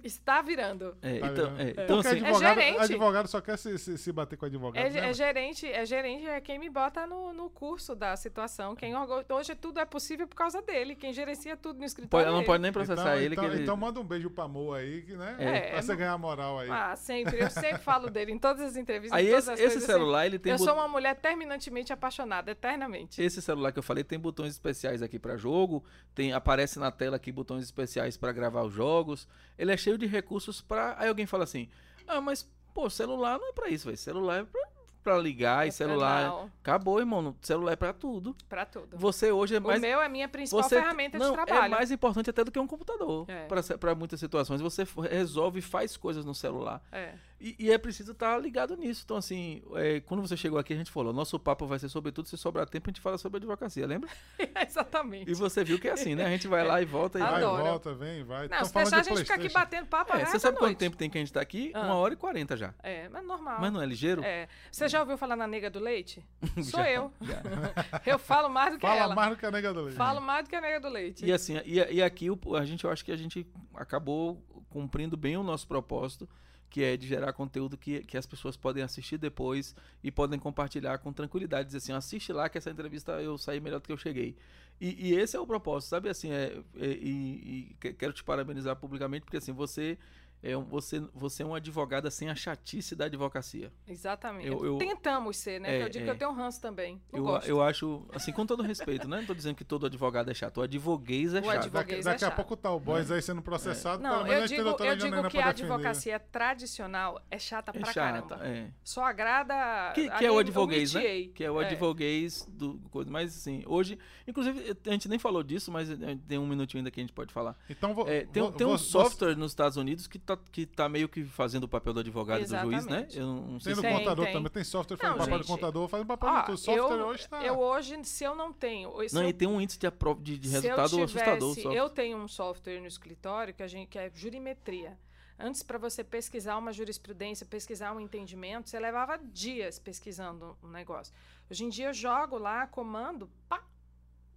Está virando. É, Tá então, vendo? é, então Porque assim, advogado, gerente. advogado só quer se, se, se bater com advogado. É, né? é gerente, é gerente, é quem me bota no, no curso da situação. Quem hoje tudo é possível por causa dele. Quem gerencia tudo no pode, escritório. é não ele. pode nem processar então, ele então, que ele então manda um beijo pra Mo aí, que, né? É. pra você ganhar moral aí. Ah, sempre. Eu sempre falo dele em todas as entrevistas. Aí em todas esse, as esse celular ele eu tem Eu bot- sou uma mulher terminantemente apaixonada, eternamente. esse celular que eu falei tem botões especiais aqui pra jogo, tem aparece na tela aqui botões especiais pra gravar os jogos. Ele é cheio de recursos pra. Aí alguém fala assim: "Ah, mas pô, celular não é pra isso, velho. Celular é pra, pra ligar e É pra- celular não, acabou, irmão. Celular é pra tudo. pra tudo. Você hoje é O mais meu é a minha principal você ferramenta não, de trabalho. É mais importante até do que um computador. É. Para muitas situações. Você resolve e faz coisas no celular. É. E, e é preciso estar ligado nisso. Então, assim, é, quando você chegou aqui, a gente falou: nosso papo vai ser sobretudo se sobrar tempo, a gente fala sobre advocacia, lembra? Exatamente. E você viu que é assim, né? A gente vai lá e volta e. Vai, Adoro. volta, vem, vai. Não, Tão se deixar a de gente ficar aqui batendo papo, É, vai você sabe quanto noite. tempo tem que a gente tá aqui? Ah. Uma hora e quarenta já. É, mas normal. Mas não é ligeiro? É. Você já ouviu falar na nega do leite? Sou Já, eu. já. Eu falo mais do que Fala ela. mais do que a nega do leite. Falo mais do que a nega do leite. E assim, e, e aqui a gente, eu acho que a gente acabou cumprindo bem o nosso propósito, que é de gerar conteúdo que, que as pessoas podem assistir depois e podem compartilhar com tranquilidade. Dizer assim, assiste lá que essa entrevista eu saí melhor do que eu cheguei. E, e esse é o propósito, sabe? Assim, é, é- e, e que- quero te parabenizar publicamente, porque assim, você é, um- você, você é uma advogada sem a chatice da advocacia. Exatamente. Eu- eu- Tentamos ser, né? É, eu digo que é. eu tenho ranço também. Eu, gosto. eu acho, assim, com todo respeito, né? Não tô dizendo que todo advogado é chato. O advoguês é O chato. Daqui, Advoguês daqui é a chato. pouco tá o boys aí sendo processado. Não, menos eu a digo, eu digo que a defender. advocacia tradicional é chata É pra chata, caramba. é. Só agrada. Que, que é o advoguês, né? Que é o É. advoguês do coisa. Mas assim, hoje, inclusive, a gente nem falou disso, mas eh, tem um minutinho ainda que a gente pode falar. Então, vou, É, tem, vou- tem um vou- software nos Estados Unidos que tá, que tá meio que fazendo o papel do advogado e do juiz, né? Exatamente. Eu não não sei Tem no se Tem, contador tem. também, tem software que Não, faz o papel gente. do contador, faz o papel Ó, do software eu, hoje tá. eu hoje, se eu não tenho. Se Não, eu e tem um índice de, de, de Se eu resultado tivesse- assustador. software. Eu tenho um software no escritório que, a gente, que é jurimetria. Antes, para você pesquisar uma jurisprudência, pesquisar um entendimento, você levava dias pesquisando um negócio. Hoje em dia, eu jogo lá, comando, pá,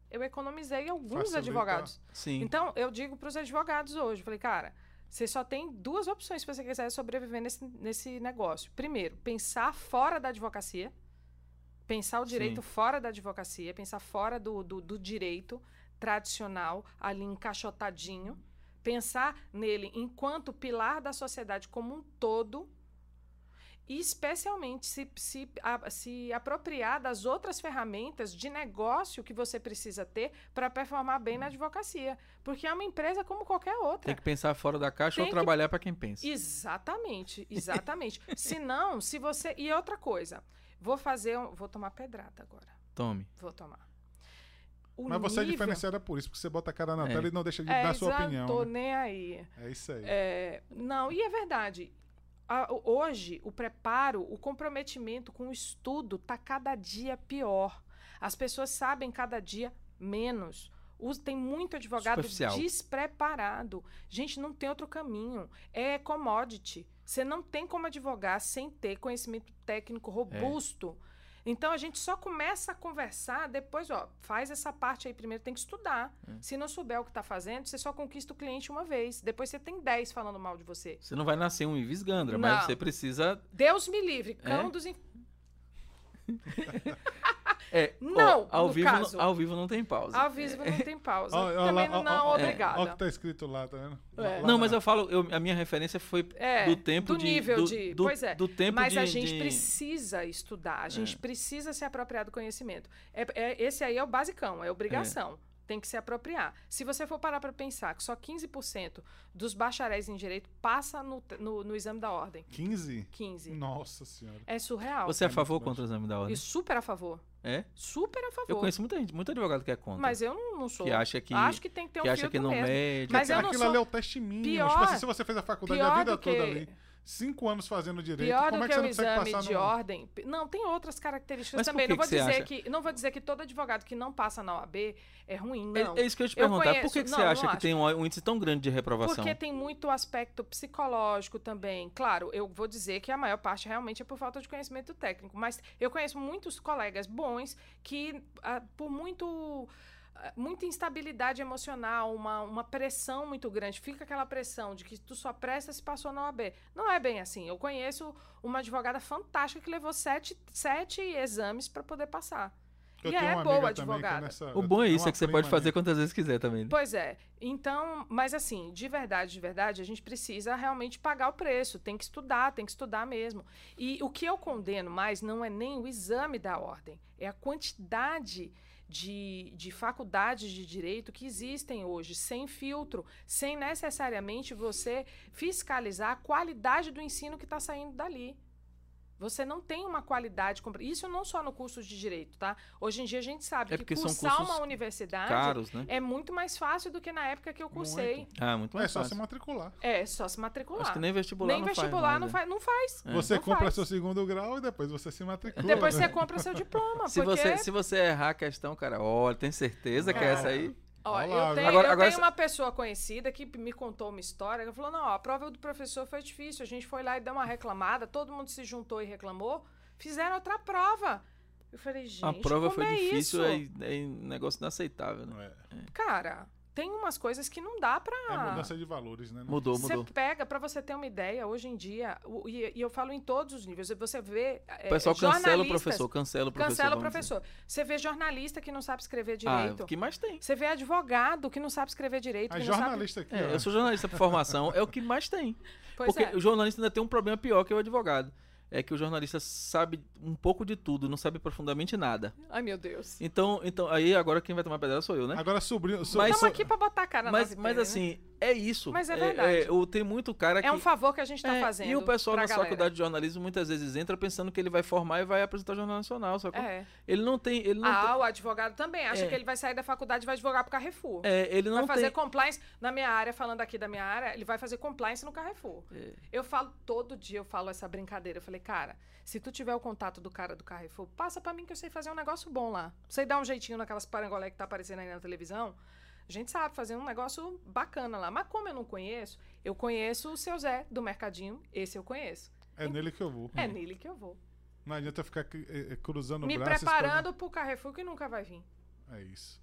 eu economizei alguns Facilita. advogados. Sim. Então, eu digo para os advogados hoje, eu falei, cara, você só tem duas opções se você quiser sobreviver nesse, nesse negócio. Primeiro, pensar fora da advocacia, pensar o direito Sim. fora da advocacia, pensar fora do, do, do direito tradicional, ali encaixotadinho, pensar nele enquanto pilar da sociedade como um todo e especialmente se, se, a- se apropriar das outras ferramentas de negócio que você precisa ter para performar bem na advocacia. Porque é uma empresa como qualquer outra. Tem que pensar fora da caixa Tem ou que- trabalhar para quem pensa. Exatamente, exatamente. se não, se você. E outra coisa, vou fazer. Um... Vou tomar pedrada agora. Tome. Vou tomar. O Mas você é nível- diferenciada por isso, porque você bota a cara na É. tela e não deixa de É, dar sua opinião. Tô né? nem aí. É isso aí. É, não, e é verdade. A- hoje, o preparo, o comprometimento com o estudo está cada dia pior. As pessoas sabem cada dia menos. Os- tem muito advogado despreparado. Gente, não tem outro caminho. É commodity. Você não tem como advogar sem ter conhecimento técnico robusto. Então a gente só começa a conversar depois, ó, faz essa parte aí primeiro, tem que estudar. Se não souber o que está fazendo, você só conquista o cliente uma vez. Depois você tem 10 falando mal de você. Você não vai nascer um Ives Gandra, Não. mas você precisa. Deus me livre, cão É? dos in- É, Não, ó, ao, no vivo, caso. não- ao vivo não tem pausa. Ao vivo não tem pausa. Ó, ó Também ó, não, ó, obrigada. Olha o que tá escrito lá, tá vendo? É. Lá Não, mas eu falo, eu- a minha referência foi É, do tempo do de. nível do, de- do- pois é. do tempo Mas de, a gente de- precisa estudar, a gente É. precisa se apropriar do conhecimento. É, é- esse aí é o basicão, é obrigação. Tem que se apropriar. Se você for parar para pensar que só 15% dos bacharéis em direito passa no, no, no exame da ordem. 15? 15. Nossa senhora. É surreal. Você é a É favor contra o exame da ordem? E super a favor. É? Super a favor. Eu conheço muita gente, muito advogado que é contra. Mas eu não, não sou. que acha que, Acho que tem que ter um que acha que não mesmo. mede. Mas eu não Aquilo sou- ali é o teste mínimo. Pior- tipo assim, se você fez a faculdade a Pior vida do que, toda ali, cinco anos fazendo direito, pior como do é que que você o não exame passar de no... ordem. Não, tem outras características Mas por também. que Não vou, que dizer acha? que, não vou dizer que todo advogado que não passa na OAB é ruim, É- não. É, isso que eu ia te Eu perguntar. Por conheço- que, que não, você acha que tem um, um índice tão grande de reprovação? Porque tem muito aspecto psicológico também. Claro, eu vou dizer que a maior parte realmente é por falta de conhecimento técnico, mas eu conheço muitos colegas bons que, ah, por muito muita instabilidade emocional, uma, uma pressão muito grande, fica aquela pressão de que tu só presta se passou na OAB. Não é bem assim. Eu conheço uma advogada fantástica que levou sete, sete exames para poder passar. Eu e é boa que é advogada. nessa- O bom é isso, é que você pode fazer minha. quantas vezes quiser também. né? Pois é. Então, mas assim, de verdade, de verdade, a gente precisa realmente pagar o preço. Tem que estudar, tem que estudar mesmo. E o que eu condeno mais não é nem o exame da ordem, é a quantidade de, de faculdades de direito que existem hoje, sem filtro, sem necessariamente você fiscalizar a qualidade do ensino que está saindo dali. Você não tem uma qualidade. Isso não só no curso de direito, tá? Hoje em dia a gente sabe É que cursar uma universidade Caros, né? é muito mais fácil do que na época que eu cursei. Ah, muito É mais só se fácil. matricular. É, só se matricular. Acho que nem vestibular Nem não vestibular faz não, mais, faz, não faz. É. Você Não compra faz. seu segundo grau e depois você se matricula. Depois né? você compra seu diploma. Se porque, você, se você errar a questão, cara, olha, tem certeza que é essa aí? Ó, Olha eu tenho, Agora- eu agora tenho cê- uma pessoa conhecida que me contou uma história. Ela falou: não, a prova do professor foi difícil. A gente foi lá e deu uma reclamada, todo mundo se juntou e reclamou. Fizeram outra prova. Eu falei, gente, a prova como foi é difícil, isso? é, é um negócio inaceitável, né? É, Cara, tem umas coisas que não dá pra. é mudança de valores, né? Mudou, Você mudou. pega, pra você ter uma ideia, hoje em dia, o- e, e eu falo em todos os níveis, você vê. O pessoal cancela o professor, cancela o professor. Cancela o vamos dizer. professor. Você vê jornalista que não sabe escrever Ah, direito. o que mais tem. Você vê advogado que não sabe escrever direito. A que não sabe... jornalista aqui, É, eu sou jornalista por formação, é o que mais tem. Pois Porque é. o jornalista ainda tem um problema pior que o advogado. É que o jornalista sabe um pouco de tudo, não sabe profundamente nada. Ai, meu Deus. Então, então aí agora quem vai tomar pedrada sou eu, né? Agora sobrinho... so- Mas- Estamos aqui pra botar a cara Mas, nas mas ideias, assim, é isso. Mas é verdade. o- tem muito cara que. É um favor que a gente está É, fazendo. E o pessoal na faculdade de jornalismo muitas vezes entra pensando que ele vai formar e vai apresentar o Jornal Nacional. Só que É. ele não tem. Ele não Ah, o advogado também. Acha É. que ele vai sair da faculdade e vai advogar pro Carrefour. tem, é, ele vai não fazer tem. compliance. Na minha área, falando aqui da minha área, ele vai fazer compliance no Carrefour. É. Eu falo, todo dia eu falo essa brincadeira. Eu falei, cara, se tu tiver o contato do cara do Carrefour, passa pra mim que eu sei fazer um negócio bom lá. Sei dar um jeitinho naquelas parangolé que tá aparecendo aí na televisão. A gente sabe fazer um negócio bacana lá. Mas como eu não conheço, eu conheço o seu Zé do Mercadinho. Esse eu conheço. É nele que eu vou. É nele que eu vou. Não adianta ficar eh, eh, cruzando Me braços. preparando pro Carrefour que nunca vai vir. É isso.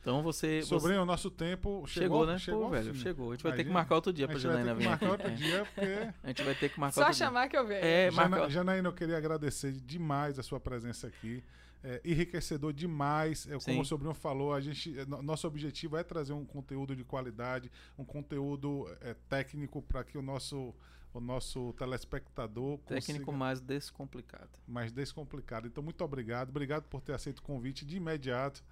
Então você. Sobrinho, você... o nosso tempo chegou, chegou, né? chegou Pô, velho, fim. chegou. A gente vai ter que Imagina. marcar outro dia A pra gente vai Janaína ter que vir marcar outro É. dia, porque... A gente vai ter que marcar Só outro dia. chamar que eu venho. É, Jana, marca... Janaína, eu queria agradecer demais a sua presença aqui. É, enriquecedor demais. É, como o Sobrinho falou, a gente, é, no- nosso objetivo é trazer um conteúdo de qualidade, um conteúdo é, técnico para que o nosso, o nosso telespectador Técnico consiga mais descomplicado. mais descomplicado. Então, muito obrigado. Obrigado por ter aceito o convite de imediato.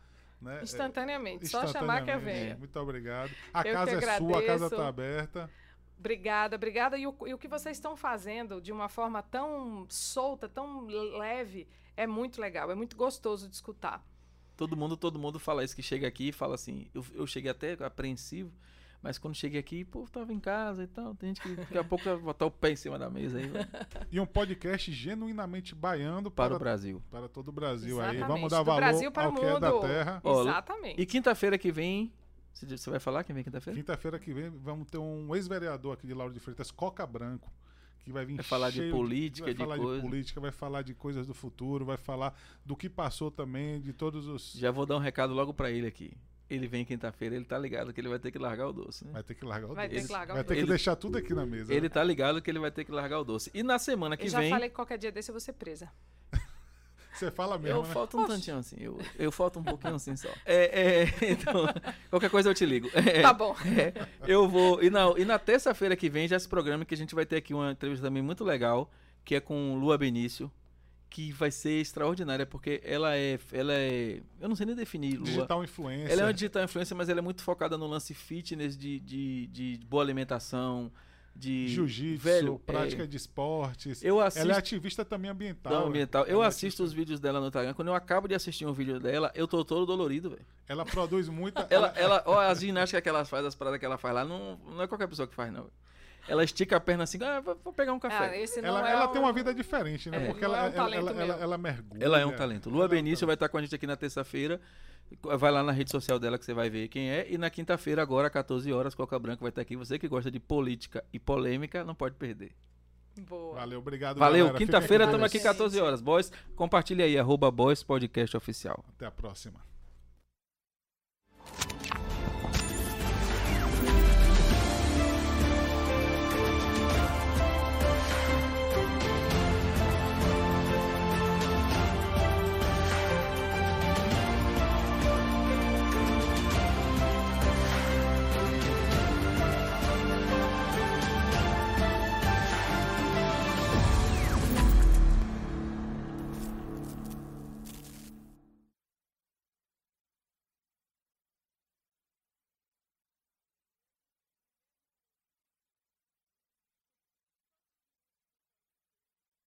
Né? Instantaneamente. É, Só chamar que eu instantaneamente. venho. Muito obrigado. A Eu casa é sua, a casa está aberta. Obrigada, obrigada. E o, e o que vocês estão fazendo de uma forma tão solta, tão leve, é muito legal, é muito gostoso de escutar. Todo mundo, todo mundo fala isso, que chega aqui e fala assim, eu, eu cheguei até apreensivo, mas quando cheguei aqui, pô, tava em casa e tal, tem gente que daqui a pouco vai botar o pé em cima da mesa aí, vai, E um podcast genuinamente baiano para para, o Brasil. para todo o Brasil. Aí Exatamente. vamos dar Do valor Brasil para ao o que é da mundo. terra. Exatamente. E quinta-feira que vem, você você vai falar quem vem quinta-feira? Quinta-feira que vem vamos ter um ex-vereador aqui de Lauro de Freitas, Coca Branco, que vai vir Vai falar de política, vai de falar coisa. de política, vai falar de coisas do futuro, vai falar do que passou também, de todos os. Já vou dar um recado logo pra ele aqui. Ele vem quinta-feira, ele tá ligado que ele vai ter que largar o doce, né? Vai ter que largar o Vai ter doce. que largar o Vai ter doce. que Ele- deixar tudo aqui na mesa. Ele tá ligado que ele vai ter que largar o doce. E na semana que Eu já vem, falei que qualquer dia desse eu vou ser presa. Você fala mesmo, eu né? falto um Oxe. tantinho assim, eu, eu falto um pouquinho assim só. É, é, então, qualquer coisa eu te ligo. É, Tá bom. É, eu vou. E na, e na terça-feira que vem já esse programa que a gente vai ter aqui uma entrevista também muito legal, que é com Lua Benício, que vai ser extraordinária, porque ela é. Ela é. Eu não sei nem definir Lua. Digital influencer. Ela é uma digital influencer, mas ela é muito focada no lance fitness, de, de, de boa alimentação, de. Jiu-jitsu, velho, prática é, de esportes. Eu assisto. Ela é ativista também ambiental. Não, ambiental. Eu é assisto ativista- os vídeos dela no Instagram. Quando eu acabo de assistir um vídeo dela, eu tô todo dolorido, velho. Ela produz muita. Ela, ela, ó, as ginásticas que ela faz, as paradas que ela faz lá, não, não é qualquer pessoa que faz, não. Ela estica a perna assim, ah, vou pegar um Ah, café. esse não ela, é ela um- tem uma vida diferente, né? É. Porque ela, é um ela, talento ela, ela, meu. ela mergulha. Ela é um talento. Lua Ela é um Benício vai estar com a gente aqui na terça-feira. Vai lá na rede social dela que você vai ver quem é. E na quinta-feira, agora, 14 horas, Coca Branca vai estar aqui. Você que gosta de política e polêmica, não pode perder. Boa. Valeu, obrigado. Valeu, quinta-feira estamos aqui 14 horas. Boys, compartilha aí, arroba Boys Podcast Oficial. Até a próxima.